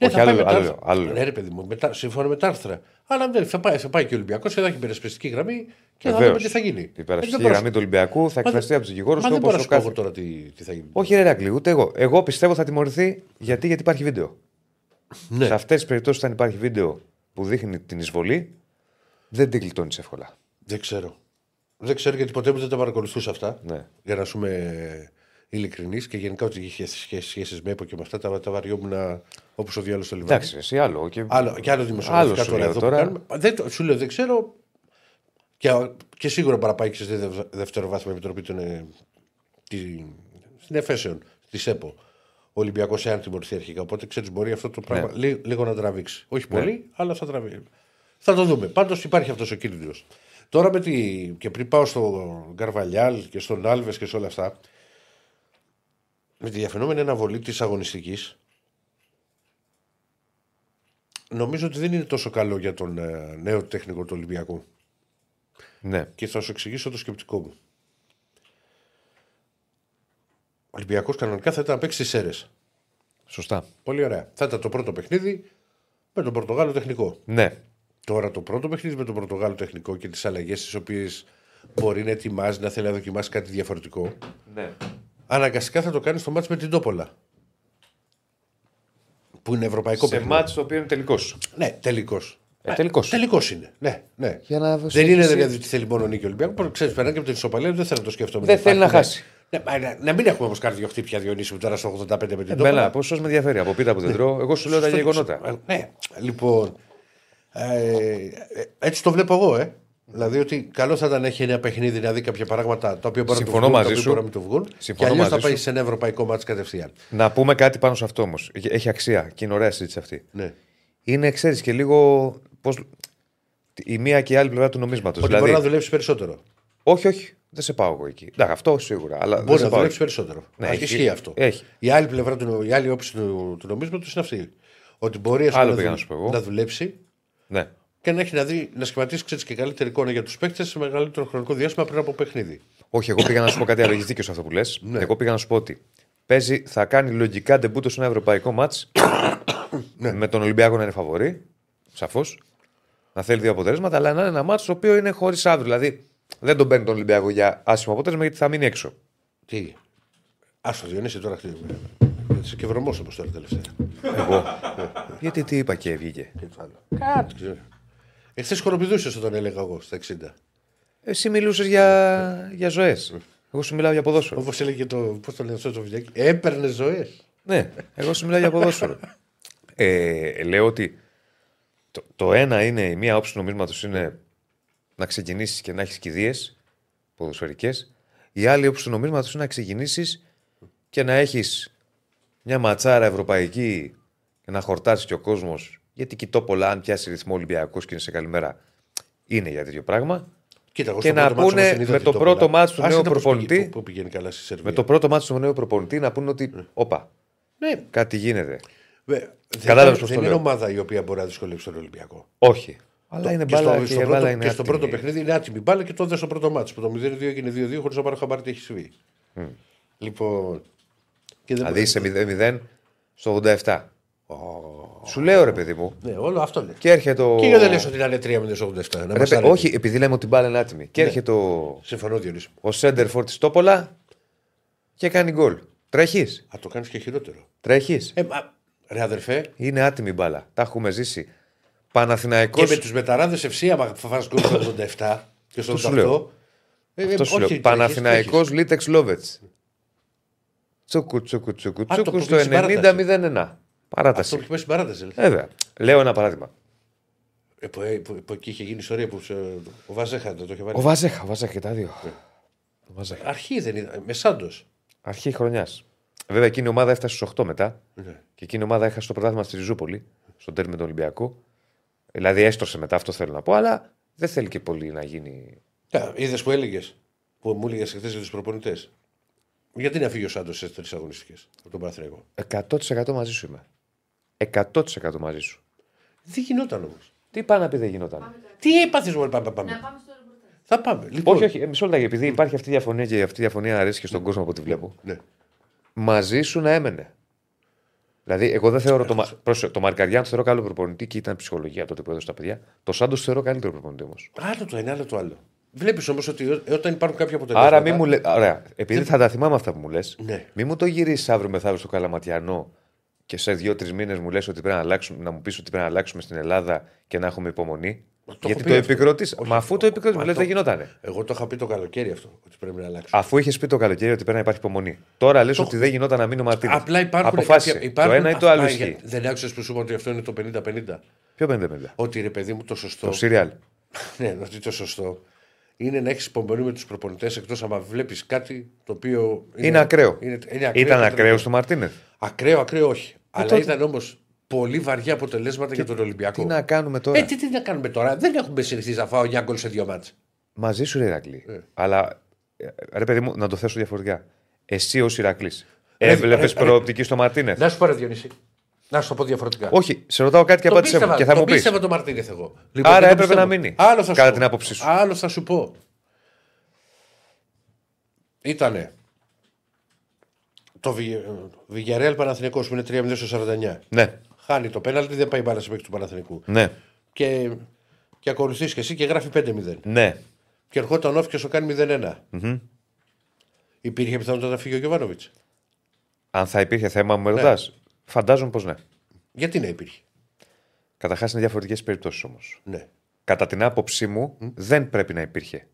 ναι, Όχι, άλλο, άλλο, άλλο. Ναι, ρε παιδί μου, μετά, σύμφωνα με τα άρθρα. Αλλά δεν θα πάει, θα πάει και ο Ολυμπιακός και θα έχει υπερασπιστική γραμμή και θα δούμε τι θα γίνει. Η υπερασπιστική γραμμή του Ολυμπιακού θα εκφραστεί από τους δικηγόρους του όπως ο κάθε. τώρα τι, τι θα γίνει. Όχι, ρε Ρακλή, ούτε εγώ. Εγώ πιστεύω θα τιμωρηθεί γιατί, γιατί υπάρχει βίντεο. Ναι. Σε αυτές τις περιπτώσεις, όταν υπάρχει βίντεο που δείχνει την εισβολή, δεν την κλειτώνει εύκολα. Δεν ξέρω. Δεν ξέρω γιατί ποτέ μου δεν τα παρακολουθούσα αυτά. Ναι. Για να σου είμαι ειλικρινής και γενικά ότι είχε σχέσεις με ΕΠΟ και με αυτά τα, τα βαριόμουν όπως ο διάλογο στο Λιβάνι. Εντάξει, εσύ άλλο. Και άλλο, και άλλο δημοσιογραφικά τώρα εδώ τώρα... Κάνουμε, δεν, σου λέω δεν ξέρω. Και, και σίγουρα παραπάει και στη δευτεροβάθμια επιτροπή των, ε, στην εφέσεων της ΕΠΟ. Ο Ολυμπιακός εάν τιμωρηθεί αρχικά. Οπότε ξέρεις, μπορεί αυτό το πράγμα ναι. λίγο, να τραβήξει. Όχι ναι. πολύ, αλλά θα τραβήξει. Θα το δούμε. Πάντως υπάρχει αυτός ο κίνδυνος. Τώρα με τη... και πριν πάω στον Καρβαλιάλ και στον Άλβες και σε όλα αυτά, με τη διαφαινόμενη αναβολή της αγωνιστικής, νομίζω ότι δεν είναι τόσο καλό για τον ε, νέο τέχνικο του Ολυμπιακού. Ναι. Και θα σου εξηγήσω το σκεπτικό μου. Ο Ολυμπιακός κανονικά θα ήταν να παίξει στις Σωστά. Πολύ ωραία. Θα ήταν το πρώτο παιχνίδι με τον Πορτογάλο τεχνικό. Ναι. Τώρα το πρώτο παιχνίδι με τον Πορτογάλο τεχνικό και τις αλλαγές τις οποίες μπορεί να ετοιμάζει, να θέλει να δοκιμάσει κάτι διαφορετικό. Ναι. Αναγκαστικά θα το κάνεις στο μάτς με την Τόπολα. Που είναι ευρωπαϊκό Σε παιχνίδι. μάτι το οποίο είναι τελικός. Ναι, τελικός. Ε, τελικός. Τελικός είναι. Ναι, ναι. Για να Δεν είναι εσύ- δηλαδή ότι θέλει μόνο νίκη ο Ολυμπιακός. Ξέρεις, περνάει και από την ισοπαλία, δεν θέλω να το σκέφτομαι. Δεν θέλει να υπάρχει, χάσει. Ναι, μα, να, να μην έχουμε όμως κάνει δύο χτύπια Διονύση που τώρα στο 85 με την Εμένα, Τόπολα. πόσο με ενδιαφέρει. Από πίτα που δεν τρώω, εγώ σου λέω τα Στο- γεγονότα. Ε, Ναι, λοιπόν. Ε, ε, έτσι το βλέπω εγώ, ε. Δηλαδή ότι καλό θα ήταν να έχει ένα παιχνίδι να δει κάποια πράγματα τα οποία μπορεί να του Συμφωνώ βγουν, μαζί τα οποία σου. μπορεί να μην του βγουν. Και Συμφωνώ αλλιώς θα μαζί πάει σου. σε ένα ευρωπαϊκό μάτι κατευθείαν. Να πούμε κάτι πάνω σε αυτό όμως. Έχει αξία και είναι ωραία συζήτηση αυτή. Ναι. Είναι, ξέρεις, και λίγο. Πώς... Η μία και η άλλη πλευρά του νομίσματος. Ότι Δηλαδή, μπορεί να δουλέψει περισσότερο. όχι, όχι. Δεν σε πάω εγώ εκεί. Εντάξει, αυτό σίγουρα. Αλλά δεν Μπορεί σε να πάω δουλέψει εκεί. περισσότερο. Ναι, Α, έχει. Ισχύει αυτό. Έχει. Η άλλη πλευρά του, η άλλη όψη του, του νομίσματος είναι αυτή. Ότι μπορεί ας πούμε, Άλλο να, πήγα δου- να σου πω εγώ. να δουλέψει Ναι. Και να έχει να, δει, να σχηματίσει ξέρεις, και καλύτερη εικόνα για τους παίκτες σε μεγαλύτερο χρονικό διάστημα πριν από παιχνίδι. Όχι, εγώ πήγα να σου πω κάτι άλλο. Έχεις δίκιο σε αυτό που λες. Ναι. Εγώ πήγα να σου πω ότι παίζει, θα κάνει λογικά ντεμπούτο σε ένα ευρωπαϊκό μάτς Ναι. με τον Ολυμπιακό να είναι φαβορή. Σαφώς. Να θέλει δύο αποτελέσματα, αλλά να είναι ένα μάτς το οποίο είναι χωρίς αύριο. Δηλαδή δεν τον παίρνει τον Ολυμπιακό για άσχημο αποτέλεσμα γιατί θα μείνει έξω. Τι; Άστο Διονύση τώρα χτύπημα. Είσαι και βρωμός όπως τώρα τελευταία. Εγώ. γιατί τι είπα και βγήκε. Τι το άλλο. Κάτι. Εχθές χοροπηδούσες όταν έλεγα εγώ στα 60. Εσύ μιλούσες για, για ζωές. Εγώ σου μιλάω για ποδόσφαιρο. Όπως έλεγε το. Πώς το λένε αυτό το βιντεάκι. Έπαιρνες ζωές. Ναι, εγώ σου μιλάω για ποδόσφαιρο. Ε, λέω ότι το, το ένα είναι, η μία όψη του νομίσματος είναι να ξεκινήσεις και να έχεις κηδείες ποδοσφαιρικές. Η άλλη όψη του νομίσματος είναι να ξεκινήσεις και να έχεις μια ματσάρα ευρωπαϊκή και να χορτάσεις και ο κόσμος. Γιατί κοιτώ πολλά, αν πιάσει ρυθμό Ολυμπιακός και είναι σε καλή μέρα, είναι για τέτοιο πράγμα. Κοίτα, εγώ Και στο να πρώτο μάτσο πούνε όμως την είδα με την το Τόπολα. πρώτο μάτσο του νέου Άσχετα πώς προπονητή. πήγε- Που πήγαινε καλά στη Σερβία. Με το πρώτο μάτι του νέου προπονητή να πούνε ότι, όπα, Ναι, κάτι γίνεται. Βε- δεν, Κατάλαβες είναι- πώς δεν το είναι λέω. ομάδα η οποία μπορεί να δυσκολεύσει τον Ολυμπιακό. Όχι. Αλλά είναι και μπάλα στο, και, στο η πρώτο, μπάλα είναι και στο άτιμη. πρώτο παιχνίδι είναι άτιμη μπάλα και το είδα στο πρώτο μάτσο. Που το 0-2 έγινε 2-2 χωρίς να πάρω χαμπάρι τι έχεις συμβεί. Λοιπόν. Και δεν Δηλαδή είσαι 0-0 στο 87. Σου λέω ρε παιδί μου. Ναι, όλο αυτό λέει. Και έρχεται ο. Και γιατί δεν λες ότι να είναι 3-0-87. Να Ρε, μας παι- αρέσει. όχι, επειδή λέμε ότι η μπάλα είναι άτιμη. Και έρχεται ο, Συμφωνώ, Διονύση. ο Σέντερφορ της Τόπολα και κάνει γκολ. Τρέχεις; Α το κάνεις και χειρότερο. Τρέχεις; Ε, μα, ρε αδερφέ, Είναι άτιμη η μπάλα. Τα έχουμε ζήσει. Παναθηναϊκός και με τους μεταράδες ευσύ, άμα θα φας γκολ στο 87 και στο Αυτό σου 88. λέω. ε, ε, Αυτό σου όχι, λέω. τρέχεις, Παναθηναϊκός τρέχεις. Λίτεξ Λόβετς. Τσούκου, τσούκου, τσούκου, το τσούκου που στο πήγε στην παράταση. 90-01. Αυτό Παράταση. που έχει πάει στην παράταση. δηλαδή. Βέβαια. Λέω ένα παράδειγμα. Ε, που, ε, που, που εκεί είχε γίνει ιστορία που σε- ο Βαζέχα δεν το είχε βάλει. Ο Βαζέχα, ο Βαζέχα και τα δύο. Ο Βαζέχα. Αρχή δεν ήταν. Με Σάντος. Αρχή χρονιάς. Βέβαια εκείνη η ομάδα έφτασε στους 8 μετά. Ναι. Και εκείνη η ομάδα έχασε το πρωτάθλημα στη Ριζούπολη, στον τέρμι με τον Ολυμπιακό. Δηλαδή έστρωσε μετά, αυτό θέλω να πω, αλλά δεν θέλει και πολύ να γίνει. Είδες που έλεγες, που μου έλεγες χθες για τους προπονητές. Γιατί να φύγει ο Σάντος σε τρεις αγωνιστικές από τον Παναθρέγο. 100% μαζί σου είμαι. 100% μαζί σου. Δεν γινόταν όμως. Τι πάει να πει δεν γινόταν. Τι έπαθε, Μόλι πάμε. πάμε. Να πάμε στο ρεπορτάζ. Θα πάμε. Λοιπόν, Όχι, όχι, ε, μισό λεπτό, επειδή υπάρχει αυτή η διαφωνία και αυτή η διαφωνία αρέσει και στον κόσμο από ό,τι βλέπω. Ναι. Μαζί σου να έμενε. Δηλαδή, εγώ δεν θεωρώ το, Μα- πρόσεχε, το Μαρκαριάν το θεωρώ καλό προπονητή και ήταν ψυχολογία τότε που έδωσε τα παιδιά. Το Σάντος θεωρώ καλύτερο προπονητή όμως. Άλλο το ένα, άλλο το άλλο. Βλέπεις όμως ότι ό- όταν υπάρχουν κάποια αποτελέσματα. Άρα μην μου λε. Ωραία. Επειδή θα τα θυμάμαι αυτά που μου λες, Ναι. μην μου το γυρίσεις αύριο μεθαύριο στο Καλαματιανό και σε δύο-τρεις μήνες μου λες ότι πρέπει να αλλάξουμε, να μου πεις ότι πρέπει να αλλάξουμε στην Ελλάδα και να έχουμε υπομονή. έχω Γιατί πει το αυτό. επικροτεί. Όχι, Μα αφού το επικροτείς, μου μα λες το- δεν γινότανε. Εγώ το είχα πει το καλοκαίρι αυτό, ότι πρέπει να αλλάξει. Αφού είχες πει το καλοκαίρι ότι πρέπει να υπάρχει υπομονή. Τώρα λες ότι δεν γινόταν να μείνει ο Μαρτίνε. Απλά υπάρχουν. Αποφάσισε. κάποια- υπάρχουν το ένα ή το άλλο Α, ισχύει. για- Δεν άκουσες που σου είπα ότι αυτό είναι το 50-50. Ποιο 50-50. Ότι ρε παιδί μου το σωστό. Το Σύριαλ. [LAUGHS] ναι, ότι το σωστό είναι να έχεις υπομονή με τους προπονητές εκτός άμα βλέπεις κάτι το οποίο. Είναι ακραίο. Είναι, είναι ακραίο Ήταν και ακραίο τρελό. του Μαρτίνε. Ακραίο, ακραίο όχι. Αλλά τότε- ήταν όμως πολύ βαριά αποτελέσματα για τον Ολυμπιακό. Τι να κάνουμε τώρα; Ε, τι, τι να κάνουμε τώρα; Δεν έχουμε συνηθίσει να φάω 9 γκολ σε δύο μάτς. Μαζί σου, ρε Ηρακλή. Ε. Αλλά ε, ρε παιδί μου, να το θέσω διαφορετικά. Εσύ ως Ηρακλής. Ρε, Έβλεπες ρε, ρε. προοπτική στο Μαρτίνε. Να σου πω ρε Διονύση. Να σου το πω διαφορετικά. Όχι, σε ρωτάω κάτι και Το απάντησε μου πίστευα, και θα το μου πεις. πίστευα το Μαρτίνεθ εγώ. Άρα δεν το έπρεπε πιστεύω. να μείνει, Άλλο θα σου κατά πω. την άποψή σου. Άλλο θα σου πω. Ήτανε το Βιγιαρέλ Παναθηναϊκός που είναι 3-0 στο 49. Ναι, Χάνει το πέναλτι, δεν πάει μπάλα σε παίκτης του Παναθηναϊκού. ναι, Και, και ακολουθείς και εσύ και γράφει 5-0. ναι. και ερχόταν off και σου κάνει 0-1. Υπήρχε πιθανότητα να φύγει ο Γιωβάνοβιτς; Αν θα υπήρχε θέμα, μου ρωτάς. Φαντάζομαι πως ναι. Γιατί να υπήρχε; Καταρχάς είναι διαφορετικές περιπτώσεις όμως. Ναι. Κατά την άποψή μου, δεν πρέπει να υπήρχε.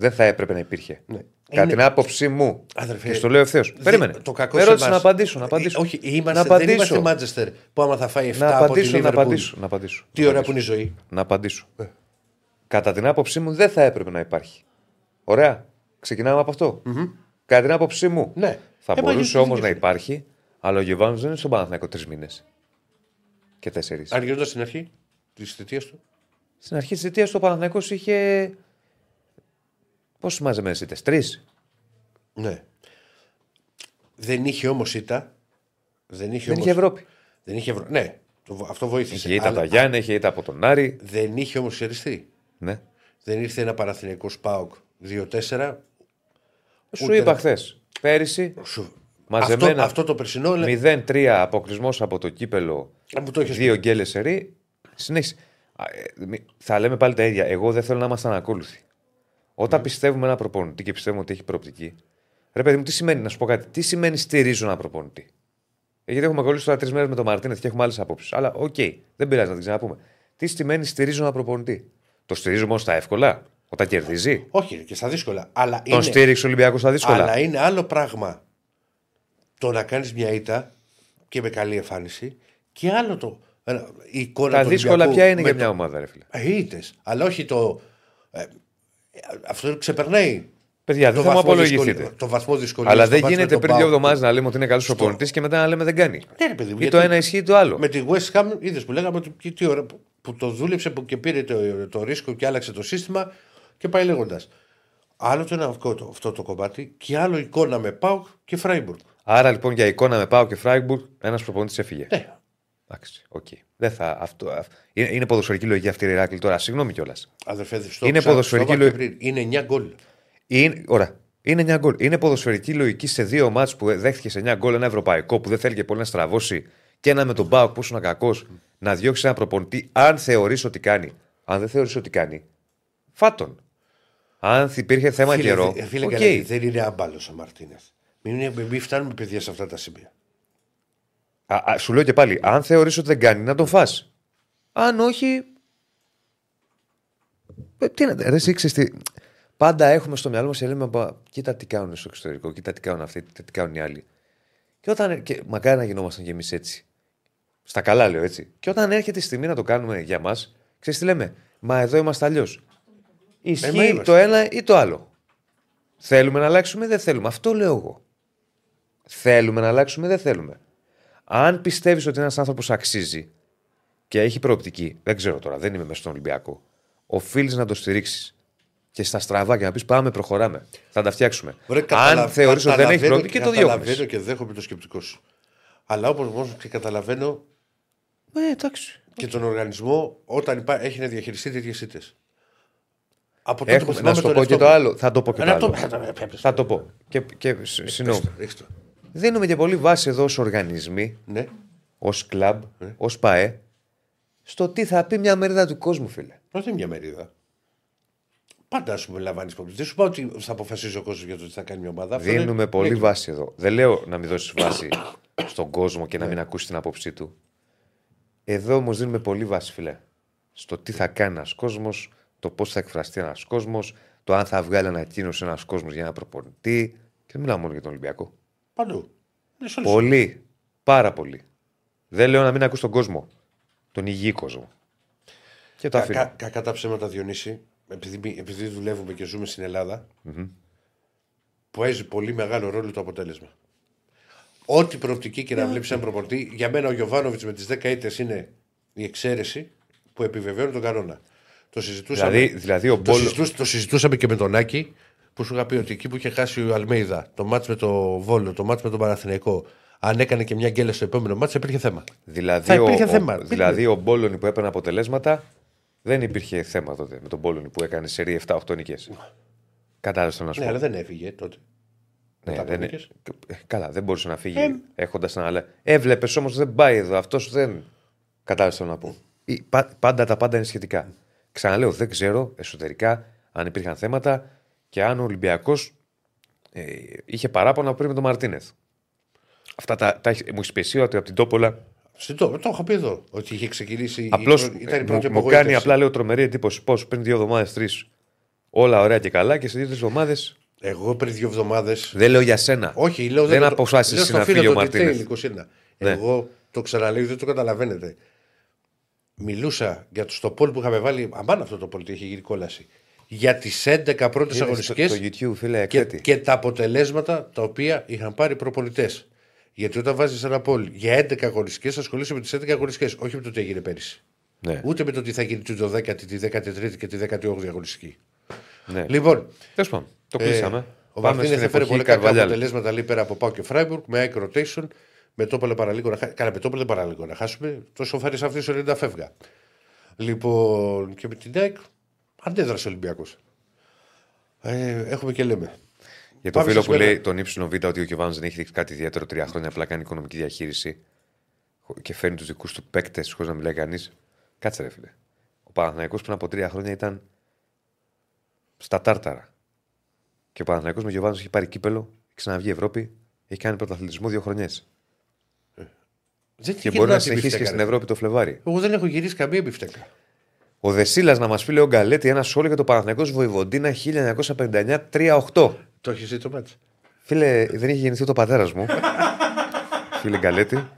Δεν θα έπρεπε να υπήρχε. Ναι. Κατά Είναι- την άποψη μου. Αδερφέ, και στο λέω ευθέως. Περίμενε. Το κακό Με σε ρώτησε εμάς. να απαντήσω. Να απαντήσω. Ε, Όχι, είμαστε, να δεν απαντήσω. είμαστε Μάντσεστερ που άμα θα φάει 7 να από τη απαντήσω, να Liverpool. απαντήσω, να απαντήσω. Τι να ωραία απαντήσω. που είναι η ζωή. Να απαντήσω. Ε. Κατά την άποψή μου, δεν θα έπρεπε να υπάρχει. Ωραία. Ξεκινάμε από αυτό. Κατά την άποψή μου. Ναι. Θα Ε, μα μπορούσε γιατί όμως δεν να είναι. υπάρχει, αλλά ο Γεβάνο δεν είναι στον Παναθηναϊκό τρεις μήνες. Και τέσσερις. Αν γινόταν στην αρχή της θητείας του. Στην αρχή της θητείας του ο Παναθηναϊκός είχε. Πόσε μαζεμένε ήττε, τρεις; Ναι. Δεν είχε όμως ήττα. Δεν είχε, Δεν όμως... είχε Ευρώπη. Δεν είχε Ευρώ... Ναι, το... αυτό βοήθησε. Είχε ήττα από Αλλά τα Γιάννη, είχε ήττα από τον Άρη. Δεν είχε όμως χειριστεί. Ναι. Δεν ήρθε ένα Παναθηναϊκό Σπάουκ 2-4. Σου Ούτε είπα να- χθες. Πέρυσι Σου... μαζεμένα Αυτό, αυτό το περσινό λέ- 0-3 αποκλεισμός από το κύπελο. Α, μου το έχεις Δύο γκέλες σερί. Συνέχισε. Α, ε, μη- Θα λέμε πάλι τα ίδια. Εγώ δεν θέλω να είμαστε ανακόλουθοι. Όταν Ναι. πιστεύουμε ένα προπονητή και πιστεύουμε ότι έχει προοπτική. Ρε παιδί μου, τι σημαίνει, να σου πω κάτι. Τι σημαίνει στηρίζω ένα προπονητή; Ε, γιατί έχουμε κολλήσει τώρα τρεις μέρες με τον Μαρτίνεθ και έχουμε άλλες απόψεις. Αλλά οκ, δεν πειράζει να την ξαναπούμε. Τι σημαίνει στηρίζω ένα προπονητή; Το στηρίζω μόνο στα εύκολα, όταν κερδίζει; Όχι, ρε, και στα δύσκολα. Αλλά Τον είναι... στήριξε ο Ολυμπιακός στα δύσκολα. Αλλά είναι άλλο πράγμα το να κάνεις μια ήττα και με καλή εμφάνιση και άλλο το. ε, Η εικόνα Τα του δύσκολα Ολυμπιακού ποια είναι με για το- μια ομάδα, ρε φίλε; Ε, ήττες. Αλλά όχι το. ε, αυτό ξεπερνάει. Παιδιά, δεν το θα μου βαθμό απολογηθείτε. δυσκολία- Το βαθμό δυσκολίας. Αλλά δεν γίνεται πριν δύο εβδομάδες να λέμε ότι είναι καλός προπονητή και μετά να λέμε δεν κάνει. Ναι, ρε παιδί μου, Ή γιατί το ένα ισχύει ή το άλλο. Με τη West Ham είδες που λέγαμε ότι τι, τι ώρα που, που το δούλεψε που και πήρε το, το ρίσκο και άλλαξε το σύστημα και πάει λέγοντας. Άλλο το ένα αυτό το, αυτό το κομμάτι και άλλο εικόνα με ΠΑΟΚ και Φράιμπουργκ. Άρα λοιπόν για εικόνα με ΠΑΟΚ και Φράιμπουργκ ένας προπονητής έφυγε. Ναι. Εντάξει, οκ. Δεν θα, αυτό, αυ- είναι, είναι ποδοσφαιρική λογική αυτή Ηρακλή τώρα. Συγγνώμη κιόλας. Αδερφέ, στο Είναι ξα- ποδοσφαιρική στο είπα και λογική. πριν. Είναι 9 γκολ. Είναι, ωραία. Είναι 9 γκολ. Είναι ποδοσφαιρική λογική σε δύο ματς που δέχτηκε σε 9 γκολ ένα ευρωπαϊκό που δεν θέλει και πολύ να στραβώσει και ένα με τον ΠΑΟΚ που ήσουν κακός να διώξει ένα προπονητή αν θεωρείς ότι κάνει. Αν δεν θεωρείς ότι κάνει, φά' τον. Αν υπήρχε θέμα Φίλε, καιρό. δε- φίλε οκ. Γκαλέτη, δεν είναι άμπαλος ο Μαρτίνεθ. Μην, είναι- μην φτάνουμε παιδιά σε αυτά τα σημεία. Α, α, σου λέω και πάλι, αν θεωρείς ότι δεν κάνει, να τον φας. Αν όχι. Ε, τι να. Ρε, εσύ ξέρεις τι. Πάντα έχουμε στο μυαλό μας και λέμε, «Μπα, κοίτα τι κάνουν στο εξωτερικό, κοίτα τι κάνουν αυτοί, κοίτα τι κάνουν οι άλλοι. Και όταν. Και, μακάρι να γινόμασταν κι εμείς έτσι. Στα καλά λέω έτσι. Και όταν έρχεται η στιγμή να το κάνουμε για μας, ξέρεις τι λέμε. Μα εδώ είμαστε αλλιώς. Ισχύει είμαστε. το ένα ή το άλλο. Θέλουμε να αλλάξουμε ή δεν θέλουμε. Αυτό λέω εγώ. Θέλουμε να αλλάξουμε ή δεν θέλουμε. Αν πιστεύεις ότι ένας άνθρωπος αξίζει και έχει προοπτική, δεν ξέρω τώρα, δεν είμαι μέσα στον Ολυμπιακό, οφείλεις να το στηρίξεις. Και στα στραβά και να πεις πάμε, προχωράμε. Θα τα φτιάξουμε. Ωραία, Αν καταλα- θεωρείς ότι δεν έχει καταλαβαίνω προοπτική, και το Καταλαβαίνω διώχνει. και δέχομαι το σκεπτικό σου. Αλλά όπως όμως και καταλαβαίνω Ε, εντάξει. και τον οργανισμό όταν υπά... έχει να διαχειριστεί τέτοιες ήττε. Από τότε που Έχουμε, θυμάμαι να σου το τον πω και εαυτό το μου. άλλο. Θα το πω και Ε, το να το- άλλο. Θα το πω. Και, και σ- συγγνώμη. Ρίξτε το, ρίξτε το. Δίνουμε και πολύ βάση εδώ ως οργανισμοί, Ναι. ως κλαμπ, Ναι. ως ΠαΕ, στο τι θα πει μια μερίδα του κόσμου, φίλε. Όχι είναι μια μερίδα. Πάντα σου λαμβάνεις υπόψη. Δεν σου πάω ότι θα αποφασίζει ο κόσμος για το τι θα κάνει μια ομάδα. Αυτό Δίνουμε είναι- πολύ είναι- βάση εδώ. Δεν λέω να μην δώσεις βάση στον κόσμο και να μην ακούσεις την άποψή του. Εδώ όμως δίνουμε πολύ βάση, φιλέ. Στο τι θα κάνει ένας κόσμος, το πώς θα εκφραστεί ένας κόσμος, το αν θα βγάλει ανακοίνωση ένας κόσμος για ένα προπονητή. Και δεν μιλάω μόνο για τον Ολυμπιακό. Παντού. Είναι σε όλες Πολύ. Πάρα πολύ. Δεν λέω να μην ακούς τον κόσμο. Τον υγιή κόσμο. Και το Κα, αφήνω. κα, κακά τα ψέματα, Διονύση, επειδή, επειδή δουλεύουμε και ζούμε στην ελλαδα παίζει πολύ μεγάλο ρόλο το αποτέλεσμα. Ό,τι προοπτική και να βλέπεις έναν προπορτή, για μένα ο Γιωβάνοβιτς με τις 10 ήττες είναι η εξαίρεση που επιβεβαιώνει τον κανόνα. Το συζητούσαμε, Δηλαδή, δηλαδή ο το, Μπόλο. συζητούς- το συζητούσαμε και με τον Άκη που σου είχα πει ότι εκεί που είχε χάσει ο Αλμέιδα, το μάτς με το Βόλο, το μάτς με τον Παναθηναϊκό, αν έκανε και μια γκέλα στο επόμενο μάτς, υπήρχε θέμα. Δηλαδή, Θα ο, υπήρχε ο- θέμα. δηλαδή ο Μπόλωνη που έπαιρνε αποτελέσματα δεν υπήρχε θέμα τότε με τον Μπόλωνη που έκανε σερή 7-8 νικέ. Κατάλαβες το να σου Ναι, πω. αλλά δεν έφυγε τότε. Ναι, μετά από δεν... νίκες. ε, Καλά, δεν μπορούσε να φύγει Ε, έχοντας ένα άλλο. Έβλεπες όμως δεν πάει εδώ. Αυτός δεν. Κατάλαβες το να πω. Ή- πα- Πάντα τα πάντα είναι σχετικά. Ξαναλέω, δεν ξέρω εσωτερικά αν υπήρχαν θέματα και αν ο Ολυμπιακός ε, είχε παράπονα πριν με τον Μαρτίνεθ. Αυτά τα, τα, έχει- μου έχεις πει εσύ ότι από την Τόπολα. Στην το, το έχω πει εδώ ότι είχε ξεκινήσει. η Απλώς πρω- ήταν η πρώτη μου, μου απογοήτευση. κάνει απλά λέω τρομερή εντύπωση πώς πριν δύο εβδομάδες, τρεις. Όλα ωραία και καλά και σε δύο-τρει εβδομάδε. Εγώ πριν δύο εβδομάδε. Δεν λέω για σένα. Όχι, λέω δεν το- αποφάσισες λέω εσύ στο να φίλο φύγει ο του Μαρτίνεθ. Detail 21. Ναι. Εγώ το ξαναλέω, δεν το καταλαβαίνετε. Μιλούσα για το στο πόλ που είχαμε βάλει. Αμάν αυτό το πόλ τι είχε γίνει κόλαση. Για τις 11 πρώτες Είναι αγωνιστικές στο- στο YouTube, φίλε, και, εκθέτη. και τα αποτελέσματα τα οποία είχαν πάρει προπονητές. Γιατί όταν βάζεις ένα πόλ για 11 αγωνιστικές, ασχολείσαι με τις 11 αγωνιστικές, όχι με το τι έγινε πέρυσι. Ναι. Ούτε με το τι θα γίνει τη 12η, τη 13η και τη 18η αγωνιστική. Ναι. Λοιπόν, Τέλος πάντων, το ε, κλείσαμε. ο Πάμε Μαρτίνεθ στην έφερε εποχή πολύ καλά Καρβαλιάλ. αποτελέσματα λέει, πέρα από Πάο και Φράιμπουργκ με άκρο rotation. Με τόπολε παραλίγο να χάσουμε. Καλά, με τόπολε παραλίγο να χάσουμε. Το σοφάρι αυτή ο 90 φεύγα. Λοιπόν, και με την ΑΕΚ αντέδρασε ο Ολυμπιακός. Ε, έχουμε και λέμε. Για τον Πάμε φίλο στα που σημερινά. λέει τον ύψιλο Β ότι ο Κιωβάνο δεν έχει δείξει κάτι ιδιαίτερο τρία χρόνια, απλά κάνει οικονομική διαχείριση και φέρνει τους δικούς του παίκτες χωρίς να μιλάει κανείς. Κάτσε ρε φίλε. Ο Παναθηναϊκός πριν από τρία χρόνια ήταν στα τάρταρα. Και ο Παναθηναϊκός με Κιωβάνο έχει πάρει κύπελο, έχει ξαναβγεί Ευρώπη, έχει κάνει πρωταθλητισμό δύο χρονιές. Δεν Και γυρνάω μπορεί να την συνεχίσει και μπιφτέκα, στην ρε. Ευρώπη το Φλεβάρι. Εγώ δεν έχω γυρίσει καμία μπιφτέκα. Ο Δεσίλας να μας πει, λέει ο Γκαλέτη, ένα σχόλιο για το Παναθηναϊκός Βοηβοντίνα 1959-3-8. Το έχει δει το μάτς. Φίλε, δεν είχε γεννηθεί το πατέρας μου. Φίλε Γκαλέτη.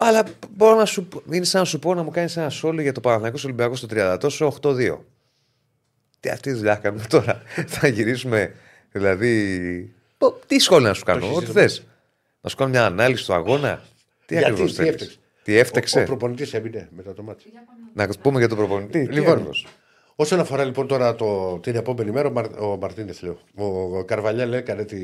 Αλλά μπορώ να σου πω- είναι σαν να σου πω να μου κάνεις ένα σχόλιο για το Παναθηναϊκός Ολυμπιακός στο 30 τόσο 8-2. Τι αυτή τη δουλειά κάνουμε τώρα. Θα γυρίσουμε, δηλαδή. Πω, Τι σχόλιο να σου κάνω, έχεις ό,τι δει θες. Να σου κάνω μια ανάλυση του αγώνα. Τι Γιατί, ακριβώς τι θέλεις. έφταξε. Τι έφταξε. Ο, ο προπονητής έμεινε μετά το μάτι. Να πούμε για τον προπονητή. Τι Λοιπόν, ακριβώς. Όσον αφορά λοιπόν τώρα το, την επόμενη μέρα, ο, Μαρ, ο Μαρτίνεθ λέω. Ο, ο Καρβαλιάλ έκανε τη.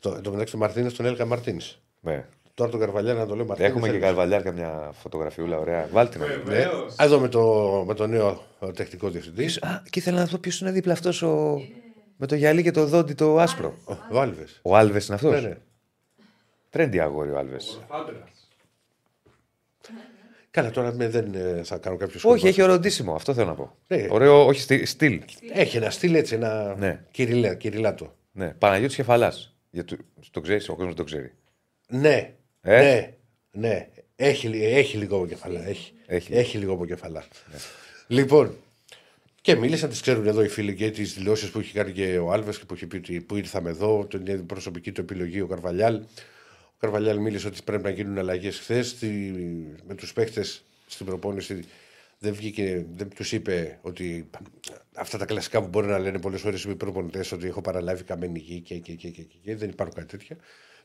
Το, εν τω μεταξύ του Μαρτίνεθ τον έλεγα Μαρτίνε. Ναι. Τώρα τον Καρβαλιάλ να το λέω Μαρτίνες. Έχουμε και Καρβαλιάρ μια φωτογραφιούλα ωραία. Βάλτε να δούμε. Βεβαίως. Εδώ με το, με το νέο ε, τεχνικός διευθυντής. Α, και ήθελα να δω ποιος είναι δίπλα αυτός ο... με το γυαλί και το δόντι το άσπρο. Ο Άλβες. Ο Άλβες είναι αυτός; Ναι, ναι. Τρέντι αγόρι ο Άλβες. Φάμπρας. Καλά, τώρα με, δεν ε, θα κάνω κάποιο σχόλιο. Όχι, έχει ωραιοτήσιμο, αυτό θέλω να πω. Ναι. Ωραίο, όχι στι- στυλ. Έχει ένα στυλ έτσι, ένα Ναι. κυριλά, κυριλάτο. Ναι. Παναγιώτης Κεφαλάς. Το ξέρεις, ο κόσμος το ξέρει. Ναι, Ε; ναι, ναι. Έχει, λι- έχει λίγο από κεφαλά. Έχει, Έχει. έχει. λίγο από κεφαλά. Λοιπόν, και μίλησαν, τις ξέρουν εδώ οι φίλοι και τις δηλώσεις που έχει κάνει και ο Άλβες και που έχει πει ότι που ήρθαμε εδώ, την είναι προσωπική του επιλογή ο Καρβαλιάλ. Ο Καρβαλιάλ μίλησε ότι πρέπει να γίνουν αλλαγές χθες με τους παίχτες στην προπόνηση. Δεν βγήκε, δεν τους είπε ότι αυτά τα κλασικά που μπορεί να λένε πολλές φορές οι προπονητές ότι έχω παραλάβει καμένη γη και, και, και, και, και, και, δεν υπάρχουν κάτι τέτοια.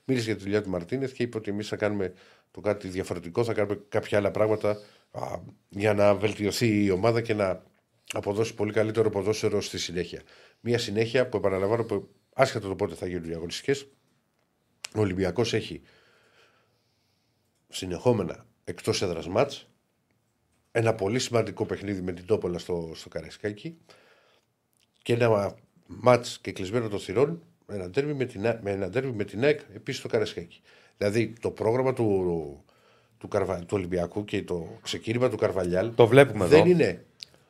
Μίλησε για τη δουλειά του Μαρτίνεθ και είπε ότι εμείς θα κάνουμε το κάτι διαφορετικό, θα κάνουμε κάποια άλλα πράγματα α, για να βελτιωθεί η ομάδα και να αποδώσει πολύ καλύτερο ποδόσφαιρο στη συνέχεια. Μια συνέχεια που επαναλαμβάνω που άσχετα το πότε θα γίνουν οι αγωνιστικές, ο Ολυμπιακός έχει συνεχόμενα εκτός έδρας μάτς ένα πολύ σημαντικό παιχνίδι με την Τόπολα στο, στο Καραϊσκάκι και ένα μάτς και κλεισμένο των θυρών με ένα τέρμι με την, Α- με ένα derby με την ΑΕΚ επίσης στο Καραϊσκάκι. Δηλαδή το πρόγραμμα του, του, Καρβα, του Ολυμπιακού και το ξεκίνημα του Καρβαλιάλ Το βλέπουμε δεν εδώ. είναι.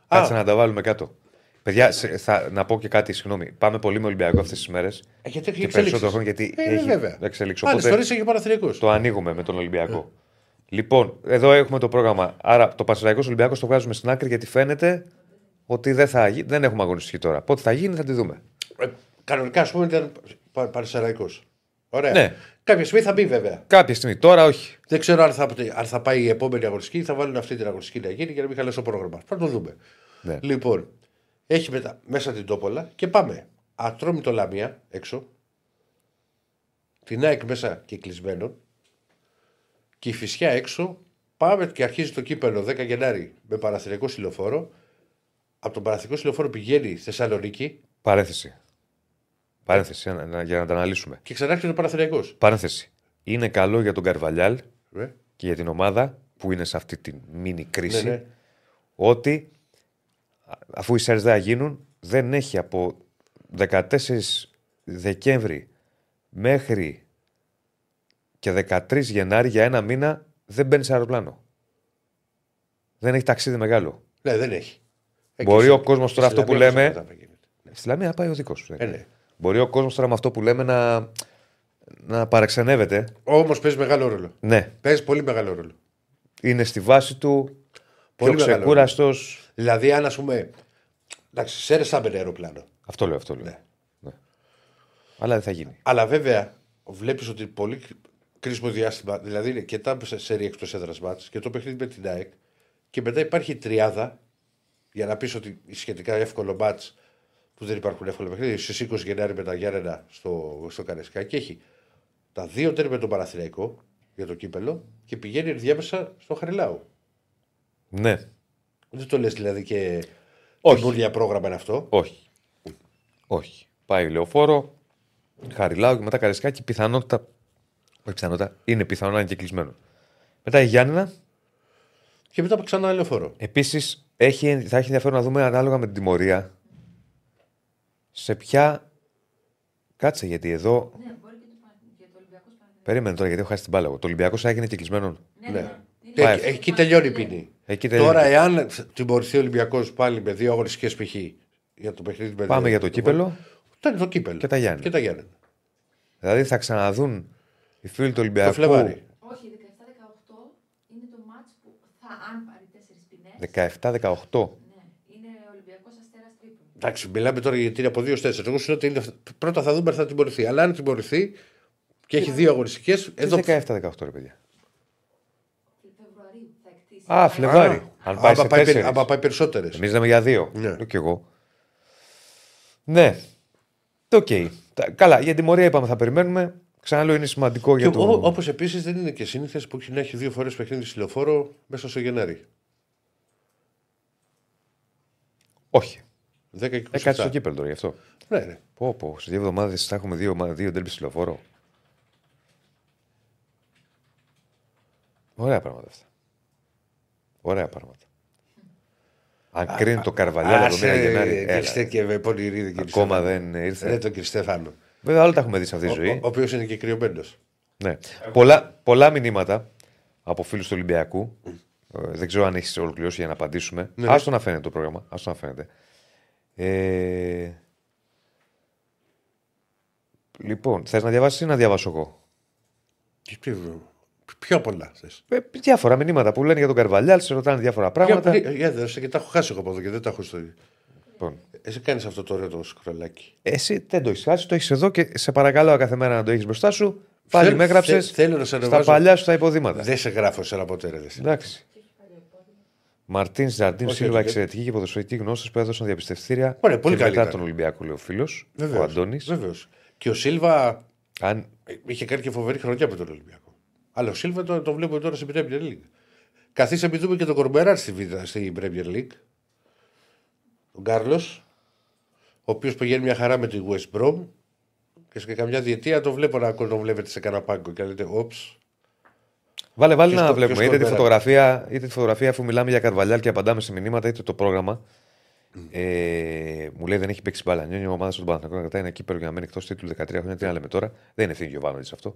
Κάτσε Α, να τα βάλουμε κάτω. Παιδιά, σε- θα, να πω και κάτι, συγγνώμη. Πάμε πολύ με Ολυμπιακό αυτές τις μέρες. ε, γιατί έχει Και εξελίξεις. περισσότερο χρόνο γιατί Ε, έχει βέβαια. εξελίξει. Άλλες Οπότε φορές έχει Παναθηναϊκός. το ανοίγουμε με τον Ολυμπιακό. Λοιπόν, εδώ έχουμε το πρόγραμμα. Άρα το Πασαραϊκό Ολυμπιακός το βγάζουμε στην άκρη γιατί φαίνεται ότι δεν, θα, γι- δεν έχουμε αγωνιστική τώρα. Πότε θα γίνει θα τη δούμε. Ε, κανονικά, ας πούμε, ήταν πα- Πανσεραϊκός. Ωραία. Ναι. Κάποια στιγμή θα μπει βέβαια. Κάποια στιγμή. Τώρα όχι. Δεν ξέρω αν θα, αν θα πάει η επόμενη αγωνιστική ή θα βάλουν αυτή την αγωνιστική να γίνει για να μην χαλάσει το πρόγραμμα. Θα το δούμε. Ναι. Λοιπόν, έχει μετά, μέσα την Τόπολα και πάμε. Ατρόμητο Λαμία έξω. Την ΑΕΚ μέσα και κλεισμένο. Και η Φυσιά έξω. Πάμε και αρχίζει το κύπελο 10 Γενάρη με παραθυριακό συλλοφόρο. Από τον παραθυριακό συλλοφόρο πηγαίνει Θεσσαλονίκη Παρένθεση. Παρένθεση να- να- για να τα αναλύσουμε. και ξανάρχεται ο Παναθυριακό. Παρένθεση. Είναι καλό για τον Καρβαλιάλ Ε, και για την ομάδα που είναι σε αυτή τη μίνι κρίση Ναι, ναι. ότι α- αφού οι σέρες δεν θα γίνουν δεν έχει από 14 Δεκέμβρη μέχρι και 13 Γενάρη για ένα μήνα δεν μπαίνει σε αεροπλάνο. Δεν έχει ταξίδι μεγάλο. Ναι, δεν έχει. Εκεί Μπορεί στη- ο κόσμος τώρα στη αυτό που Λαμία λέμε. πώς θα τα γίνεται. Στη Λαμία να πάει ο δικός σου. Ε, ναι. Μπορεί ο κόσμος τώρα με αυτό που λέμε να, να παραξενεύεται. Όμως παίζει μεγάλο ρόλο. Ναι, Παίζει πολύ μεγάλο ρόλο. είναι στη βάση του. Πολύ πιο μεγάλο ξεκούραστος. Δηλαδή, αν ας πούμε. Εντάξει, σέρε θα μπαινε αεροπλάνο. Αυτό λέω, αυτό λέω. Ναι. Ναι. Αλλά δεν θα γίνει. Αλλά βέβαια βλέπεις ότι πολύ κρίσιμο διάστημα. Δηλαδή είναι και τα σερή εκτός έδρας μάτς και το παιχνίδι με την ΑΕΚ. Και μετά υπάρχει η τριάδα για να πεις ότι σχετικά εύκολο μάτς που δεν υπάρχουν εύκολα παιχνίδια. Στι 20 Γενάρη με τα Γιάννενα στο, στο Κανεσκά και έχει τα δύο τέρ με τον Παναθηναϊκό για το κύπελο και πηγαίνει ενδιάμεσα στο Χαριλάου. Ναι, Δεν το λες δηλαδή και Όχι. καινούργια πρόγραμμα είναι αυτό; όχι. Όχι. Πάει λεωφόρο, Χαριλάου και μετά Καρισκάκη. Πιθανότητα. Όχι πιθανότητα, είναι πιθανό να είναι και κλεισμένο. Μετά η Γιάννηνα. Και μετά ξανά λεωφόρο. Επίσης θα έχει ενδιαφέρον να δούμε ανάλογα με την τιμωρία σε ποια. Κάτσε γιατί εδώ. Περίμενε τώρα γιατί έχω χάσει την μπάλα. εγώ. Το Ολυμπιακός έγινε και κλεισμένο. Ναι. Πάει. Εκεί, εκεί τελειώνει η ποινή. Εκεί τελειώνει. Τώρα, εάν τιμωρηθεί ο Ολυμπιακός πάλι με δύο αγωνιστικέ π.χ. για το παιχνίδι με Πάμε για το κύπελο. Τότε το κύπελο. Και τα Γιάννενα. Και τα Γιάννενα. Δηλαδή θα ξαναδούν οι φίλοι του Το Ολυμπιακού. Φλεβάρι. Όχι, 17-18 είναι το μάτς που θα, αν πάρει τέσσερις ποινές, 17-18. ναι, είναι Ολυμπιακός Αστέρας Τρίπολη. Εντάξει, μιλάμε τώρα γιατί είναι από δύο τέσσερα. Εγώ σου λέω ότι είναι, πρώτα θα δούμε αν θα τιμωρηθεί. Αλλά αν τιμωρηθεί και έχει δύο αγωνιστικές. Εδώ. 17-18 ρε παιδιά. Φεβρουαρίου θα εκτίσει. Α, Φλεβάρι. Αν πάει σε άμα, πάει, περι- τέσσερις. άμα πάει περισσότερες. Εμείς λέμε για δύο. Ναι. Λέω κι εγώ. Ναι. Οκ. Τα- Καλά, για τιμωρία είπαμε θα περιμένουμε. Ξαναλέω είναι σημαντικό για το. Όπως επίσης δεν είναι και σύνηθες που έχει να έχει δύο φορές παιχνίδι στη λεωφόρο μέσα στο Γενάρη. Όχι. 10 και 27. Ε, κάτσε στο κύπελο τώρα γι' αυτό. Ναι, ναι. Πω, πω. Σε δύο εβδομάδες θα έχουμε δύο, ομα- δύο ντέρμπι στη λεωφόρο. Ωραία πράγματα αυτά. Ωραία πράγματα. Αν κρίνει το Καρβαλιάλ το μήνα Γενάρη. έλα, Κριστέ και με πονηρίδη και Ακόμα δεν ήρθε. Δεν τον κύριο Στέφανο. Βέβαια, όλα τα έχουμε δει σε αυτή τη Ο, ζωή. ο οποίος είναι και κρυωμένος. Ναι. Πολλά, πολλά μηνύματα από φίλους του Ολυμπιακού. Ε, δεν ξέρω αν έχεις ολοκληρώσει για να απαντήσουμε. Ναι. Άστο να φαίνεται το πρόγραμμα. Άστο να φαίνεται. Ε... Λοιπόν, θες να διαβάσεις ή να διαβάσω εγώ; Πιο πολλά θες. Ε, διάφορα μηνύματα που λένε για τον Καρβαλιάλ, σε ρωτάνε διάφορα πράγματα. Για δώσε και τα έχω χάσει εγώ από εδώ και δεν τα έχω στο. Λοιπόν, Εσύ κάνεις αυτό το ωραίο το σκρολάκι. εσύ δεν το έχεις χάσει, το έχεις εδώ και σε παρακαλώ κάθε μέρα να το έχεις μπροστά σου. Πάλι Θέλω- με έγραψες θε- θέλω να σε στα ανεβάζω. παλιά σου τα υποδήματα. Δεν σε γράφω σε ένα ποτέ, ρε. εσύ. Εντάξει. Μαρτίν Ζαρντίν Όχι, Σίλβα, όχι, εξαιρετική και ποδοσφαιρική γνώση που έδωσαν διαπιστευτήρια. Ωραία, πολύ και καλή μετά ήταν. τον Ολυμπιακό, λέει ο φίλο, ο Βεβαίως, Αντώνης. βεβαίως. Και ο Σίλβα Αν... ε, είχε κάνει και φοβερή χρονιά με τον Ολυμπιακό. Αλλά ο Σίλβα το, το βλέπουμε τώρα στην Premier League. Καθίστε μην δούμε και τον Κορμπεράρ στη, Β- στη Premier League. Τον Κάρλο, ο οποίος πηγαίνει μια χαρά με τη West Brom και σε καμιά διετία το βλέπω να τον βλέπετε σε κανένα πάγκο και λέτε, όψ. Βάλε, βάλε Ποιος να το- βλέπουμε ποιος είτε τη, το φωτογραφία, είτε τη φωτογραφία αφού μιλάμε για Καρβαλιάλ και απαντάμε σε μηνύματα, είτε το πρόγραμμα. Ε, μου λέει δεν έχει παίξει μπάλα. Νιώνει η ομάδας στον Παναθηναϊκός να κρατάει ένα κύπελο για να μένει εκτός τίτλου 13 χρόνια. Τι να λέμε τώρα. Δεν είναι ευθύνη Γιωβάνοβιτ αυτό.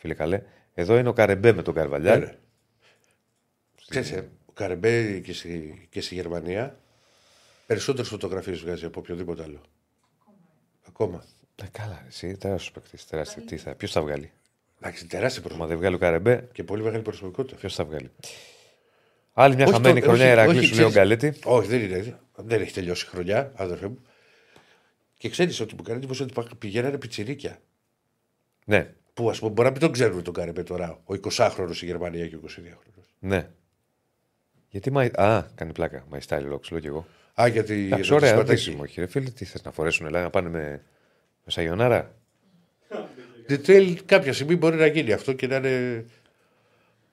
Φίλε καλέ. Εδώ είναι ο Καρεμπέ με τον Καρβαλιάλ. Ναι. Ξέρεις, ε, ο Καρεμπέ και στη, και στη Γερμανία περισσότερες φωτογραφίες βγάζει από οποιοδήποτε άλλο. Ακόμα. Ε, καλά, εσύ τεράστιος παίκτης. Τεράστιο. Τι θα, ποιος θα βγάλει; Εντάξει, τεράστια Μα προσωπικότητα. δεν βγάλει ο Καρεμπέ, Και πολύ μεγάλη προσωπικότητα. ποιος θα βγάλει; Άλλη μια Όχι χαμένη το- χρονιά όχι- Ηρακλή, όχι, σου λέει ο ξέρεις- Γκαλέτη. Όχι, δεν είναι. Δεν έχει τελειώσει η χρονιά, αδερφέ μου. Και ξέρεις ότι μου κάνει εντύπωση ότι πα- πηγαίνανε πιτσιρίκια. Ναι, Που ας πούμε μπορεί να μην τον ξέρουν τον Καρεμπέ τώρα. Ο 20χρονο στη Γερμανία και ο 22χρονο. ναι. Γιατί μα... Α, κάνει πλάκα. My style locks, λέω κι εγώ. Α, γιατί. για Εντάξει, το ωραία, σηματάκι. ντύσιμο έχει. Ρε φίλε, τι θες να φορέσουν, δηλαδή να πάνε με, με σαγιονάρα. Detail κάποια στιγμή μπορεί να γίνει αυτό και να είναι.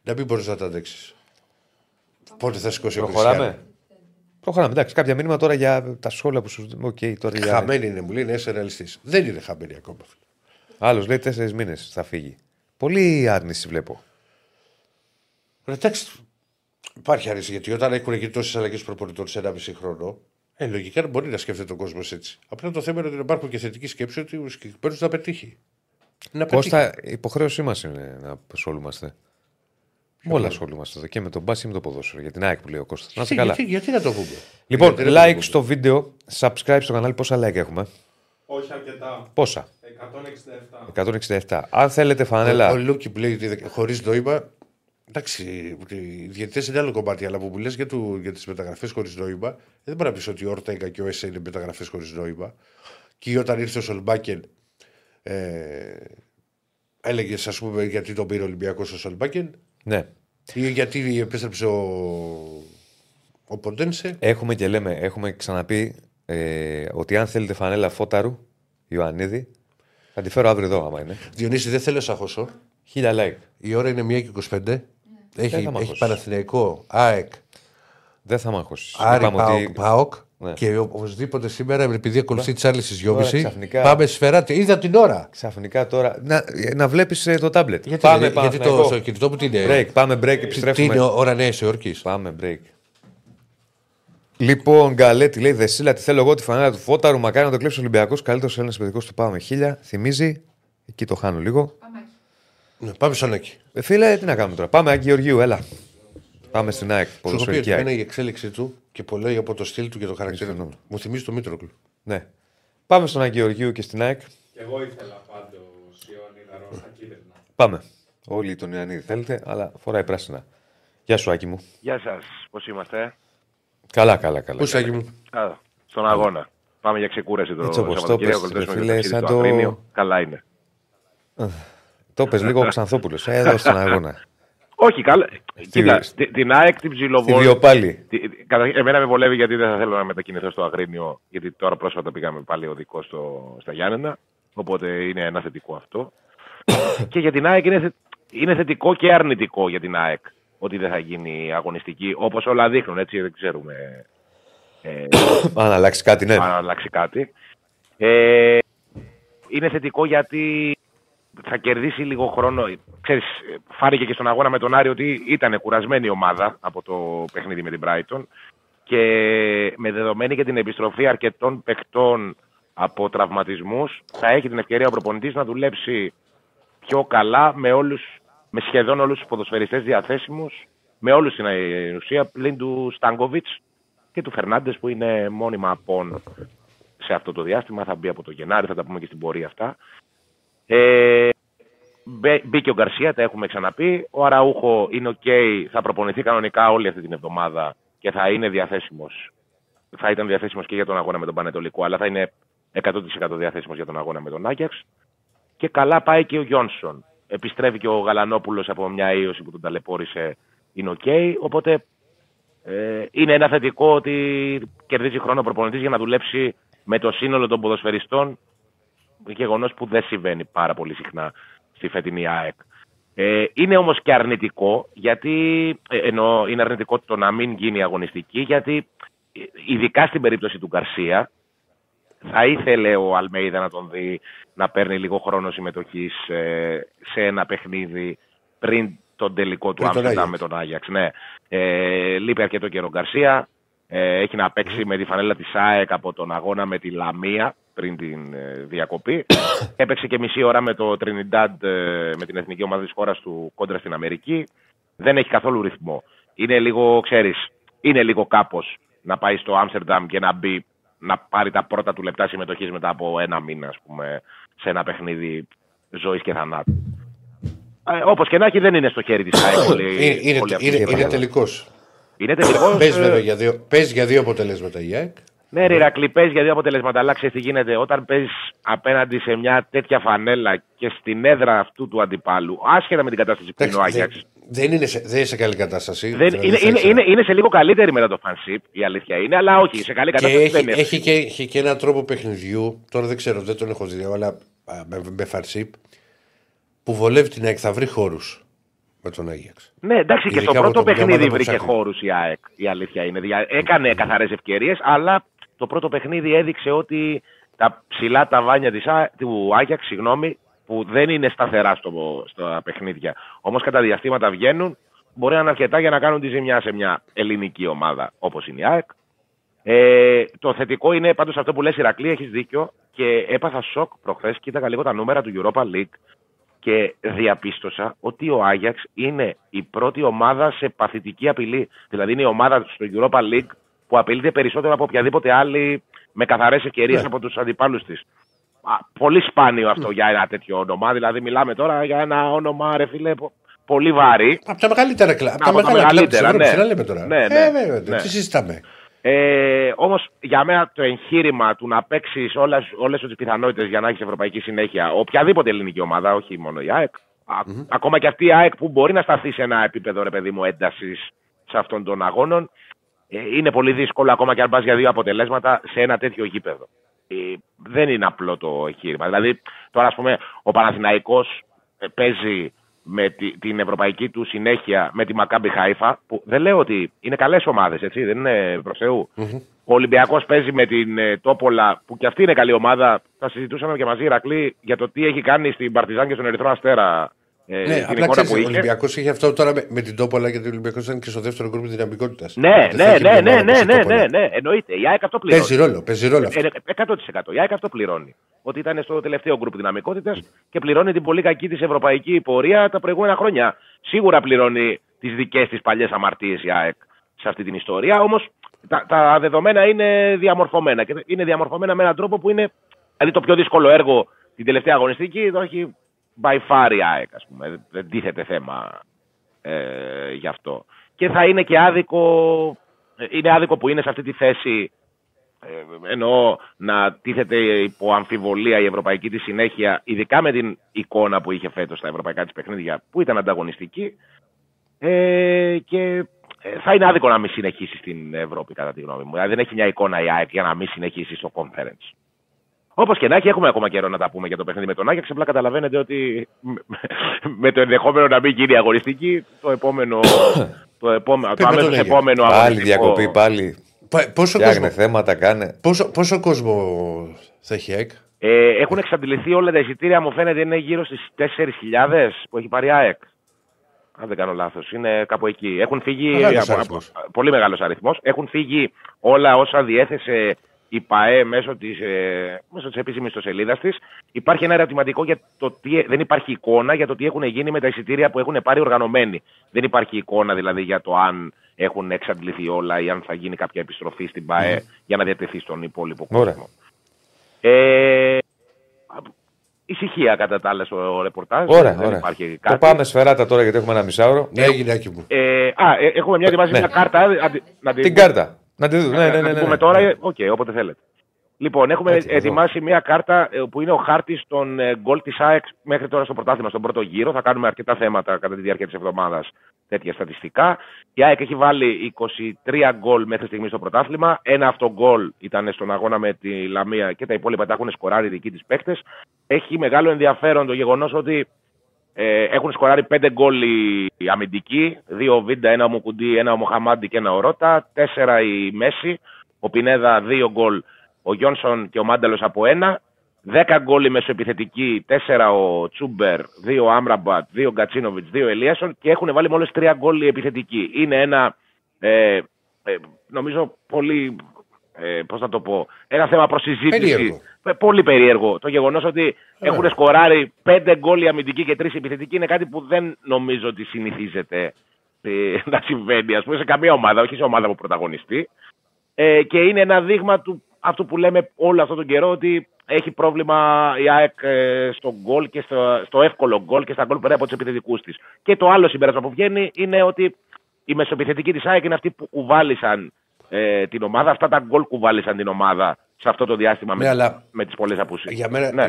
να μην μπορείς να τα αντέξεις. Πότε θα σηκώσει ο Προχωράμε. Κριστιανό; Προχωράμε. Εντάξει, κάποια μήνυμα τώρα για τα σχόλια που σου. Οκ, τώρα για. Χαμένη είναι, μου λέει, είναι είσαι ρεαλιστής. Δεν είναι χαμένη ακόμα. φίλε. Άλλος λέει τέσσερις μήνες θα φύγει. Πολύ άρνηση βλέπω. Ρε, Εντάξει, υπάρχει άρεση γιατί όταν έχουν γίνει τόσες αλλαγές προπονητών σε ένα μισή χρόνο, ε, λογικά μπορεί να σκέφτεται ο κόσμος έτσι. Απλά το θέμα είναι ότι υπάρχουν και θετική σκέψη ότι ο συγκεκριμένο να πετύχει. Να πετύχει. Κώστα, υποχρέωσή μας είναι να ασχολούμαστε. Με όλα ασχολούμαστε εδώ και με τον μπάσκετ και με το ποδόσφαιρο. Για την ΑΕΚ που λέει ο Κώστας. Να είστε Γιατί, καλά. γιατί, γιατί να το πούμε; Λοιπόν, Γιατί να το like πούμε; στο βίντεο, subscribe στο κανάλι. Πόσα like έχουμε; Όχι αρκετά. Πόσα; 167. 167. Αν θέλετε φανέλα. Ο, ο Λούκι που λέει χωρίς νόημα. Εντάξει, οι διαιτητές είναι άλλο κομμάτι, αλλά που μου λε για, του- για τις μεταγραφές χωρίς νόημα, δεν μπορεί να πεις ότι ο Ορτέγκα και ο Έσε είναι μεταγραφές χωρίς νόημα. Και όταν ήρθε ο Σολμπάκεν, ε, έλεγες, ας πούμε, γιατί τον πήρε ο Ολυμπιακός ο Σολμπάκεν, Ναι. ή γιατί επέστρεψε ο, ο Ποντένσε. Έχουμε και λέμε, έχουμε ξαναπεί ε, ότι αν θέλετε φανέλα φώταρου, Ιωαννίδη, θα τη φέρω αύριο εδώ, άμα είναι. Διονύση, δεν θέλω σαχωσό. Χίλια like. Η ώρα είναι 1 και 25. Δεν Έχει, θα μ' έχει ακούσεις. Παναθηναϊκό, ΑΕΚ, Δεν θα μ' ακούσει. Άρη, ΠΑΟΚ, ΠΑΟΚ. Ναι. Και οπωσδήποτε σήμερα, επειδή ακολουθεί τι άλλε στι 2.30, ξαφνικά- πάμε σφαιράτε. Είδα την ώρα. Ξαφνικά τώρα. Να, να βλέπεις το τάμπλετ. Γιατί, πάμε γιατί το, Παναθηναϊκό. στο κινητό μου τι είναι; Break, πάμε break, Τι, τι επιστρέφουμε. είναι ώρα Νέας Υόρκης; Πάμε break. Λοιπόν, Γκαλέτη λέει Δεσίλα, τη θέλω εγώ τη φανέλα του Φώταρου. Μακάρι να το κλέψει ο Ολυμπιακός. Καλύτερος Έλληνας παιδικό του Πάμε χίλια. Θυμίζει. Εκεί το χάνω λίγο. Πάμε. Ναι, πάμε στον Άκη. Ε, φίλε, τι να κάνουμε τώρα. Πάμε, Άγγι Γεωργίου, έλα. Πάμε στην ΑΕΚ. Σου έχω πει Ποδοσφαιρική ότι ΑΕΚ. είναι η εξέλιξή του και πολύ από το στυλ του και το χαρακτήρα του. Μου θυμίζει το Μήτροκλου. Ναι. Πάμε στον Άγγι Γεωργίου και στην ΑΕΚ. Και εγώ ήθελα πάντως Ιωαννίδα Ρώσα κίτρινα. Πάμε. Όλοι τον Ιωαννίδη θέλετε, αλλά φοράει πράσινα. Γεια σου, Άκη μου. Γεια σας, πώς είμαστε. Καλά, καλά, καλά. Πού Σάκη μου. Α, στον αγώνα. Πάμε για ξεκούραση το Έτσι όπως το Σαββατοκύριακο. πες, κλείσουμε ρε και φίλε, ταξίδι σαν στο το- Αγρίνιο. Καλά είναι. Το πες λίγο ο Ξανθόπουλος. Εδώ στον αγώνα. Όχι, καλά. Στη- Κοίτα, τη- την ΑΕΚ την Στη ψιλοβόλη. Βιοπάλη. Τι- καταρχήν, Εμένα με βολεύει γιατί δεν θα θέλω να μετακινηθώ στο Αγρίνιο, γιατί τώρα πρόσφατα πήγαμε πάλι οδικό στο, στα Γιάννενα. Οπότε είναι ένα θετικό αυτό. [COUGHS] και για την ΑΕΚ είναι, θε- είναι θετικό και αρνητικό για την ΑΕΚ ότι δεν θα γίνει αγωνιστική, όπως όλα δείχνουν, έτσι δεν ξέρουμε ε, [COUGHS] Αν αλλάξει κάτι, ναι. αν αλλάξει κάτι. Ε, είναι θετικό γιατί θα κερδίσει λίγο χρόνο. Ξέρεις, φάνηκε και στον αγώνα με τον Άρη ότι ήταν κουρασμένη η ομάδα από το παιχνίδι με την Brighton και με δεδομένη και την επιστροφή αρκετών παιχτών από τραυματισμούς θα έχει την ευκαιρία ο προπονητής να δουλέψει πιο καλά με, όλους, με σχεδόν όλους τους ποδοσφαιριστές διαθέσιμους με όλους στην ουσία πλην του Στάνκοβιτς και του Φερνάντες που είναι μόνιμα απόν σε αυτό το διάστημα. Θα μπει από το Γενάρη, θα τα πούμε και στην πορεία αυτά. Ε, μπε- μπήκε ο Γκαρσία, τα έχουμε ξαναπεί. Ο Αραούχο είναι οκ, θα προπονηθεί κανονικά όλη αυτή την εβδομάδα και θα είναι διαθέσιμος. Θα ήταν διαθέσιμος και για τον αγώνα με τον Πανετολικό, αλλά θα είναι 100% διαθέσιμος για τον αγώνα με τον Άγιαξ. Και καλά πάει και ο Γιόνσον. Επιστρέφει και ο Γαλανόπουλος από μια ίωση που τον ταλαιπώρησε. Είναι οκ. Οπότε ε, είναι ένα θετικό ότι κερδίζει χρόνο ο προπονητής για να δουλέψει με το σύνολο των ποδοσφαιριστών. Γεγονός που δεν συμβαίνει πάρα πολύ συχνά στη φετινή ΑΕΚ. Ε, είναι όμως και αρνητικό, γιατί, ε, ενώ είναι αρνητικό το να μην γίνει αγωνιστική, γιατί ε, ειδικά στην περίπτωση του Γκαρσία, θα ήθελε ο Αλμέιδα να τον δει να παίρνει λίγο χρόνο συμμετοχής σε ένα παιχνίδι πριν τον τελικό του Πριν τον Άμστερνταμ Άγιαξ. με τον Άγιαξ. Ναι. Ε, λείπει αρκετό καιρό ο Γκαρσία. Ε, έχει να παίξει με τη φανέλα της ΑΕΚ από τον αγώνα με τη Λαμία πριν την ε, διακοπή. [COUGHS] Έπαιξε και μισή ώρα με το Trinidad, ε, με την εθνική ομάδα της χώρας του κόντρα στην Αμερική. Δεν έχει καθόλου ρυθμό. Είναι λίγο, ξέρεις, είναι λίγο κάπως να πάει στο Άμστερνταμ και να μπει, να πάρει τα πρώτα του λεπτά συμμετοχής μετά από ένα μήνα, ας πούμε, σε ένα παιχνίδι ζωής και θανάτου. Ε, όπως και να έχει δεν είναι στο χέρι της ΑΕΚ όλη- Είναι, είναι, όλη αυτή είναι, η είναι επαφή. τελικός. Είναι τελικός, Παίζει ε, βέβαια για δύο, παίζει για δύο αποτελέσματα η ΑΕΚ. Ναι, ρε Ηρακλή, παίζει για δύο αποτελέσματα. Αλλά ξέρεις τι γίνεται. Όταν παίζει απέναντι σε μια τέτοια φανέλα και στην έδρα αυτού του αντιπάλου, άσχετα με την κατάσταση που είναι ο Εντάξει, Άγιαξ, δεν, δεν, είναι σε, δεν είναι σε καλή κατάσταση. δεν, δηλαδή, είναι, θα είναι, ήξερα. είναι, είναι σε λίγο καλύτερη μετά το φανσίπ, η αλήθεια είναι, αλλά όχι, σε καλή Και κατάσταση έχει, δεν είναι. έχει, και, έχει και έναν τρόπο παιχνιδιού. Τώρα δεν ξέρω, δεν τον έχω δει, αλλά α, με, με φαρσίπ που βολεύει την ΑΕΚ. Θα βρει χώρους με τον Άγιαξ. Ναι, εντάξει, και Ειδικά στο από πρώτο το- μια ομάδα παιχνίδι που βρήκε ψάχνει. χώρους η ΑΕΚ. Η αλήθεια είναι. Δια- Έκανε καθαρές ευκαιρίες, αλλά το πρώτο παιχνίδι έδειξε ότι τα ψηλά ταβάνια της, Α- του Άγιαξ, συγγνώμη, που δεν είναι σταθερά στο, στα παιχνίδια. Όμως κατά διαστήματα βγαίνουν, μπορεί να είναι αρκετά για να κάνουν τη ζημιά σε μια ελληνική ομάδα όπως είναι η ΑΕΚ. Ε, το θετικό είναι πάντως αυτό που λες Ηρακλή, έχεις δίκιο και έπαθα σοκ προχθές. Κοίταγα λίγο τα νούμερα του Europa League και διαπίστωσα ότι ο Άγιαξ είναι η πρώτη ομάδα σε παθητική απειλή. Δηλαδή είναι η ομάδα στο Europa League που απειλείται περισσότερο από οποιαδήποτε άλλη με καθαρές ευκαιρίες Ναι. από τους αντιπάλους της. Α, Πολύ σπάνιο αυτό για ένα τέτοιο όνομα. Δηλαδή μιλάμε τώρα για ένα όνομα, ρε φίλε, πο- πολύ βαρύ. Από τα μεγαλύτερα κλαμπ. Από τα Από τα μεγάλα κλαμπ της μεγαλύτερα, Ευρώπης, ναι. δεν λέμε τώρα. Ναι, ναι, Ε, βέβαια, ναι. τι συζητάμε. Ε, Όμως για μένα το εγχείρημα του να παίξεις όλες τις πιθανότητες για να έχεις ευρωπαϊκή συνέχεια, οποιαδήποτε ελληνική ομάδα, όχι μόνο η ΑΕΚ, α- ακόμα και αυτή η ΑΕΚ που μπορεί να σταθεί σε ένα επίπεδο ρε παιδί μου έντασης σε αυτών των αγώνων, ε, είναι πολύ δύσκολο ακόμα και αν πας για δύο αποτελέσματα σε ένα τέτοιο γήπεδο. Ε, δεν είναι απλό το εγχείρημα. Δηλαδή, τώρα, ας πούμε, ο Παναθηναϊκός ε, παίζει με τη- την ευρωπαϊκή του συνέχεια με τη Μακάμπι Χάιφα, που δεν λέω ότι είναι καλές ομάδες, έτσι, δεν είναι προς Θεού. Ο Ολυμπιακός παίζει με την ε, Τόπολα, που και αυτή είναι καλή ομάδα. Θα συζητούσαμε και μαζί, Ηρακλή, για το τι έχει κάνει στην Παρτιζάν και στον Ερυθρό Αστέρα. Ε, Ναι, την απλά εικόνα ξέρεις, που ο είχε. Ολυμπιακός είχε αυτό τώρα με, με την Τόπολα γιατί ο Ολυμπιακός ήταν και στο δεύτερο γκρουπ δυναμικότητας. Ναι, ναι, ναι, ναι, ναι, ναι, ναι, ναι, εννοείται. Η ΑΕΚ αυτό πληρώνει. Παίζει ρόλο, παίζει ρόλο αυτό. Ε, ε, 100%. Η ΑΕΚ αυτό πληρώνει. Ότι ήταν στο τελευταίο γκρουπ δυναμικότητας και πληρώνει την πολύ κακή της ευρωπαϊκή πορεία τα προηγούμενα χρόνια. Σίγουρα πληρώνει τις δικές της παλιές αμαρτίες η ΑΕΚ σε αυτή την ιστορία. Όμως τα, τα δεδομένα είναι διαμορφωμένα. Και είναι διαμορφωμένα με έναν τρόπο που είναι. Δηλαδή το πιο δύσκολο έργο την τελευταία αγωνιστική το έχει by far η ΑΕΚ, ας πούμε. Δεν- Δεν τίθεται θέμα ε, γι' αυτό. Και θα είναι και άδικο. ε, Είναι άδικο που είναι σε αυτή τη θέση ε, εννοώ να τίθεται υπό αμφιβολία η ευρωπαϊκή της συνέχεια, ειδικά με την εικόνα που είχε φέτος στα ευρωπαϊκά της παιχνίδια, που ήταν ανταγωνιστική. Ε, και ε, θα είναι άδικο να μην συνεχίσει στην Ευρώπη, κατά τη γνώμη μου. Δηλαδή δεν έχει μια εικόνα η ΑΕΚ για να μην συνεχίσει στο conference. Όπως και να έχει, έχουμε ακόμα καιρό να τα πούμε για το παιχνίδι με τον Άγιαξ. Απλά καταλαβαίνετε ότι με- με το ενδεχόμενο να μην γίνει αγωνιστική, το επόμενο. [COUGHS] το επόμενο, το με τον αμέσως Άγιαξ. επόμενο Πάλι αγωνιστικό- διακοπή, πάλι. Πα- Πόσο Φτιάχνε κόσμο, θέματα, κάνε. πόσο, πόσο κόσμο θα έχει η ΑΕΚ; Ε, έχουν εξαντληθεί όλα τα εισιτήρια, μου φαίνεται είναι γύρω στις 4.000 που έχει πάρει η ΑΕΚ. Αν δεν κάνω λάθος. Είναι κάπου εκεί. Έχουν φύγει. Μεγάλος από- αριθμός. από- πολύ μεγάλος αριθμός. Έχουν φύγει όλα όσα διέθεσε η ΠαΕ μέσω της ε, μέσω της επίσημης ιστοσελίδας της. Υπάρχει ένα ερωτηματικό για το τι. Δεν υπάρχει εικόνα για το τι έχουν γίνει με τα εισιτήρια που έχουν πάρει οργανωμένοι. Δεν υπάρχει εικόνα δηλαδή για το αν έχουν εξαντληθεί όλα ή αν θα γίνει κάποια επιστροφή στην ΠαΕ για να διατεθεί στον υπόλοιπο κόσμο. Ωραία. Ε, ησυχία κατά τα άλλα στο ρεπορτάζ. Ωραία, δεν ωραία. υπάρχει Το κάτι. πάμε σφαιράτα τώρα γιατί έχουμε ένα μισάωρο. Ναι, έγινε άκη μου. Ε, α, ε, έχουμε μια ετοιμάσει Ναι. μια κάρτα. α, τη- να Την κάρτα. Να τη δούμε. Ναι, ναι, να ναι. την ναι, πούμε ναι. τώρα, ε, οκ, όποτε θέλετε. Λοιπόν, έχουμε Έτσι, εδώ. ετοιμάσει μια κάρτα ε, που είναι ο χάρτης των ε, γκολ της ΑΕΚ μέχρι τώρα στο πρωτάθλημα, στον πρώτο γύρο. Θα κάνουμε αρκετά θέματα κατά τη διάρκεια της εβδομάδας, τέτοια στατιστικά. Η ΑΕΚ έχει βάλει 23 γκολ μέχρι στιγμής στο πρωτάθλημα. Ένα αυτογκόλ ήταν στον αγώνα με τη Λαμία και τα υπόλοιπα τα έχουν σκοράρει οι δικοί της παίκτες. Έχει μεγάλο ενδιαφέρον το γεγονός ότι ε, έχουν σκοράρει πέντε γκολ οι, οι αμυντικοί. Δύο ο Βίντα, ένα ο Μουκουντή, ένα ο Μοχαμάντι και ένα ο Ρότα. Τέσσερα η Μέση. Ο Πινέδα δύο γκολ. Ο Γιόνσον και ο Μάνταλος από ένα. Δέκα γκολ η μεσοεπιθετική. Τέσσερα ο Τσούμπερ. Δύο ο Άμραμπατ. Δύο ο Γκατσίνοβιτς. Δύο Ελίασον. Και έχουν βάλει μόλις τρία γκολ οι επιθετικοί. Είναι ένα. Ε, ε, νομίζω πολύ. Ε, Πώς να το πω. Ένα θέμα προσυζήτηση. Περίεργο. Ε, Πολύ περίεργο. Το γεγονός ότι έχουν σκοράρει πέντε γκολ οι αμυντικοί και τρεις επιθετικοί είναι κάτι που δεν νομίζω ότι συνηθίζεται ε, [LAUGHS] να συμβαίνει ας πούμε, σε καμία ομάδα, όχι σε ομάδα που πρωταγωνιστεί. Ε, και είναι ένα δείγμα του αυτού που λέμε όλο αυτόν τον καιρό ότι έχει πρόβλημα η ΑΕΚ ε, στο γκολ και στο, στο εύκολο γκολ και στα γκολ πέρα από τους επιθετικούς της. Και το άλλο συμπέρασμα που βγαίνει είναι ότι η μεσοεπιθετική της ΑΕΚ είναι αυτή που κουβάλισαν ε, την ομάδα. Αυτά τα γκολ κουβάλισαν την ομάδα σε αυτό το διάστημα Ναι, με, αλλά με τις πολλές απουσίες. Για μένα, Ναι.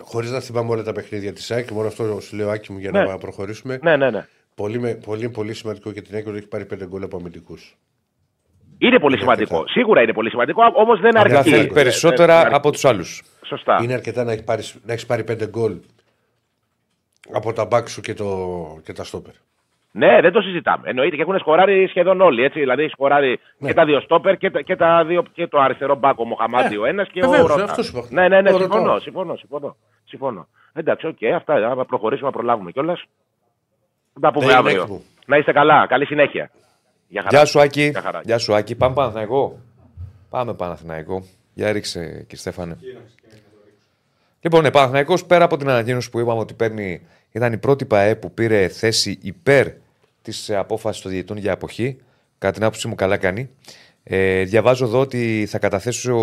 χωρίς να θυμάμαι όλα τα παιχνίδια της ΑΕΚ, μόνο αυτό σου λέω άκη μου για Ναι. να προχωρήσουμε. ναι, ναι, ναι. Πολύ, με- πολύ, πολύ σημαντικό και την ΑΕΚ ότι έχει πάρει πέντε γκολ από αμυντικούς. Είναι πολύ σημαντικό. Σίγουρα είναι πολύ σημαντικό, όμως δεν Απλά αρκεί. θέλει Ε, περισσότερα ε, από τους άλλους. Σωστά. Είναι αρκετά να έχει πάρει, να έχεις πάρει πέντε γκολ από τα μπακ σου και, το, και τα στόπερ. Ναι, δεν το συζητάμε. Εννοείται και έχουν σκοράρει σχεδόν όλοι. Έτσι. Δηλαδή έχει σκοράρει Ναι. και τα δύο στόπερ και, τα- και, τα δύο, και το αριστερό μπάκο ο Μοχαμάντι ο ένας και βεβαίως, ο Ρώτα. αυτό σου είπα. Ναι, ναι, ναι, Το συμφωνώ, ρωτάω. συμφωνώ, συμφωνώ, συμφωνώ. Εντάξει, οκ, αυτά. Να προχωρήσουμε, να προλάβουμε κιόλας. Θα τα πούμε Ναι, αύριο. Άκη μου. Να είστε καλά. Καλή συνέχεια. Γεια χαρά. Γεια σου, Άκη. Γεια χαρά. Γεια σου, Άκη. Πάμε Παναθηναϊκό. Πάμε Παναθηναϊκό. Για ρίξε, κύριε Στέφανε. Λοιπόν, ναι, Παναθηναϊκός πέρα από την ανακοίνωση που είπαμε ότι παίρνει Ήταν η πρώτη ΠΑΕ που πήρε θέση υπέρ της απόφασης των διαιτητών για αποχή. Κατά την άποψή μου, καλά κάνει. Ε, διαβάζω εδώ ότι θα καταθέσει ο,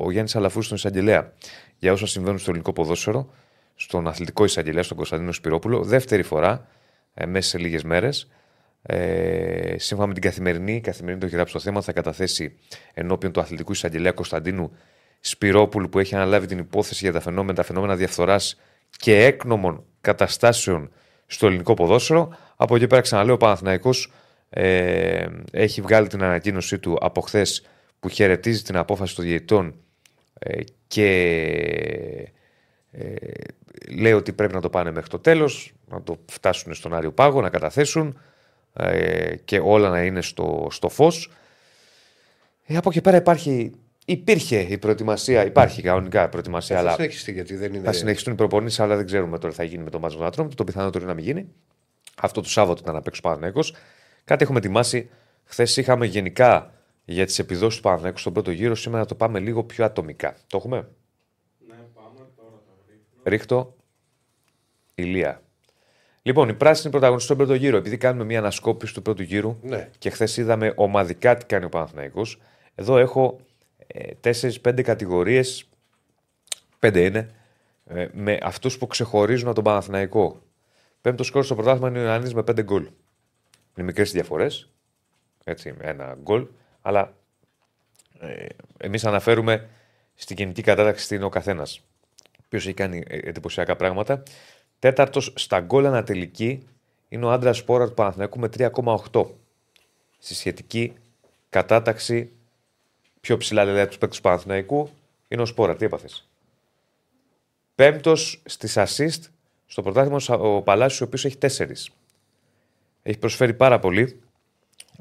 ο Γιάννης Αλαφούς στον εισαγγελέα για όσα συμβαίνουν στο ελληνικό ποδόσφαιρο, στον αθλητικό εισαγγελέα, στον Κωνσταντίνο Σπυρόπουλο, δεύτερη φορά ε, μέσα σε λίγες μέρες. Ε, σύμφωνα με την καθημερινή, η καθημερινή το έχει γράψει το θέμα, θα καταθέσει ενώπιον του αθλητικού εισαγγελέα Κωνσταντίνου Σπυρόπουλου που έχει αναλάβει την υπόθεση για τα φαινόμενα, τα φαινόμενα διαφθοράς και έκνομων καταστάσεων στο ελληνικό ποδόσφαιρο. Από εκεί πέρα ξαναλέω, ο Παναθηναϊκός ε, έχει βγάλει την ανακοίνωσή του από χθες που χαιρετίζει την απόφαση των διαιτητών ε, και ε, λέει ότι πρέπει να το πάνε μέχρι το τέλος, να το φτάσουν στον Άριο Πάγο, να καταθέσουν ε, και όλα να είναι στο, στο φως. Ε, από εκεί πέρα υπάρχει, υπήρχε η προετοιμασία, υπάρχει κανονικά η προετοιμασία, Θα αλλά συνεχιστεί γιατί δεν είναι. θα συνεχιστούν οι προπονήσεις, αλλά δεν ξέρουμε τώρα τι θα γίνει με τον Μάτζο Νατρόμ. Το πιθανότερο είναι να μην γίνει. Αυτό το Σάββατο ήταν να παίξει ο Παναθηναϊκός. Κάτι έχουμε ετοιμάσει. Χθες είχαμε γενικά για τις επιδόσεις του Παναθηναϊκού στον πρώτο γύρο. Σήμερα το πάμε λίγο πιο ατομικά. Το έχουμε; Ναι, πάμε τώρα το ρίχνω. Ρίχτω. Ηλία. Λοιπόν, οι πράσινοι πρωταγωνιστές στον πρώτο γύρο. Επειδή κάνουμε μια ανασκόπηση του πρώτου γύρου Ναι. και χθες είδαμε ομαδικά τι κάνει ο Παναθηναϊκός. Εδώ έχω ε, 4-5 κατηγορίες. Πέντε είναι. ε, με αυτούς που ξεχωρίζουν από τον Παναθηναϊκό. Πέμπτος σκόρ στο πρωτάθλημα είναι ο Ιωαννίδη με 5 γκολ. Είναι μικρές διαφορές. Έτσι, με ένα γκολ. Αλλά ε, εμείς αναφέρουμε στην γενική κατάταξη τι είναι ο καθένας. Ποιος έχει κάνει ε, εντυπωσιακά πράγματα. Τέταρτος στα γκολ ανατελική είναι ο άντρας Σπόρα του Παναθηναϊκού με 3,8. Στη σχετική κατάταξη πιο ψηλά δηλαδή τους παίκτες του Παναθηναϊκού είναι ο Σπόρα. Τι έπαθες; Πέμπτος στις assist στο πρωτάθλημα ο Παλάσιος, ο οποίος έχει τέσσερις. Έχει προσφέρει πάρα πολύ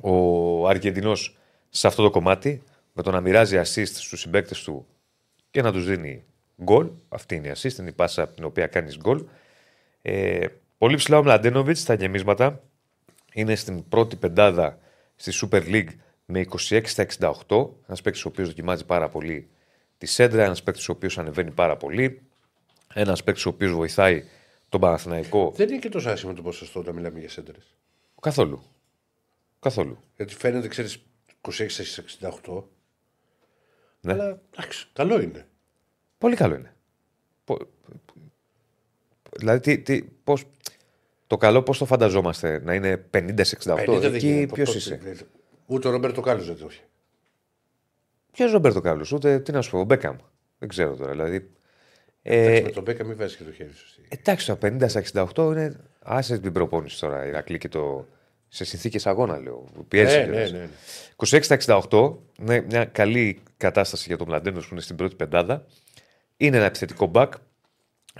ο Αργεντινός σε αυτό το κομμάτι με το να μοιράζει assist στους συμπαίκτες του και να τους δίνει γκολ. Αυτή είναι η assist, είναι η πάσα από την οποία κάνεις γκολ. Ε, πολύ ψηλά ο Μλαντένοβιτς στα γεμίσματα. Είναι στην πρώτη πεντάδα στη Super League με 26 στα 68. Ένας παίκτης ο οποίος δοκιμάζει πάρα πολύ τη σέντρα, ένας παίκτης ο οποίος ανεβαίνει πάρα πολύ. Ένας παίκτης ο οποίος βοηθάει τον Παναθηναϊκό Δεν είναι και τόσο άσχημο το ποσοστό όταν μιλάμε για σέντερε. καθόλου. Καθόλου. Γιατί φαίνεται, ξέρεις, 26 68. Ναι. Αλλά εντάξει, καλό είναι. Πολύ καλό είναι. Πο- Δηλαδή, τι, τι, πώς, το καλό πώς το φανταζόμαστε, να είναι 50 σε 68. 50 δεν Εκεί γίνεται. ποιος Πώς- είσαι; Ούτε ο Ρομπέρτο Κάλλος δεν το έχει. Ποιος Ρομπέρτο Κάρλο, ούτε τι να σου πω, ο Μπέκαμ. Δεν ξέρω τώρα. Δηλαδή, Εντάξει, ε, με τον Μπέκα μην βάζεις και το χέρι σου. στη- εντάξει, τα 50 στα 68 είναι. Άσε την προπόνηση τώρα, Ηρακλή και το. Σε συνθήκες αγώνα, λέω. Πιέζει Ναι, κιόλας. ναι, ναι. ναι. 26 στα 68 είναι μια καλή κατάσταση για τον Μλαντένος που είναι στην πρώτη πεντάδα. Είναι ένα επιθετικό μπακ.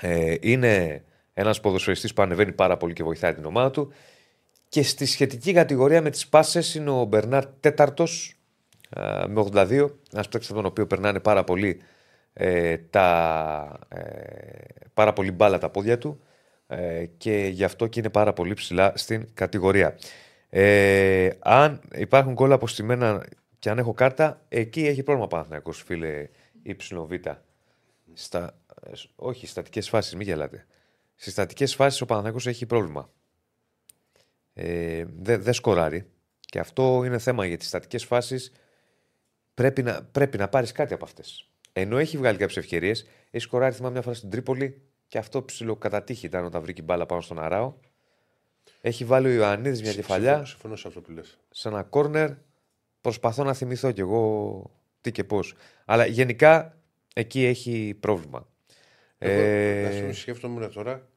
Ε, είναι ένας ποδοσφαιριστής που ανεβαίνει πάρα πολύ και βοηθάει την ομάδα του. Και στη σχετική κατηγορία με τις πάσες είναι ο Μπερνάρ τέταρτος με 82. Ένας παίκτης από τον οποίο περνάνε πάρα πολύ, ε, τα, ε, πάρα πολύ μπάλα τα πόδια του ε, και γι' αυτό και είναι πάρα πολύ ψηλά στην κατηγορία. Ε, αν υπάρχουν γκολ αποστημένα και αν έχω κάρτα, εκεί έχει πρόβλημα Παναθηναϊκός, φίλε YΒ. Στα, ε, σ- όχι, στατικές φάσεις, μην γελάτε. Στις στατικές φάσεις ο Παναθηναϊκός έχει πρόβλημα. Ε, δεν δεν σκοράρει. Και αυτό είναι θέμα για τις στατικές φάσεις. Πρέπει να, πρέπει να πάρεις κάτι από αυτές. Ενώ έχει βγάλει κάποιες ευκαιρίες, έχει σκοράρει θυμάμαι μια φορά στην Τρίπολη και αυτό ψηλό κατά τύχη ήταν όταν βρήκε μπάλα πάνω στον Αράο. Έχει βάλει ο Ιωαννίδης μια κεφαλιά Συμφωνώ, συμφωνώ σε αυτό που λες. σε ένα κόρνερ. Προσπαθώ να θυμηθώ κι εγώ τι και πώς. Αλλά γενικά εκεί έχει πρόβλημα. Ε... Ε, Να σκέφτομαι τώρα,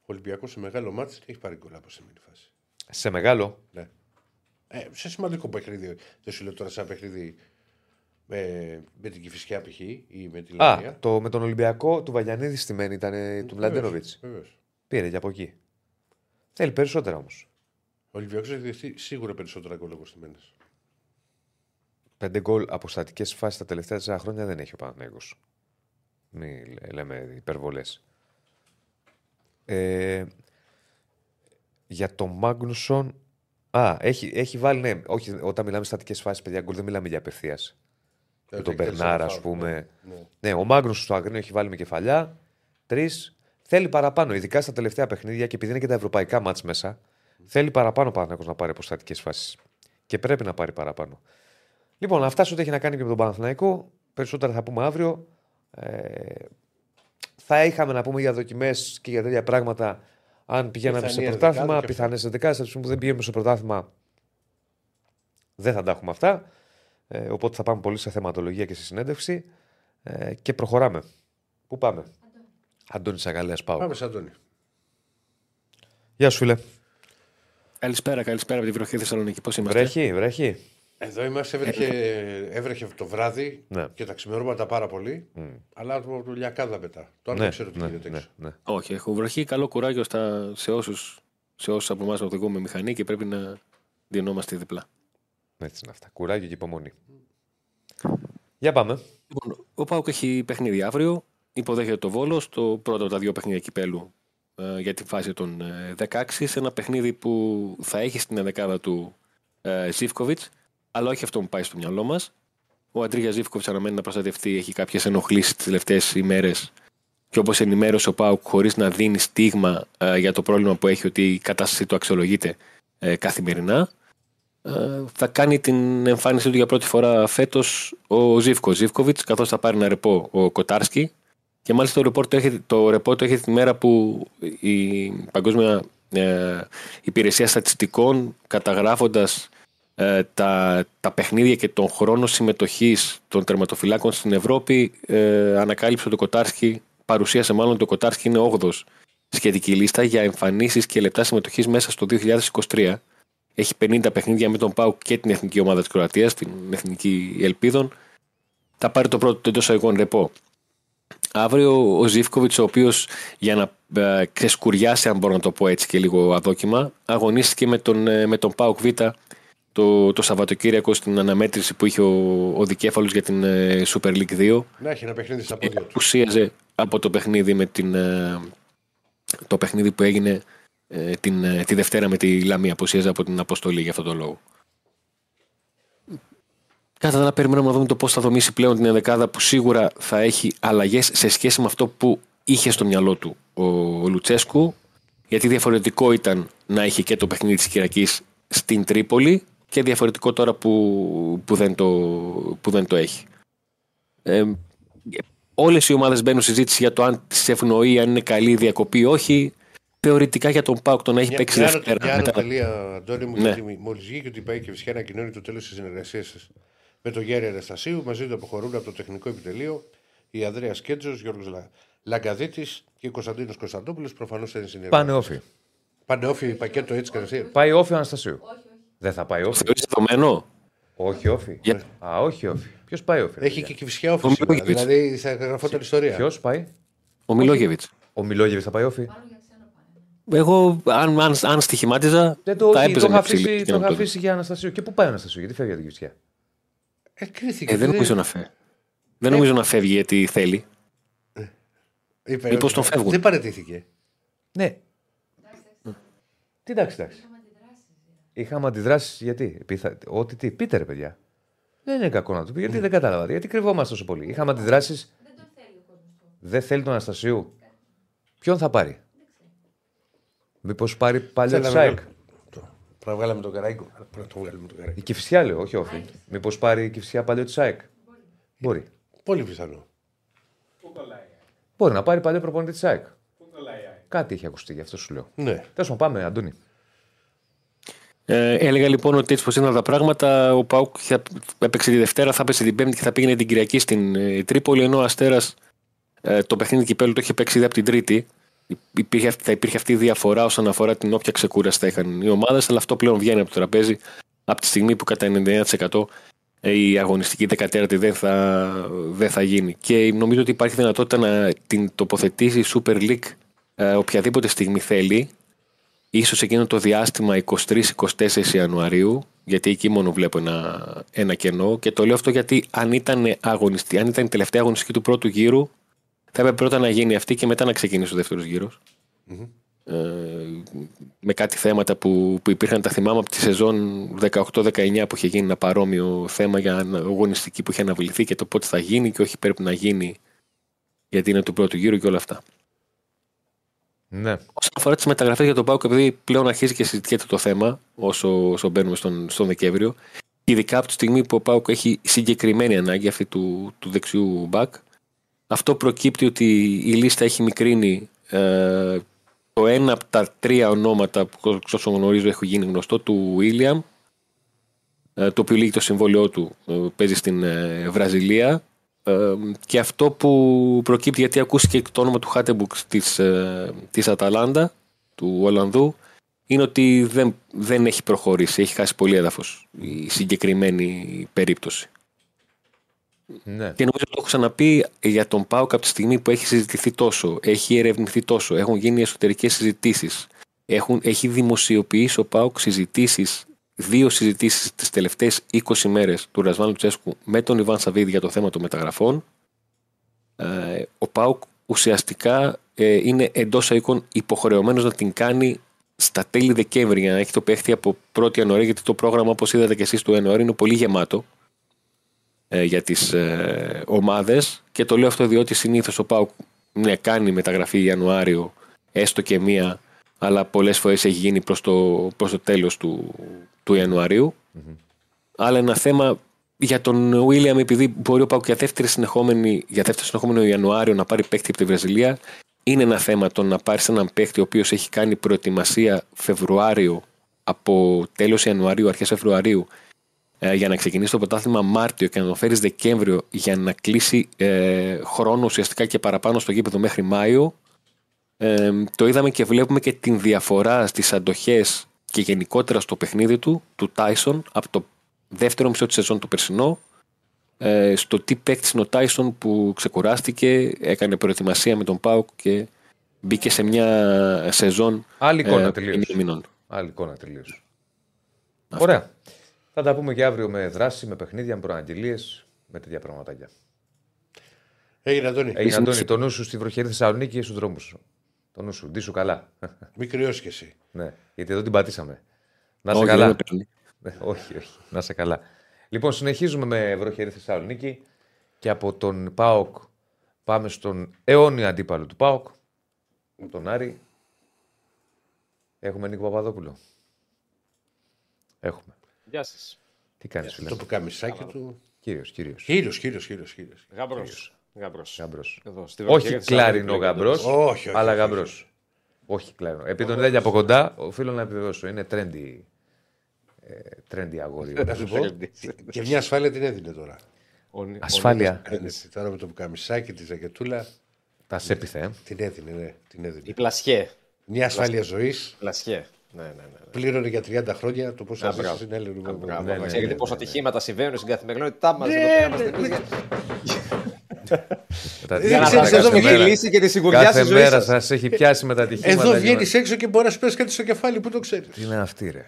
ο Ολυμπιακός σε μεγάλο μάτι έχει πάρει γκολ από σημαίνει φάση. Σε μεγάλο. Ναι. Ε, σε σημαντικό παιχνίδι. Δεν σου λέω τώρα σαν παιχνίδι με, με την Κυφυσιά π.χ. ή με τη Λαμία. Α, το με τον Ολυμπιακό του Βαγιανίδη στη Μένη ήταν ε, του Μλαντένοβιτς. Βεβαίως. Πήρε και από εκεί. Θέλει περισσότερα όμως. Ο Ολυμπιακός έχει δεχτεί σίγουρα περισσότερα γκολ από στημένε. Πέντε γκολ από στατικέ φάσεις τα τελευταία τέσσερα χρόνια δεν έχει ο Παναγιώτο. Μην λέ- λέμε υπερβολές. Ε, για τον Μάγνουσον. Α, έχει, έχει βάλει, ναι, όχι, όταν μιλάμε στατικές φάσεις, παιδιά, γκολ δεν μιλάμε για απευθείας. Με τον Μπερνάρ, ας πούμε. Ναι. Ναι, ο Μάγνουσον στο Αγρίνιο έχει βάλει με κεφαλιά. Τρεις. Θέλει παραπάνω, ειδικά στα τελευταία παιχνίδια και επειδή είναι και τα ευρωπαϊκά μάτς μέσα. Θέλει παραπάνω ο Παναθηναϊκός να πάρει αποστατικέ φάσεις. Και πρέπει να πάρει παραπάνω. Λοιπόν, αυτά σε ό,τι έχει να κάνει και με τον Παναθηναϊκό. Περισσότερα θα πούμε αύριο. Ε, θα είχαμε να πούμε για δοκιμές και για τέτοια πράγματα αν πηγαίναμε Πιθανή σε ενδεκάδα πρωτάθλημα. και Πιθανές ενδεκάδες. που δεν πηγαίνουμε σε πρωτάθλημα, δεν θα τα έχουμε αυτά. Ε, οπότε θα πάμε πολύ σε θεματολογία και σε συνέντευξη. Ε, και προχωράμε. Πού πάμε; Αντώνη Σαγαλέα, πάω. Πάμε σε Αντώνη. Γεια σου, φίλε. Καλησπέρα, καλησπέρα από τη βροχή Θεσσαλονίκη. Πώς είμαστε; Βρέχει, βρέχει. Εδώ είμαστε, έβρεχε, έβρεχε το βράδυ Ναι. και τα ξημερώματα πάρα πολύ. Αλλά το, το λιακάδα μετά. Τώρα Ναι, δεν ξέρω τι ναι, γίνεται ναι, έξω. ναι. Όχι, έχω βροχή. Καλό κουράγιο στα, σε όσους σε όσους από εμάς οδηγούμε μηχανή και πρέπει να δινόμαστε διπλά. Έτσι είναι αυτά. Κουράγιο και υπομονή. Για πάμε. Λοιπόν, ο Πάουκ έχει παιχνίδι αύριο. Υποδέχεται το Βόλο στο πρώτο από τα δύο παιχνίδια κυπέλου ε, για τη φάση των ε, 16. Σε ένα παιχνίδι που θα έχει στην ενδεκάδα του ε, Ζήφκοβιτς, αλλά όχι αυτό που πάει στο μυαλό μας. Ο Αντρίγια Ζήφκοβιτ αναμένει να προστατευτεί, έχει κάποιες ενοχλήσεις τις τελευταίες ημέρες. Και όπως ενημέρωσε ο Πάουκ, χωρίς να δίνει στίγμα ε, για το πρόβλημα που έχει, ότι η κατάσταση του αξιολογείται ε, καθημερινά. Ε, θα κάνει την εμφάνισή του για πρώτη φορά φέτος ο Ζήφκο Ζήφκοβιτς, καθώς θα πάρει ένα ρεπό ο Κοτάρσκι. Και μάλιστα το ρεπό το έχει, το ρεπό το έχει τη μέρα που η Παγκόσμια ε, Υπηρεσία Στατιστικών καταγράφοντας ε, τα, τα παιχνίδια και τον χρόνο συμμετοχής των τερματοφυλάκων στην Ευρώπη ε, ανακάλυψε ότι ο Κοτάρσκι, παρουσίασε μάλλον ότι ο Κοτάρσκι είναι 8ο σχετική λίστα για εμφανίσεις και λεπτά συμμετοχής μέσα στο 2023. Έχει 50 παιχνίδια με τον Πάουκ και την εθνική ομάδα της Κροατίας, την εθνική Ελπίδων. Θα πάρει το πρώτο εντό αγωγών ρεπό. Αύριο ο Ζήφκοβιτς, ο οποίος για να ε, ξεσκουριάσει, αν μπορώ να το πω έτσι και λίγο αδόκιμα, αγωνίστηκε με τον, ε, με τον Πάουκ Β το, το Σαββατοκύριακο στην αναμέτρηση που είχε ο, ο δικέφαλος για την ε, Super League 2 Να έχει ένα παιχνίδι στα πόδια του. απουσίαζε από το παιχνίδι με την, ε, το παιχνίδι που έγινε ε, την, ε, τη Δευτέρα με τη Λαμία. Απουσίαζε από την αποστολή για αυτόν τον λόγο. Κάθε να περιμένουμε να δούμε το πώς θα δομήσει πλέον την ενδεκάδα που σίγουρα θα έχει αλλαγές σε σχέση με αυτό που είχε στο μυαλό του ο, ο Λουτσέσκου. Γιατί διαφορετικό ήταν να είχε και το παιχνίδι της Κυριακής στην Τρίπολη και διαφορετικό τώρα που, που, δεν, το, που δεν το έχει. Ε, Όλες οι ομάδες μπαίνουν στη συζήτηση για το αν τις ευνοεί, αν είναι καλή η διακοπή ή όχι. Θεωρητικά για τον Πάουκ τον έχει Μια, παίξει μια, άλλο- Δευτέρα. μια άλλο μετά- τελεία, Αντώνη μου, Ναι. γιατί μόλις βγήκε ότι η ΠΑΕ και Βυσιά ανακοινώνει το τέλος της συνεργασίας της με τον Γέρι Αναστασίου. Μαζί του αποχωρούν από το τεχνικό επιτελείο οι Ανδρέας Κέντζος, Γιώργος Λα... Λαγκαδίτης και Κωνσταντίνος Κωνσταντόπουλος. Προφανώς θα είναι συνεργασία. Πάνε όφη. Πάνε όφη πακέτο έτσι κατευθείαν. Πάει όφη ο Αναστασίου. Δεν θα πάει όφη. Θεωρείς δεδομένο; Όχι όφη. Για- Α, όχι όφη. Ποιος πάει όφη. Έχει και Κυφσιά όφη. Ο σήμερα, Μιλόγεβιτς. Δηλαδή θα γραφόταν ιστορία. Ποιος πάει; Ο Μιλόγεβιτ. Ο Μιλόγεβιτ θα πάει όφη; Εγώ, αν, αν, αν στοιχημάτιζα, Δεν το, θα το, έπαιζε είχα με αφήσει, ψηλή. το για να είχα το- αφήσει για Αναστασίου. Και πού πάει ο Αναστασίου, γιατί φεύγει από την Κυφσιά. Ε, κρίθηκε. Ε, δεν δεν- νομίζω να φεύγει. Δεν νομίζω να φεύγει γιατί θέλει. Είπε Μήπως ότι τον φεύγουν. Δεν παρετήθηκε. Ναι. Τι εντάξει, εντάξει. Είχαμε αντιδράσεις γιατί; Επειδή θα- Ότι τι, πείτε ρε παιδιά. Δεν είναι κακό να το πει. Γιατί δεν κατάλαβα. Γιατί κρυβόμαστε τόσο πολύ. Είχαμε αντιδράσεις. Δεν θέλει τον Αναστασίου. Ποιον θα πάρει; Μήπως πάρει παλιό Θέλαμε Σάικ. να- το- Πρέπει να βγάλαμε τον Καράικο. Πρέπει να το βγάλουμε τον Καράικο. Η Κυφσιά λέω, όχι όφη. Μήπως πάρει η Κυφσιά παλιό Σάικ. Μπορεί. Πολύ πιθανό. Μπορεί να πάρει παλιό προπονητής τη ΣΑΕΚ. Πού κολλάει η ΑΕΚ. Κάτι έχει ακουστεί, γι' αυτό σου λέω. Ναι. Τέλος πάντων, πάμε, Αντώνη. Ε, έλεγα λοιπόν ότι έτσι πως ήταν τα πράγματα, ο Πάουκ θα έπαιξε τη Δευτέρα, θα έπαιξε την Πέμπτη και θα πήγαινε την Κυριακή στην ε, Τρίπολη. Ενώ ο Αστέρας ε, το παιχνίδι κυπέλου το είχε παίξει ήδη από την Τρίτη. Υπήρχε, αυτή- θα υπήρχε αυτή η διαφορά όσον αφορά την όποια ξεκούραση θα είχαν οι ομάδες, αλλά αυτό πλέον βγαίνει από το τραπέζι από τη στιγμή που κατά 99% η αγωνιστική 14η δεν θα, δεν θα γίνει. Και νομίζω ότι υπάρχει δυνατότητα να την τοποθετήσει η Super League ε, οποιαδήποτε στιγμή θέλει ίσως εκείνο το διάστημα 23-24 Ιανουαρίου, γιατί εκεί μόνο βλέπω ένα, ένα κενό και το λέω αυτό γιατί αν ήταν, αγωνιστή, αν ήταν η τελευταία αγωνιστική του πρώτου γύρου θα έπρεπε πρώτα να γίνει αυτή και μετά να ξεκινήσει ο δεύτερος γύρος. Ε, με κάτι θέματα που, που υπήρχαν, τα θυμάμαι από τη σεζόν 18-19 που είχε γίνει ένα παρόμοιο θέμα για ανα- αγωνιστική που είχε αναβληθεί και το πότε θα γίνει και όχι πρέπει να γίνει γιατί είναι του πρώτου γύρου και όλα αυτά. Ναι. Όσον αφορά τις μεταγραφές για τον Πάουκ, επειδή πλέον αρχίζει και συζητιέται το θέμα όσο, όσο μπαίνουμε στον, στον Δεκέμβριο, ειδικά από τη στιγμή που ο Πάουκ έχει συγκεκριμένη ανάγκη αυτή του, του δεξιού μπακ, αυτό προκύπτει ότι η λίστα έχει μικρύνει ε, το ένα από τα τρία ονόματα που όσο γνωρίζω έχει γίνει γνωστό του Βίλιαμ, ε, το οποίο λύγει το συμβόλαιό του, ε, παίζει στην ε, Βραζιλία. Ε, και αυτό που προκύπτει γιατί ακούστηκε το όνομα του Χάτεμπουκ της, ε, της Αταλάντα, του Ολλανδού, είναι ότι δεν, δεν έχει προχωρήσει, έχει χάσει πολύ έδαφος η συγκεκριμένη περίπτωση. ναι. Και νομίζω το έχω ξαναπεί για τον Πάουκ από τη στιγμή που έχει συζητηθεί τόσο, έχει ερευνηθεί τόσο, έχουν γίνει εσωτερικές συζητήσεις. Έχει δημοσιοποιήσει ο Πάουκ συζητήσεις, δύο συζητήσεις τις τελευταίες 20 μέρες του Ρασβάν Λουτσέσκου με τον Ιβάν Σαββίδη για το θέμα των μεταγραφών. Ε, ο Πάουκ ουσιαστικά ε, είναι εντός οίκων υποχρεωμένος να την κάνει στα τέλη Δεκέμβρη για να έχει το παίχτη από 1η Ιανουαρίου, γιατί το πρόγραμμα, όπως είδατε και εσείς του Ιανουαρίου, είναι πολύ γεμάτο ε, για τις ε, ομάδες και το λέω αυτό διότι συνήθως ο ΠΑΟΚ ναι, κάνει μεταγραφή Ιανουάριο έστω και μία αλλά πολλές φορές έχει γίνει προς το, προς το τέλος του, του ιανουαριου αλλά ένα θέμα για τον Βίλιαμ επειδή μπορεί ο ΠΑΟΚ για, δεύτερη συνεχόμενη, για δεύτερο συνεχόμενο Ιανουάριο να πάρει παίκτη από τη Βραζιλία είναι ένα θέμα το να πάρεις έναν παίκτη ο οποίος έχει κάνει προετοιμασία Φεβρουάριο από τέλος Ιανουαρίου, αρχές Φεβρουαρίου ε, για να ξεκινήσει το πρωτάθλημα Μάρτιο και να το φέρεις Δεκέμβριο για να κλείσει ε, χρόνο ουσιαστικά και παραπάνω στο γήπεδο μέχρι Μάιο. Ε, το είδαμε και βλέπουμε και την διαφορά στις αντοχές και γενικότερα στο παιχνίδι του, του Τάισον, από το δεύτερο μισό της σεζόν του περσινό, ε, στο τι παίκτης είναι ο Τάισον που ξεκουράστηκε, έκανε προετοιμασία με τον Πάουκ και μπήκε σε μια σεζόν Άλλη εικόνα ε, τελείως. εννιά μηνών. Άλλη εικόνα τελείω. Ωραία. Θα τα πούμε και αύριο με δράση, με παιχνίδια, με προαναγγελίε, με τέτοια πραγματάκια. Έγινε, Αντώνη. Έγινε Αντώνη, το νου σου στη βροχερή Θεσσαλονίκη και στου δρόμους σου. Το νου σου, ντύσου καλά. Μην κρυώσεις κι εσύ. ναι, γιατί εδώ την πατήσαμε. Να σε Όχι, καλά. δεν με παίρνει. Ναι, όχι, όχι. Να σε καλά. Λοιπόν, συνεχίζουμε με βροχερή Θεσσαλονίκη και από τον ΠΑΟΚ πάμε στον αιώνιο αντίπαλο του ΠΑΟΚ, τον Άρη. Έχουμε Νίκο Παπαδόπουλο. Έχουμε. Γεια σας. Τι κάνεις, φίλε. Το πουκαμισάκι του. Κύριος, κύριος. Κύριος, κύριος, κύριος. κύριος. Γαμπρό. Γαμπρός. Γαμπρός. Εδώ, στη Όχι βροχή της κλάρινο Θεσσαλονίκη, γαμπρός, Όχι, όχι, αλλά όχι, γαμπρός. Όχι κλάρινο. Επειδή τον είδα και από κοντά, οφείλω να επιβεβαιώσω. Είναι trendy, ε, trendy αγόρι. Να σου πω. Και μια ασφάλεια την έδινε τώρα. Ο- ο Ασφάλεια. Έδινε Τώρα με το πουκαμισάκι, τη ζακετούλα. Τα σέπιθε, ε. Την έδινε, ναι. Την έδινε. Η Πλασιέ. Μια ασφάλεια ζωής. Πλασιέ. Ναι, ναι, ναι. Πλήρωνε για 30 χρόνια το πώς θα Α, ζήσει μπράβο. στην άλλη. Α, μπράβο. ναι, ναι, Ξέρετε ναι, πόσα ναι, ναι. ατυχήματα συμβαίνουν στην καθημερινότητά μας. [LAUGHS] Τα Δεν Για να ξέρεις, σα εδώ δώσουμε βγαίνει- τη λύση και τη σιγουριά στη Κάθε ζωή μέρα σας. σας έχει πιάσει με τα ατυχήματα. Εδώ και βγαίνει με- έξω και μπορεί να σου πέσει κάτι στο κεφάλι που το ξέρεις. Τι είναι αυτή, ρε;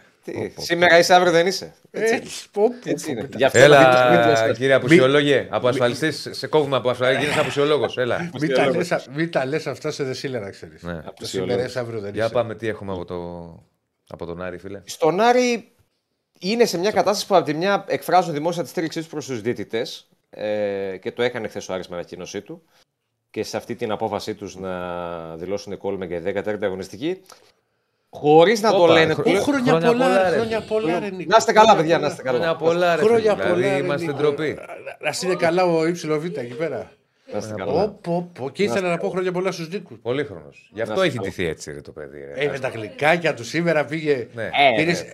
Σήμερα είσαι, αύριο δεν είσαι; Έτσι. πω, πω, Έτσι είναι. πω. Γι' αυτό να μην Έλα, τους- κύριε Απουσιολόγε, από ασφαλιστή, σε κόβουμε από ασφαλιστή, γίνεσαι απουσιολόγο. Έλα. Μην τα λες- Μην τα λες αυτά σε δεσίλα να ξέρεις. Ναι. Το σήμερα αύριο δεν Για είσαι. πάμε τι έχουμε από, το... από τον Άρη, φίλε. Στον Άρη είναι σε μια κατάσταση που από τη μια εκφράζουν δημόσια τη στήριξή τους προς τους διαιτητές ε, και το έκανε χθες ο Άρης με ανακοίνωσή του και σε αυτή την απόφασή τους να δηλώσουν κόλμα για 14η αγωνιστική. Χωρίς να το Όπα, λένε. χρο- του λέω- Χρόνια Χρόνια πολλά, πολλά, ρε. χρόνια πολλά, ρε Νίκο. Να είστε καλά, παιδιά, να είστε Χρόνια καλά. πολλά, ρε. Χρόνια φίλε. πολλά. Δηλαδή ρε, είμαστε Νίκο. ντροπή. Να είναι καλά ο ύψιλο εκεί πέρα. Να είστε Πω, καλά. πω, πω. Και ήθελα να πω χρόνια πολλά στους Νίκους. Πολύχρονος. Γι' αυτό Να έχει σε τηθεί έτσι ρε, το παιδί. ρε. Ε, με τα γλυκάκια του σήμερα πήγε. Ναι. Ε, Πήρες-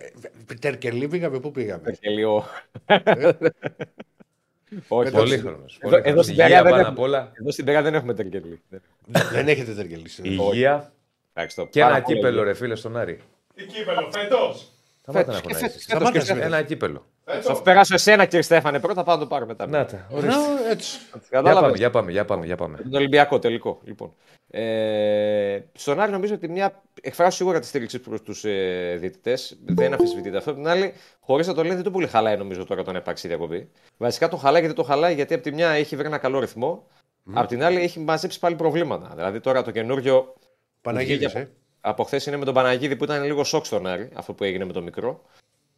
Τερκελή πήγαμε, πού πήγαμε; Και λίγο. [LAUGHS] Όχι, όχι. Πολύχρονο. Εδώ, εδώ, στην Υγεία Πέγα δεν πάνω έχουμε- απ' όλα. εδώ στην Πέγα δεν έχουμε τερκελή. Δεν έχετε τερκελή. Υγεία Εντάξει, το και πάρα ένα πολύ κύπελο, υγεία. ρε φίλε, στον Άρη. Τι κύπελο, φέτος. Σταμάτα να Φέτος, φωνάζεις. φέτος, Σταμάτα, φέτος. Ένα κύπελο. Θα περάσω εσένα, κύριε Στέφανε, πρώτα πάω να το πάρω μετά. Να τα, ορίστε. Να, έτσι. Για Κατάλαβες. πάμε, για πάμε, για πάμε, για πάμε. Τον Ολυμπιακό τελικό. Λοιπόν. Ε, στον Άρη νομίζω ότι μια εκφράσει σίγουρα τη στήριξη προς τους ε, διαιτητές. Δεν αμφισβητείται αυτό. Απ' την άλλη, χωρίς να το λένε, δεν το πολύ χαλάει νομίζω τώρα το να υπάρξει διακοπή. Βασικά το χαλάει γιατί το χαλάει γιατί από τη μια έχει βρει ένα καλό ρυθμό. Απ' την άλλη έχει μαζέψει πάλι προβλήματα. Δηλαδή τώρα το καινούριο. Παναγίδης, βγήκε ε. Από χθες είναι με τον Παναγίδη που ήταν λίγο σοκ στον Άρη, αυτό που έγινε με το μικρό.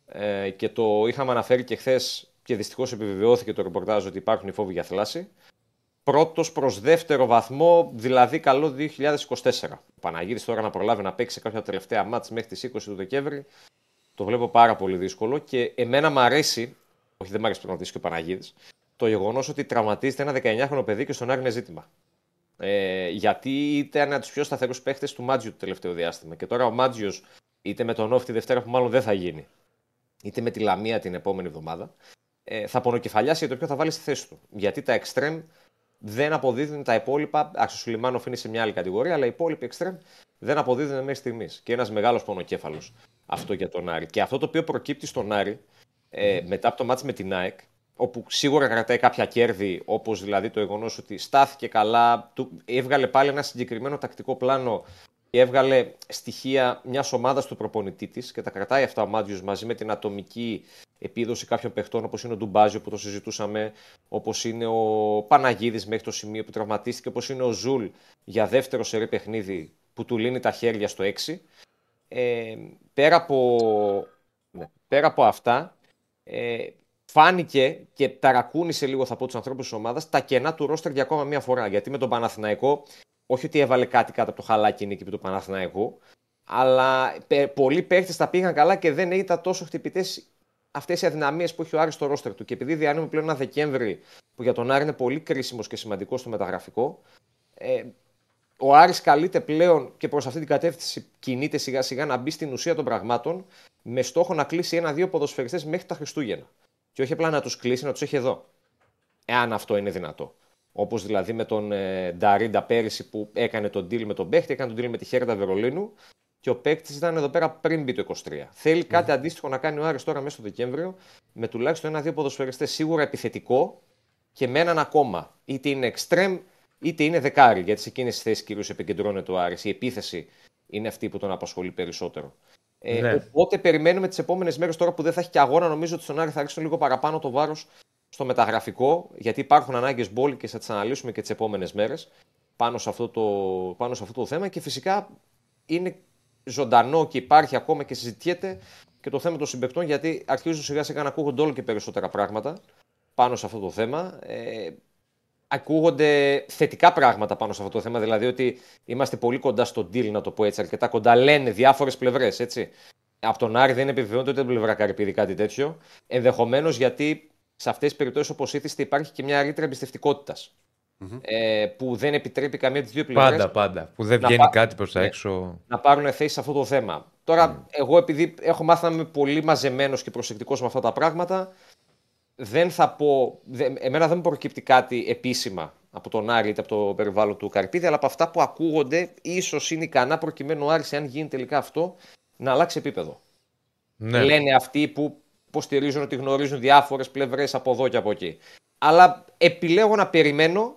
Ε, και το είχαμε αναφέρει και χθες και δυστυχώς επιβεβαιώθηκε το ρεπορτάζ ότι υπάρχουν οι φόβοι για θλάση. πρώτος προς δεύτερο βαθμό, δηλαδή καλό 2024. Ο Παναγίδης τώρα να προλάβει να παίξει σε κάποια τελευταία μάτς μέχρι τις 20 του Δεκέμβρη, το βλέπω πάρα πολύ δύσκολο και εμένα μου αρέσει, όχι δεν μου αρέσει πραγματικά και ο Παναγίδης, το γεγονός ότι τραυματίζεται ένα 19χρονο παιδί και στον Άρη είναι ζήτημα. Ε, γιατί ήταν ένα από τους πιο σταθερούς παίχτες του Μάτζιου το τελευταίο διάστημα. Και τώρα ο Μάτζιος, είτε με τον Όφη τη Δευτέρα που μάλλον δεν θα γίνει, είτε με τη Λαμία την επόμενη εβδομάδα, ε, θα πονοκεφαλιάσει για το ποιο θα βάλει στη θέση του. Γιατί τα extreme δεν αποδίδουν τα υπόλοιπα. Άξιο Σουλιμάνοφ είναι σε μια άλλη κατηγορία, αλλά οι υπόλοιποι extreme δεν αποδίδουν μέχρι στιγμής. Και ένας μεγάλος πονοκέφαλος αυτό για τον Άρη. Και αυτό το οποίο προκύπτει στον Άρη ε, μετά από το μάτς με την ΑΕΚ, όπου σίγουρα κρατάει κάποια κέρδη, όπως δηλαδή το γεγονός ότι στάθηκε καλά, του, έβγαλε πάλι ένα συγκεκριμένο τακτικό πλάνο και έβγαλε στοιχεία μιας ομάδας του προπονητή της και τα κρατάει αυτά ο Μάτζιος μαζί με την ατομική επίδοση κάποιων παιχτών όπως είναι ο Ντουμπάζιο που το συζητούσαμε, όπως είναι ο Παναγίδης μέχρι το σημείο που τραυματίστηκε, όπως είναι ο Ζουλ για δεύτερο σερί παιχνίδι που του λύνει τα χέρια στο 6. Ε, πέρα, από, ναι, πέρα από αυτά, ε, φάνηκε και ταρακούνησε λίγο, θα πω, τους ανθρώπους της ομάδας τα κενά του ρόστερ για ακόμα μία φορά. Γιατί με τον Παναθηναϊκό, όχι ότι έβαλε κάτι κάτω από το χαλάκι η νίκη του Παναθηναϊκού, αλλά πολλοί παίχτες τα πήγαν καλά και δεν ήταν τόσο χτυπητές αυτές οι αδυναμίες που έχει ο Άρης στο ρόστερ του. Και επειδή διανύουμε πλέον ένα Δεκέμβρη που για τον Άρη είναι πολύ κρίσιμος και σημαντικό στο μεταγραφικό, ε, ο Άρης καλείται πλέον και προς αυτή την κατεύθυνση κινείται σιγά σιγά να μπει στην ουσία των πραγμάτων με στόχο να κλείσει ένα-δύο ποδοσφαιριστές μέχρι τα Χριστούγεννα. Και όχι απλά να τους κλείσει, να τους έχει εδώ. Εάν αυτό είναι δυνατό. Όπως δηλαδή με τον ε, Νταρίντα πέρυσι που έκανε τον deal με τον παίχτη, έκανε τον deal με τη Χέρντα Βερολίνου και ο παίκτης ήταν εδώ πέρα πριν μπει το 23. Θέλει mm. κάτι αντίστοιχο να κάνει ο Άρης τώρα μέσα στο Δεκέμβριο με τουλάχιστον ένα-δύο ποδοσφαιριστές σίγουρα επιθετικό και με έναν ακόμα. Είτε είναι extreme είτε είναι δεκάρι, γιατί σε εκείνες τις θέσεις κυρίως επικεντρώνεται ο Άρης. Η επίθεση είναι αυτή που τον απασχολεί περισσότερο. Ε, ναι. Οπότε περιμένουμε τις επόμενες μέρες τώρα που δεν θα έχει και αγώνα. Νομίζω ότι στον Άρη θα ρίξουν λίγο παραπάνω το βάρος στο μεταγραφικό, γιατί υπάρχουν ανάγκες μπόλικε, θα τις αναλύσουμε και τις επόμενες μέρες πάνω, σε αυτό το, πάνω σε αυτό το θέμα. Και φυσικά είναι ζωντανό και υπάρχει ακόμα και συζητιέται και το θέμα των συμπεκτών, γιατί αρχίζουν σιγά σιγά να ακούγονται όλο και περισσότερα πράγματα πάνω σε αυτό το θέμα. Ε, ακούγονται θετικά πράγματα πάνω σε αυτό το θέμα. Δηλαδή ότι είμαστε πολύ κοντά στο deal, να το πω έτσι, αρκετά κοντά. Λένε διάφορες πλευρές, έτσι. Από τον Άρη δεν επιβεβαιώνεται ούτε την πλευρά Καρυπίδη κάτι τέτοιο. Ενδεχομένως γιατί σε αυτές τις περιπτώσεις, όπως ήθιστε, υπάρχει και μια ρήτρα εμπιστευτικότητας. Mm-hmm. Ε, που δεν επιτρέπει καμία από τις δύο πλευρές. Πάντα, πάντα. Που δεν βγαίνει κάτι προς τα ναι, έξω. Να πάρουν θέση σε αυτό το θέμα. Τώρα, mm. εγώ επειδή έχω μάθει να είμαι πολύ μαζεμένος και προσεκτικός με αυτά τα πράγματα, δεν θα πω. εμένα δεν μου προκύπτει κάτι επίσημα από τον Άρη είτε από το περιβάλλον του Καρπίδη, αλλά από αυτά που ακούγονται, ίσως είναι ικανά προκειμένου ο Άρης, αν γίνει τελικά αυτό, να αλλάξει επίπεδο. Ναι. Λένε αυτοί που υποστηρίζουν ότι γνωρίζουν διάφορες πλευρές από εδώ και από εκεί. Αλλά επιλέγω να περιμένω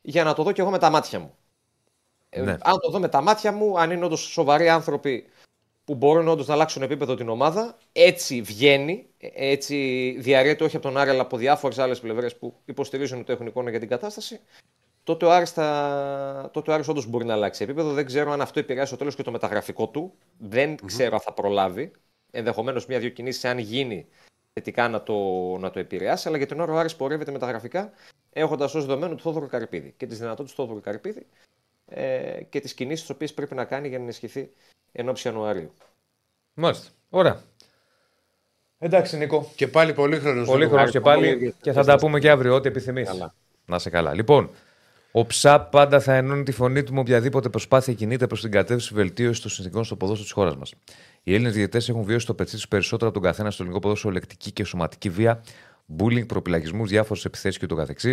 για να το δω και εγώ με τα μάτια μου. Ε, ναι. αν το δω με τα μάτια μου, αν είναι όντως σοβαροί άνθρωποι που μπορούν όντως να αλλάξουν επίπεδο την ομάδα. Έτσι βγαίνει, έτσι διαρρέεται όχι από τον Άρη αλλά από διάφορες άλλες πλευρές που υποστηρίζουν ότι έχουν εικόνα για την κατάσταση. Τότε ο Άρης, θα... τότε ο Άρης όντως μπορεί να αλλάξει επίπεδο. Δεν ξέρω αν αυτό επηρεάσει στο τέλος και το μεταγραφικό του. Δεν mm-hmm. ξέρω αν θα προλάβει. Ενδεχομένως μία-δύο κινήσεις, αν γίνει θετικά, να το, να το επηρεάσει. Αλλά για την ώρα ο Άρης πορεύεται μεταγραφικά έχοντας ως δεδομένο του Θόδωρου Καρυπίδη και τις δυνατότητες του Θόδωρου Καρυπίδη ε, και τις κινήσεις τις οποίες πρέπει να κάνει για να ενισχυθεί εν ώψη Ιανουαρίου. Μάλιστα. Ωραία. Εντάξει, Νίκο. Και πάλι πολύ χρόνο. Πολύ χρόνο και πάλι. Και θα τα πούμε και αύριο, ό,τι επιθυμείς. Να σε καλά. Λοιπόν, ο ΨΑΠ πάντα θα ενώνει τη φωνή του με οποιαδήποτε προσπάθεια κινείται προς την κατεύθυνση βελτίωσης των συνθηκών στο ποδόσφαιρο της χώρας μας. Οι Έλληνες διαιτέ έχουν βιώσει το πετσί τους περισσότερο από τον καθένα στο ελληνικό ποδόσφαιρο λεκτική και σωματική βία, μπούλινγκ, προπυλαγισμού, διάφορες επιθέσεις κ.ο.κ.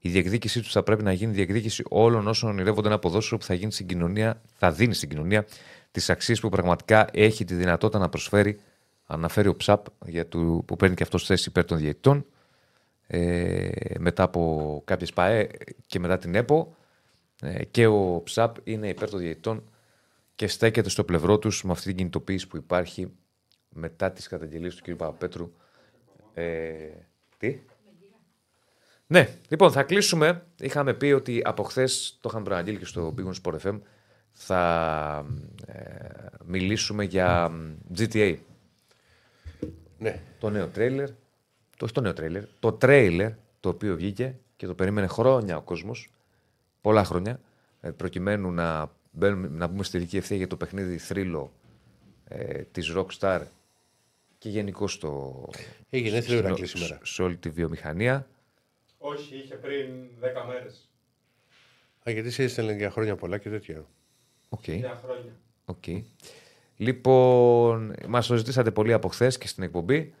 Η διεκδίκησή τους θα πρέπει να γίνει διεκδίκηση όλων όσων ονειρεύονται ένα ποδόσφαιρο που θα, γίνει στην κοινωνία, θα δίνει στην κοινωνία τις αξίες που πραγματικά έχει τη δυνατότητα να προσφέρει. Αναφέρει ο ΨΑΠ για του, που παίρνει και αυτό θέση υπέρ των διαιτητών ε, μετά από κάποιες ΠΑΕ και μετά την ΕΠΟ. Ε, και ο ΨΑΠ είναι υπέρ των διαιτητών και στέκεται στο πλευρό τους με αυτή την κινητοποίηση που υπάρχει μετά τις καταγγελίες του κ. Παπαπέτρου. Ε, τι; Ναι, λοιπόν, θα κλείσουμε. Είχαμε πει ότι από χθες το είχαμε προαναγγείλει και στο Big Sport FM θα ε, μιλήσουμε για GTA. Ναι. Το νέο τρέιλερ. Το, όχι το νέο τρέιλερ. Το τρέιλερ το οποίο βγήκε και το περίμενε χρόνια ο κόσμος. Πολλά χρόνια. ε, προκειμένου να, μπαίνουμε, να μπούμε στη τελική ευθεία για το παιχνίδι θρύλο ε, της Rockstar και γενικώ στο. Έχει γενέθλιο ο στην- Ηρακλής σήμερα. Σε όλη τη βιομηχανία. Όχι, είχε πριν 10 μέρες. Α, γιατί σε έστελνε για χρόνια πολλά και τέτοια. Οκ. Μια χρόνια. Οκ. Λοιπόν, μας το ζητήσατε πολύ από χθες και στην εκπομπή ε,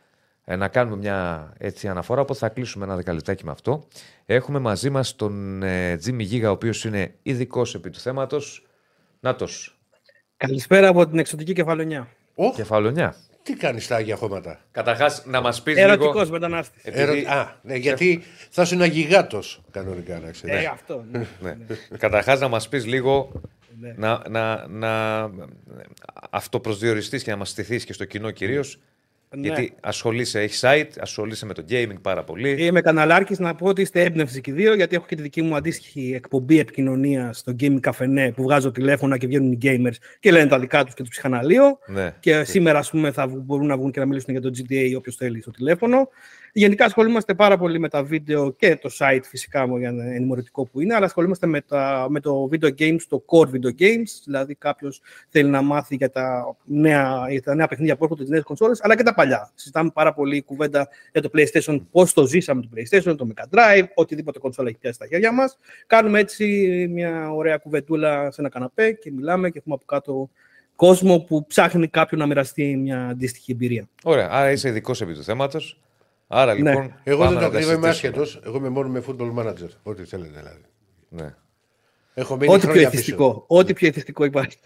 να κάνουμε μια έτσι αναφορά, οπότε θα κλείσουμε ένα δεκαλεπτάκι με αυτό. Έχουμε μαζί μας τον ε, Τζίμι Γίγα, ο οποίος είναι ειδικός επί του θέματος. Νάτος. Καλησπέρα από την εξωτική κεφαλονιά. Οχ, Κεφαλονιά. τι κάνεις τα άγια χώματα; Καταρχάς, να μας πεις Ερωτικός λίγο. μετανάστης. Επειδή- Ερω- Α, ναι, γιατί θα σου ένα γιγάτο κανονικά να ξέρεις. Ε, αυτό. [LAUGHS] ναι. Ναι. Καταρχάς, να μας πεις λίγο. Ναι. Να, να, να αυτοπροσδιοριστείς και να μας στηθείς και στο κοινό κυρίως. Ναι. Γιατί ασχολείσαι, έχεις site, ασχολείσαι με το gaming πάρα πολύ. Είμαι καναλάρχης να πω ότι είστε έμπνευση και οι δύο, γιατί έχω και τη δική μου αντίστοιχη εκπομπή επικοινωνία στο Gaming Café που βγάζω τηλέφωνα και βγαίνουν οι gamers και λένε τα δικά τους και του ψυχαναλύω. Ναι. Και σήμερα, ας πούμε, θα βγ- μπορούν να βγουν και να μιλήσουν για το GTA όποιος θέλει στο τηλέφωνο. Γενικά ασχολούμαστε πάρα πολύ με τα βίντεο και το site φυσικά μου για να ενημερωτικό που είναι, αλλά ασχολούμαστε με, τα, με το video games, το core video games. Δηλαδή, κάποιος θέλει να μάθει για τα νέα, για τα νέα παιχνίδια που έρχονται τι νέες κονσόλες, αλλά και τα παλιά. Συζητάμε πάρα πολύ κουβέντα για το PlayStation, πώς το ζήσαμε το PlayStation, το Mega Drive, οτιδήποτε κονσόλα έχει πιάσει στα χέρια μας. Κάνουμε έτσι μια ωραία κουβεντούλα σε ένα καναπέ και μιλάμε και έχουμε από κάτω κόσμο που ψάχνει κάποιον να μοιραστεί μια αντίστοιχη εμπειρία. Ωραία, άρα είσαι ειδικός επί του θέματος. Άρα Ναι. λοιπόν. Εγώ πάμε δεν να το τα εγώ είμαι συζητήσουμε. άσχετος. Εγώ είμαι μόνο με football manager. Ό,τι θέλετε δηλαδή. Ναι. Έχω μείνει Ό,τι πιο χρόνια πίσω. εθιστικό. Ό,τι πιο εθιστικό υπάρχει.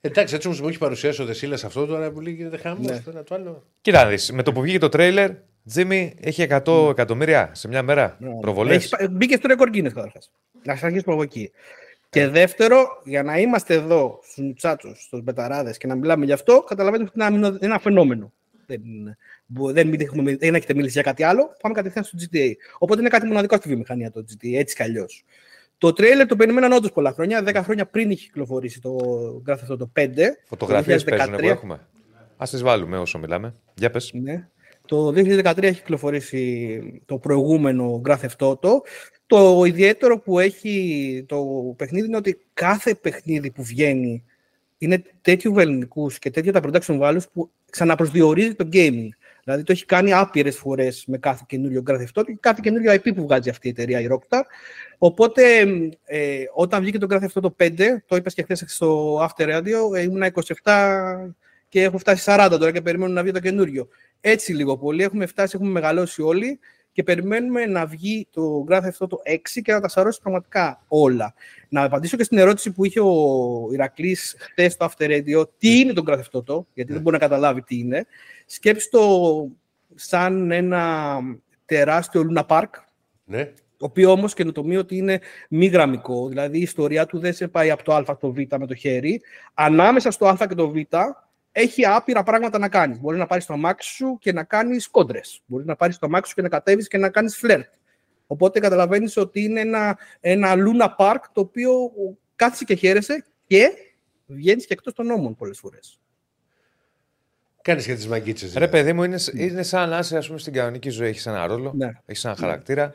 Εντάξει, έτσι όμως μου έχει παρουσιάσει ο Δεσίλας αυτό τώρα που λέει γίνεται χαμός. Ναι. Το ένα το άλλο. Κοίτα, να δεις, με το που βγήκε το τρέιλερ, Τζίμι έχει 100 εκατομμύρια σε μια μέρα προβολές. Έχεις πα- Μπήκες στο ρεκόρ Guinness καταρχάς. Να σας αρχίσουμε από εκεί. Και δεύτερο, για να είμαστε εδώ στους μουτσάτσους, στους μπεταράδες και να μιλάμε γι' αυτό, καταλαβαίνετε ότι είναι ένα, ένα φαινόμενο. Δεν, είναι- μπο- δεν, μην έχουμε- δεν έχετε μιλήσει για κάτι άλλο, πάμε κατευθείαν στο GTA. Οπότε είναι κάτι μοναδικό στη βιομηχανία το GTA, έτσι κι αλλιώς. Το τρέιλερ το περιμέναν όντως πολλά χρόνια. 10 χρόνια πριν είχε κυκλοφορήσει το Grand Theft Auto 5. Φωτογραφίες το παίζουν 2013. που έχουμε. Α τις βάλουμε όσο μιλάμε. Για πες. Ναι. Το 2013 έχει κυκλοφορήσει το προηγούμενο Grand Theft Auto. Το ιδιαίτερο που έχει το παιχνίδι είναι ότι κάθε παιχνίδι που βγαίνει είναι τέτοιου βεληνικού και τέτοια τα production values που ξαναπροσδιορίζει το gaming. Δηλαδή το έχει κάνει άπειρες φορές με κάθε καινούριο Grand Theft Auto και κάθε καινούριο IP που βγάζει αυτή η εταιρεία, η Rockstar. Οπότε ε, όταν βγήκε το Grand Theft Auto 5, το είπα και χθες στο After Radio, ε, ήμουν 27 και έχω φτάσει 40 τώρα και περιμένω να βγει το καινούριο. Έτσι λίγο πολύ έχουμε φτάσει, έχουμε μεγαλώσει όλοι και περιμένουμε να βγει το Grand Theft Auto 6 και να τα σαρώσει πραγματικά όλα. Να απαντήσω και στην ερώτηση που είχε ο Ηρακλής χθες στο After Radio, τι είναι το Grand Theft Auto, γιατί δεν μπορεί να καταλάβει τι είναι. Σκέψτε το σαν ένα τεράστιο Luna Park, Ναι. το οποίο όμως καινοτομεί ότι είναι μη γραμμικό, δηλαδή η ιστορία του δεν σε πάει από το α στο β με το χέρι. Ανάμεσα στο α και το β έχει άπειρα πράγματα να κάνεις. Μπορεί να πάρεις το αμάξι σου και να κάνεις κόντρες. Μπορεί να πάρεις το αμάξι σου και να κατέβεις και να κάνεις φλερτ. Οπότε καταλαβαίνεις ότι είναι ένα, ένα Luna Park το οποίο κάθεσαι και χαίρεσαι και βγαίνεις και εκτός των νόμων πολλές φορές. Κάνεις και τις μαγκίτσε. Ρε παιδί μου, είναι, είναι σαν να είσαι ας πούμε, στην κανονική ζωή. Έχεις ένα ρόλο, Ναι. έχεις ένα χαρακτήρα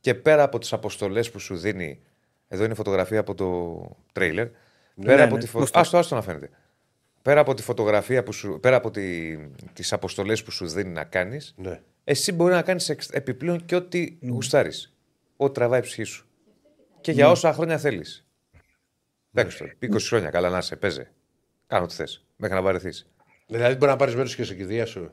και πέρα από τις αποστολές που σου δίνει. Εδώ είναι φωτογραφία από το τρέιλερ. πέρα ναι, από ναι, τη φω... γνωστό. Άστο, άστο να φαίνεται. Πέρα από τη φωτογραφία που σου. πέρα από τη... τις αποστολές που σου δίνει να κάνεις, Ναι. εσύ μπορεί να κάνεις επιπλέον και ό,τι Mm. γουστάρεις. Ό,τι τραβάει η ψυχή σου. Και για Ναι. όσα χρόνια θέλεις. Παίξε τώρα. 20 χρόνια, καλά να είσαι, παίζε. Κάνω ό,τι θες. Μέχρι να βαρεθείς. Δηλαδή μπορεί να πάρεις μέρος και σε κηδεία σου.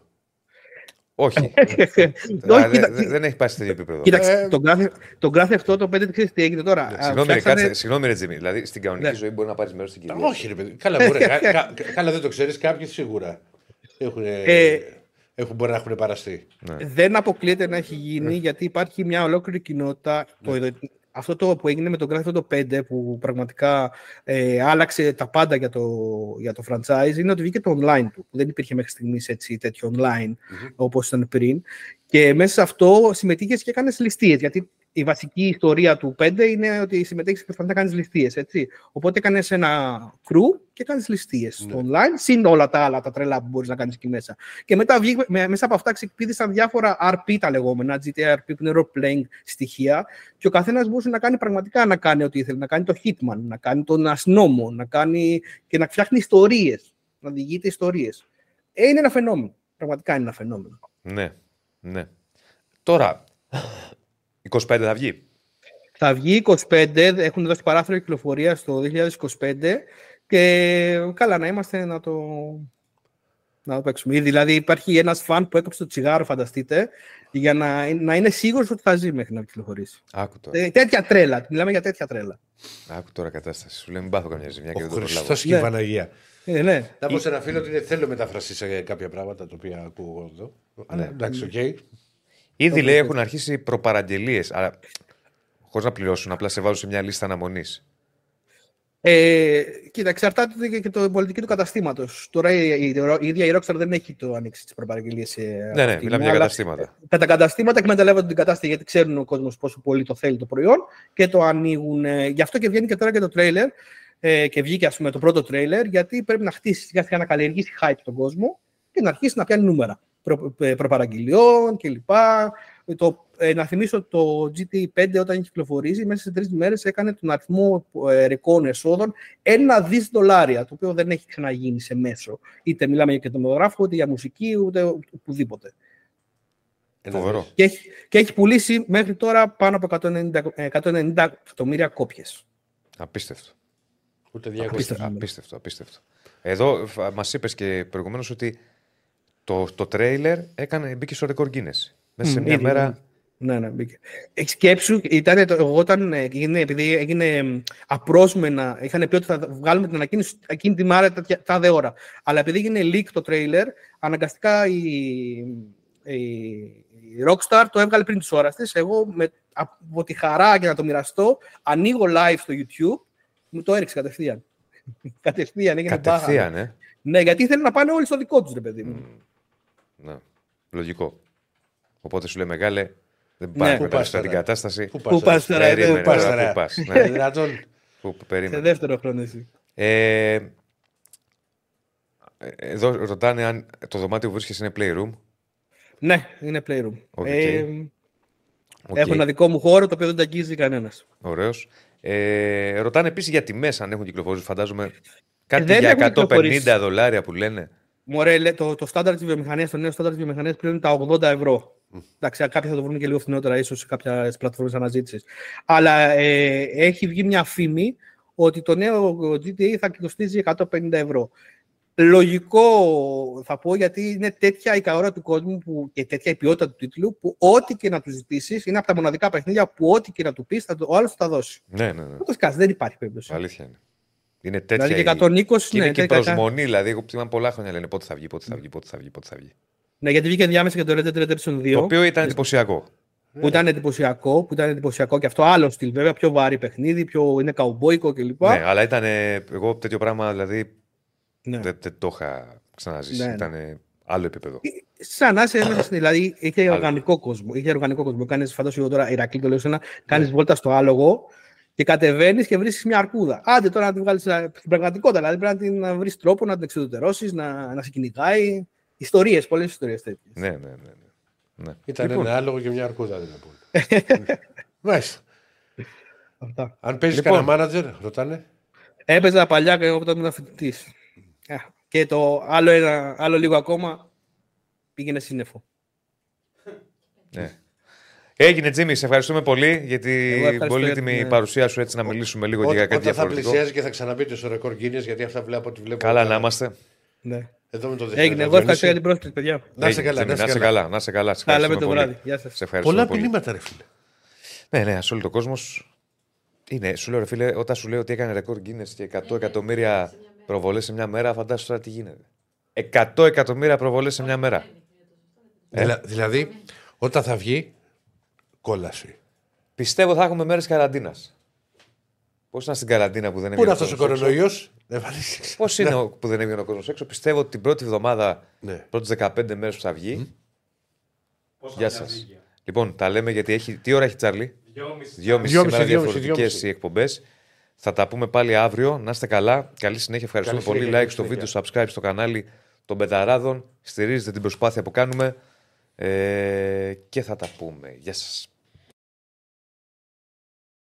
Όχι. Όχι, Δηλαδή, κοίτα- δεν- δεν έχει πάει σε τέτοιο επίπεδο. Κοίταξε, Ε, τον Grand- τον Grand Theft Auto 5 ξέρεις τι έγινε τώρα. Α, Συγγνώμη, ρε, φτιάξανε- κάτσε, συγγνώμη, ρε Τζίμι. Δηλαδή στην κανονική Ναι. ζωή μπορεί να πάρεις μέρος στην κηδεία. Όχι, ρε παιδί. Καλά, μπορεί. κα- κα- καλά, δεν το ξέρεις. Κάποιοι σίγουρα έχουν, Ε, έχουν, μπορεί να έχουν παραστεί. Δεν αποκλείεται να έχει γίνει γιατί υπάρχει μια ολόκληρη κοινότητα. Το, αυτό το που έγινε με τον Grand Theft Auto 5 που πραγματικά ε, άλλαξε τα πάντα για το, για το franchise είναι ότι βγήκε το online του. Δεν υπήρχε μέχρι στιγμής έτσι τέτοιο online όπως ήταν πριν. Και μέσα σε αυτό συμμετείχες και έκανες ληστείες γιατί η βασική ιστορία του 5 είναι ότι συμμετέχει και προσπαθεί να κάνει ληστείες. Οπότε έκανε ένα crew και κάνεις ληστείες Ναι. στο online, συν όλα τα άλλα τα τρελά που μπορείς να κάνεις εκεί μέσα. Και μετά βγήκε, με- μέσα από αυτά ξεκπίδησαν διάφορα RP τα λεγόμενα, GTA RP που είναι role playing στοιχεία. Και ο καθένας μπορούσε να κάνει πραγματικά να κάνει ό,τι ήθελε. Να κάνει το Hitman, να κάνει τον αστυνόμο, να κάνει και να φτιάχνει ιστορίες. Να διηγείται ιστορίες. Ε, είναι ένα φαινόμενο. Πραγματικά είναι ένα φαινόμενο. Ναι, ναι. Τώρα, 25 θα βγει; Θα βγει 25, έχουν δώσει παράθυρο κυκλοφορία στο 2025 και καλά να είμαστε να το, να το παίξουμε. Ή Δηλαδή υπάρχει ένας φαν που έκοψε το τσιγάρο, φανταστείτε, για να, να είναι σίγουρος ότι θα ζει μέχρι να κυκλοφορήσει. Άκου τώρα. Ε, τέτοια τρέλα, μιλάμε για τέτοια τρέλα. Άκου τώρα κατάσταση. Σου λέει μην πάθω καμιά ζημιά και Ο δεν το προλάβω. Χριστός και η Παναγία. Ε, ναι. Να πω σε ένα φίλο ότι δεν θέλω μετάφραση σε κάποια πράγματα τα οποία ακούω εδώ. Αλλά Ναι. εντάξει, οκ. Ήδη λέει έχουν αρχίσει προπαραγγελίες. Αλλά χωρίς να πληρώσουν, απλά σε βάζουν σε μια λίστα αναμονής. Ε, κοίτα, εξαρτάται και, και το πολιτική του καταστήματος. Τώρα η, η, η ίδια η Rockstar δεν έχει το ανοίξει τις προπαραγγελίες. Ναι, ναι, μιλάμε για καταστήματα. Τα καταστήματα εκμεταλλεύονται την κατάσταση γιατί ξέρουν ο κόσμος πόσο πολύ το θέλει το προϊόν και το ανοίγουν. ε, Γι' αυτό και βγαίνει και τώρα και το τρέιλερ ε, και βγήκε ας πούμε, το πρώτο τρέιλερ, γιατί πρέπει να χτίσει σιγά σιγά να καλλιεργήσει hype τον κόσμο και να αρχίσει να πιάνει νούμερα προ, ε, προπαραγγελιών κλπ. Το, ε, να θυμίσω ότι το GT 5 όταν είχε κυκλοφορήσει, μέσα σε τρεις μέρες έκανε τον αριθμό ε, ρεκόρ εσόδων ένα δι δολάρια, το οποίο δεν έχει ξαναγίνει σε μέσο. Είτε μιλάμε για κινηματογράφο, είτε για μουσική, ούτε οπουδήποτε. Φοβερό. Και έχει, και έχει πουλήσει μέχρι τώρα πάνω από 190, ε, 190 εκατομμύρια κόπιες. Απίστευτο. Ούτε Απίστευτο, απίστευτο, απίστευτο. Εδώ μας είπες και προηγουμένως ότι το, το τρέιλερ έκανε, μπήκε στο ρεκόρ Guinness. Μέσα σε Μμ, μια ήδη, μέρα. Ναι, ναι, μπήκε. Έχει σκέψου, ήταν το, εγώ όταν ε, έγινε, επειδή έγινε μ, απρόσμενα, είχαν πει ότι θα βγάλουμε την ανακοίνωση εκείνη τη μέρα, τα, τα δε ώρα. Αλλά επειδή έγινε leak το τρέιλερ, αναγκαστικά η, η, η Rockstar το έβγαλε πριν της ώρας της. Εγώ με, από τη χαρά και να το μοιραστώ, ανοίγω live στο YouTube, μου το έριξε κατευθείαν. [LAUGHS] κατευθείαν, έγινε Κατευθείαν, μπάχα. ε. Ναι, γιατί ήθελαν να πάνε όλοι στο δικό τους, ρε παιδί μου. Ναι. Λογικό. Οπότε σου λέει μεγάλε, δεν Ναι. πάει Πού να πας μεταφέρει την τώρα; κατάσταση. Πού πας Πού πας τώρα, ε, Περίμενε πού πας τώρα, τώρα; πού πας, [LAUGHS] Ε, ναι. δυνατόν. Πού- Σε Περίμενε. δεύτερο χρόνο εσύ. Ε, εδώ ρωτάνε αν το δωμάτιο που βρίσκεσαι είναι playroom. Ναι, είναι playroom. Οκ. Ε, Οκ. Έχω ένα δικό μου χώρο το οποίο δεν το αγγίζει κανένας. Ωραίος. Ε, ρωτάνε επίσης για τιμές αν έχουν κυκλοφορήσει. Φαντάζομαι κάτι δεν για έχουν 150 κυκλοφορήσει. δολάρια που λένε. Μωρέ, λέ, το, το στάνταρ της βιομηχανίας, το νέο στάνταρ της βιομηχανίας πλέον είναι τα 80 ευρώ. Εντάξει, κάποιοι θα το βρουν και λίγο φθηνότερα, ίσως σε κάποιες πλατφόρμες αναζήτησης. Αλλά ε, έχει βγει μια φήμη ότι το νέο GTA θα κοστίζει 150 ευρώ. Λογικό θα πω γιατί είναι τέτοια η καόρα του κόσμου που, και τέτοια η ποιότητα του τίτλου που ό,τι και να του ζητήσεις είναι από τα μοναδικά παιχνίδια που ό,τι και να του πεις, ο άλλος θα τα δώσει. Ναι, ναι, ναι. Το σκάσει, δεν υπάρχει περίπτωση. Αλήθεια είναι. Είναι τέτοια. Δηλαδή και η- 120, και είναι ναι, και η τέτοια- προσμονή. Δηλαδή, εγώ θυμάμαι πολλά χρόνια λένε πότε θα βγει, πότε θα βγει, πότε θα βγει, πότε θα βγει. Ναι, γιατί βγήκε διάμεσα και το Red Dead Redemption 2. Το οποίο ήταν εντυπωσιακό. Που ήταν εντυπωσιακό, που ήταν εντυπωσιακό και αυτό άλλο στυλ βέβαια, πιο βαρύ παιχνίδι, πιο είναι καουμπόικο κλπ. Ναι, αλλά ήταν. Εγώ τέτοιο πράγμα δηλαδή. Ναι. Δεν, δεν το είχα ξαναζήσει. Ναι, ναι. Ήταν άλλο επίπεδο. Σαν να είσαι μέσα στην. Δηλαδή είχε οργανικό κόσμο. Είχε οργανικό κόσμο. Κάνεις, φαντάσου εγώ τώρα, Ηρακλή το λέω σε ένα, κάνεις βόλτα στο άλογο και κατεβαίνεις και βρίσκεις μια αρκούδα. Άντε τώρα να την βγάλεις στην πραγματικότητα. Δηλαδή πρέπει να την βρεις τρόπο να την εξουδετερώσεις, να, να σε κυνηγάει. Ιστορίες, πολλές ιστορίες τέτοιες. Ναι, ναι, ναι. ναι. ναι. Ήταν Λοιπόν, ένα άλογο και μια αρκούδα, δεν πούμε. [LAUGHS] Μάλιστα. Αυτά. Αν παίζεις Λοιπόν. κανένα μάνατζερ, ρωτάνε. Έπαιζα παλιά και εγώ όταν ήμουν φοιτητή. Και το άλλο, ένα, άλλο λίγο ακόμα πήγαινε σύννεφο. Ναι. Έγινε Τζίμι, σε ευχαριστούμε πολύ για την ευχαριστώ πολύτιμη για την- παρουσία σου. Έτσι να μιλήσουμε λίγο Ό- για κάτι Όταν θα διαφορετικό. πλησιάζει και θα ξαναμπείτε στο ρεκόρ Guinness, γιατί αυτά βλέπω ότι βλέπω. Καλά να είμαστε. Ναι. Εδώ με το Έγινε. Εγώ ευχαριστώ για την πρόσκληση, παιδιά. Να είσαι Έγινε, καλά, Τζίμι, να είσαι καλά. Να είσαι καλά. Σε Τα λέμε ευχαριστούμε το πολύ. βράδυ. Γεια σας. Σε ευχαριστούμε Πολλά πολύ. μηνύματα, ρε φίλε. Ναι, ναι, σε όλο το κόσμο. Είναι, σου λέω, ρε φίλε, όταν σου λέω ότι έκανε ρεκόρ Guinness και 100 εκατομμύρια προβολές σε μια μέρα, φαντάσου τώρα τι γίνεται. 100 εκατομμύρια προβολές σε μια μέρα. Ε. Δηλα- δηλαδή, όταν θα βγει, κόλαση. Πιστεύω θα έχουμε μέρες καραντίνας. Πώς ήταν στην καραντίνα που δεν Πού είναι έβγαινε αυτός ο κόσμος έξω; κορονοϊό. Πώς είναι ο- που δεν έβγαινε ο κόσμο έξω; Πιστεύω ότι την πρώτη εβδομάδα, Ναι. πρώτες 15 μέρες που θα βγει. Γεια σας. Λοιπόν, τα λέμε γιατί έχει. Τι ώρα έχει Τσάρλι; Δυόμιση. Δυόμιση Δυόμιση, σήμερα δυόμιση, διαφορετικέ δυόμιση. οι εκπομπές. Θα τα πούμε πάλι αύριο. Να είστε καλά. Καλή συνέχεια. Ευχαριστούμε Καλή πολύ. συνέχεια, Like καλή στο βίντεο, subscribe στο κανάλι των Πενταράδων. Στηρίζετε την προσπάθεια που κάνουμε. Ε, και θα τα πούμε. Γεια σας.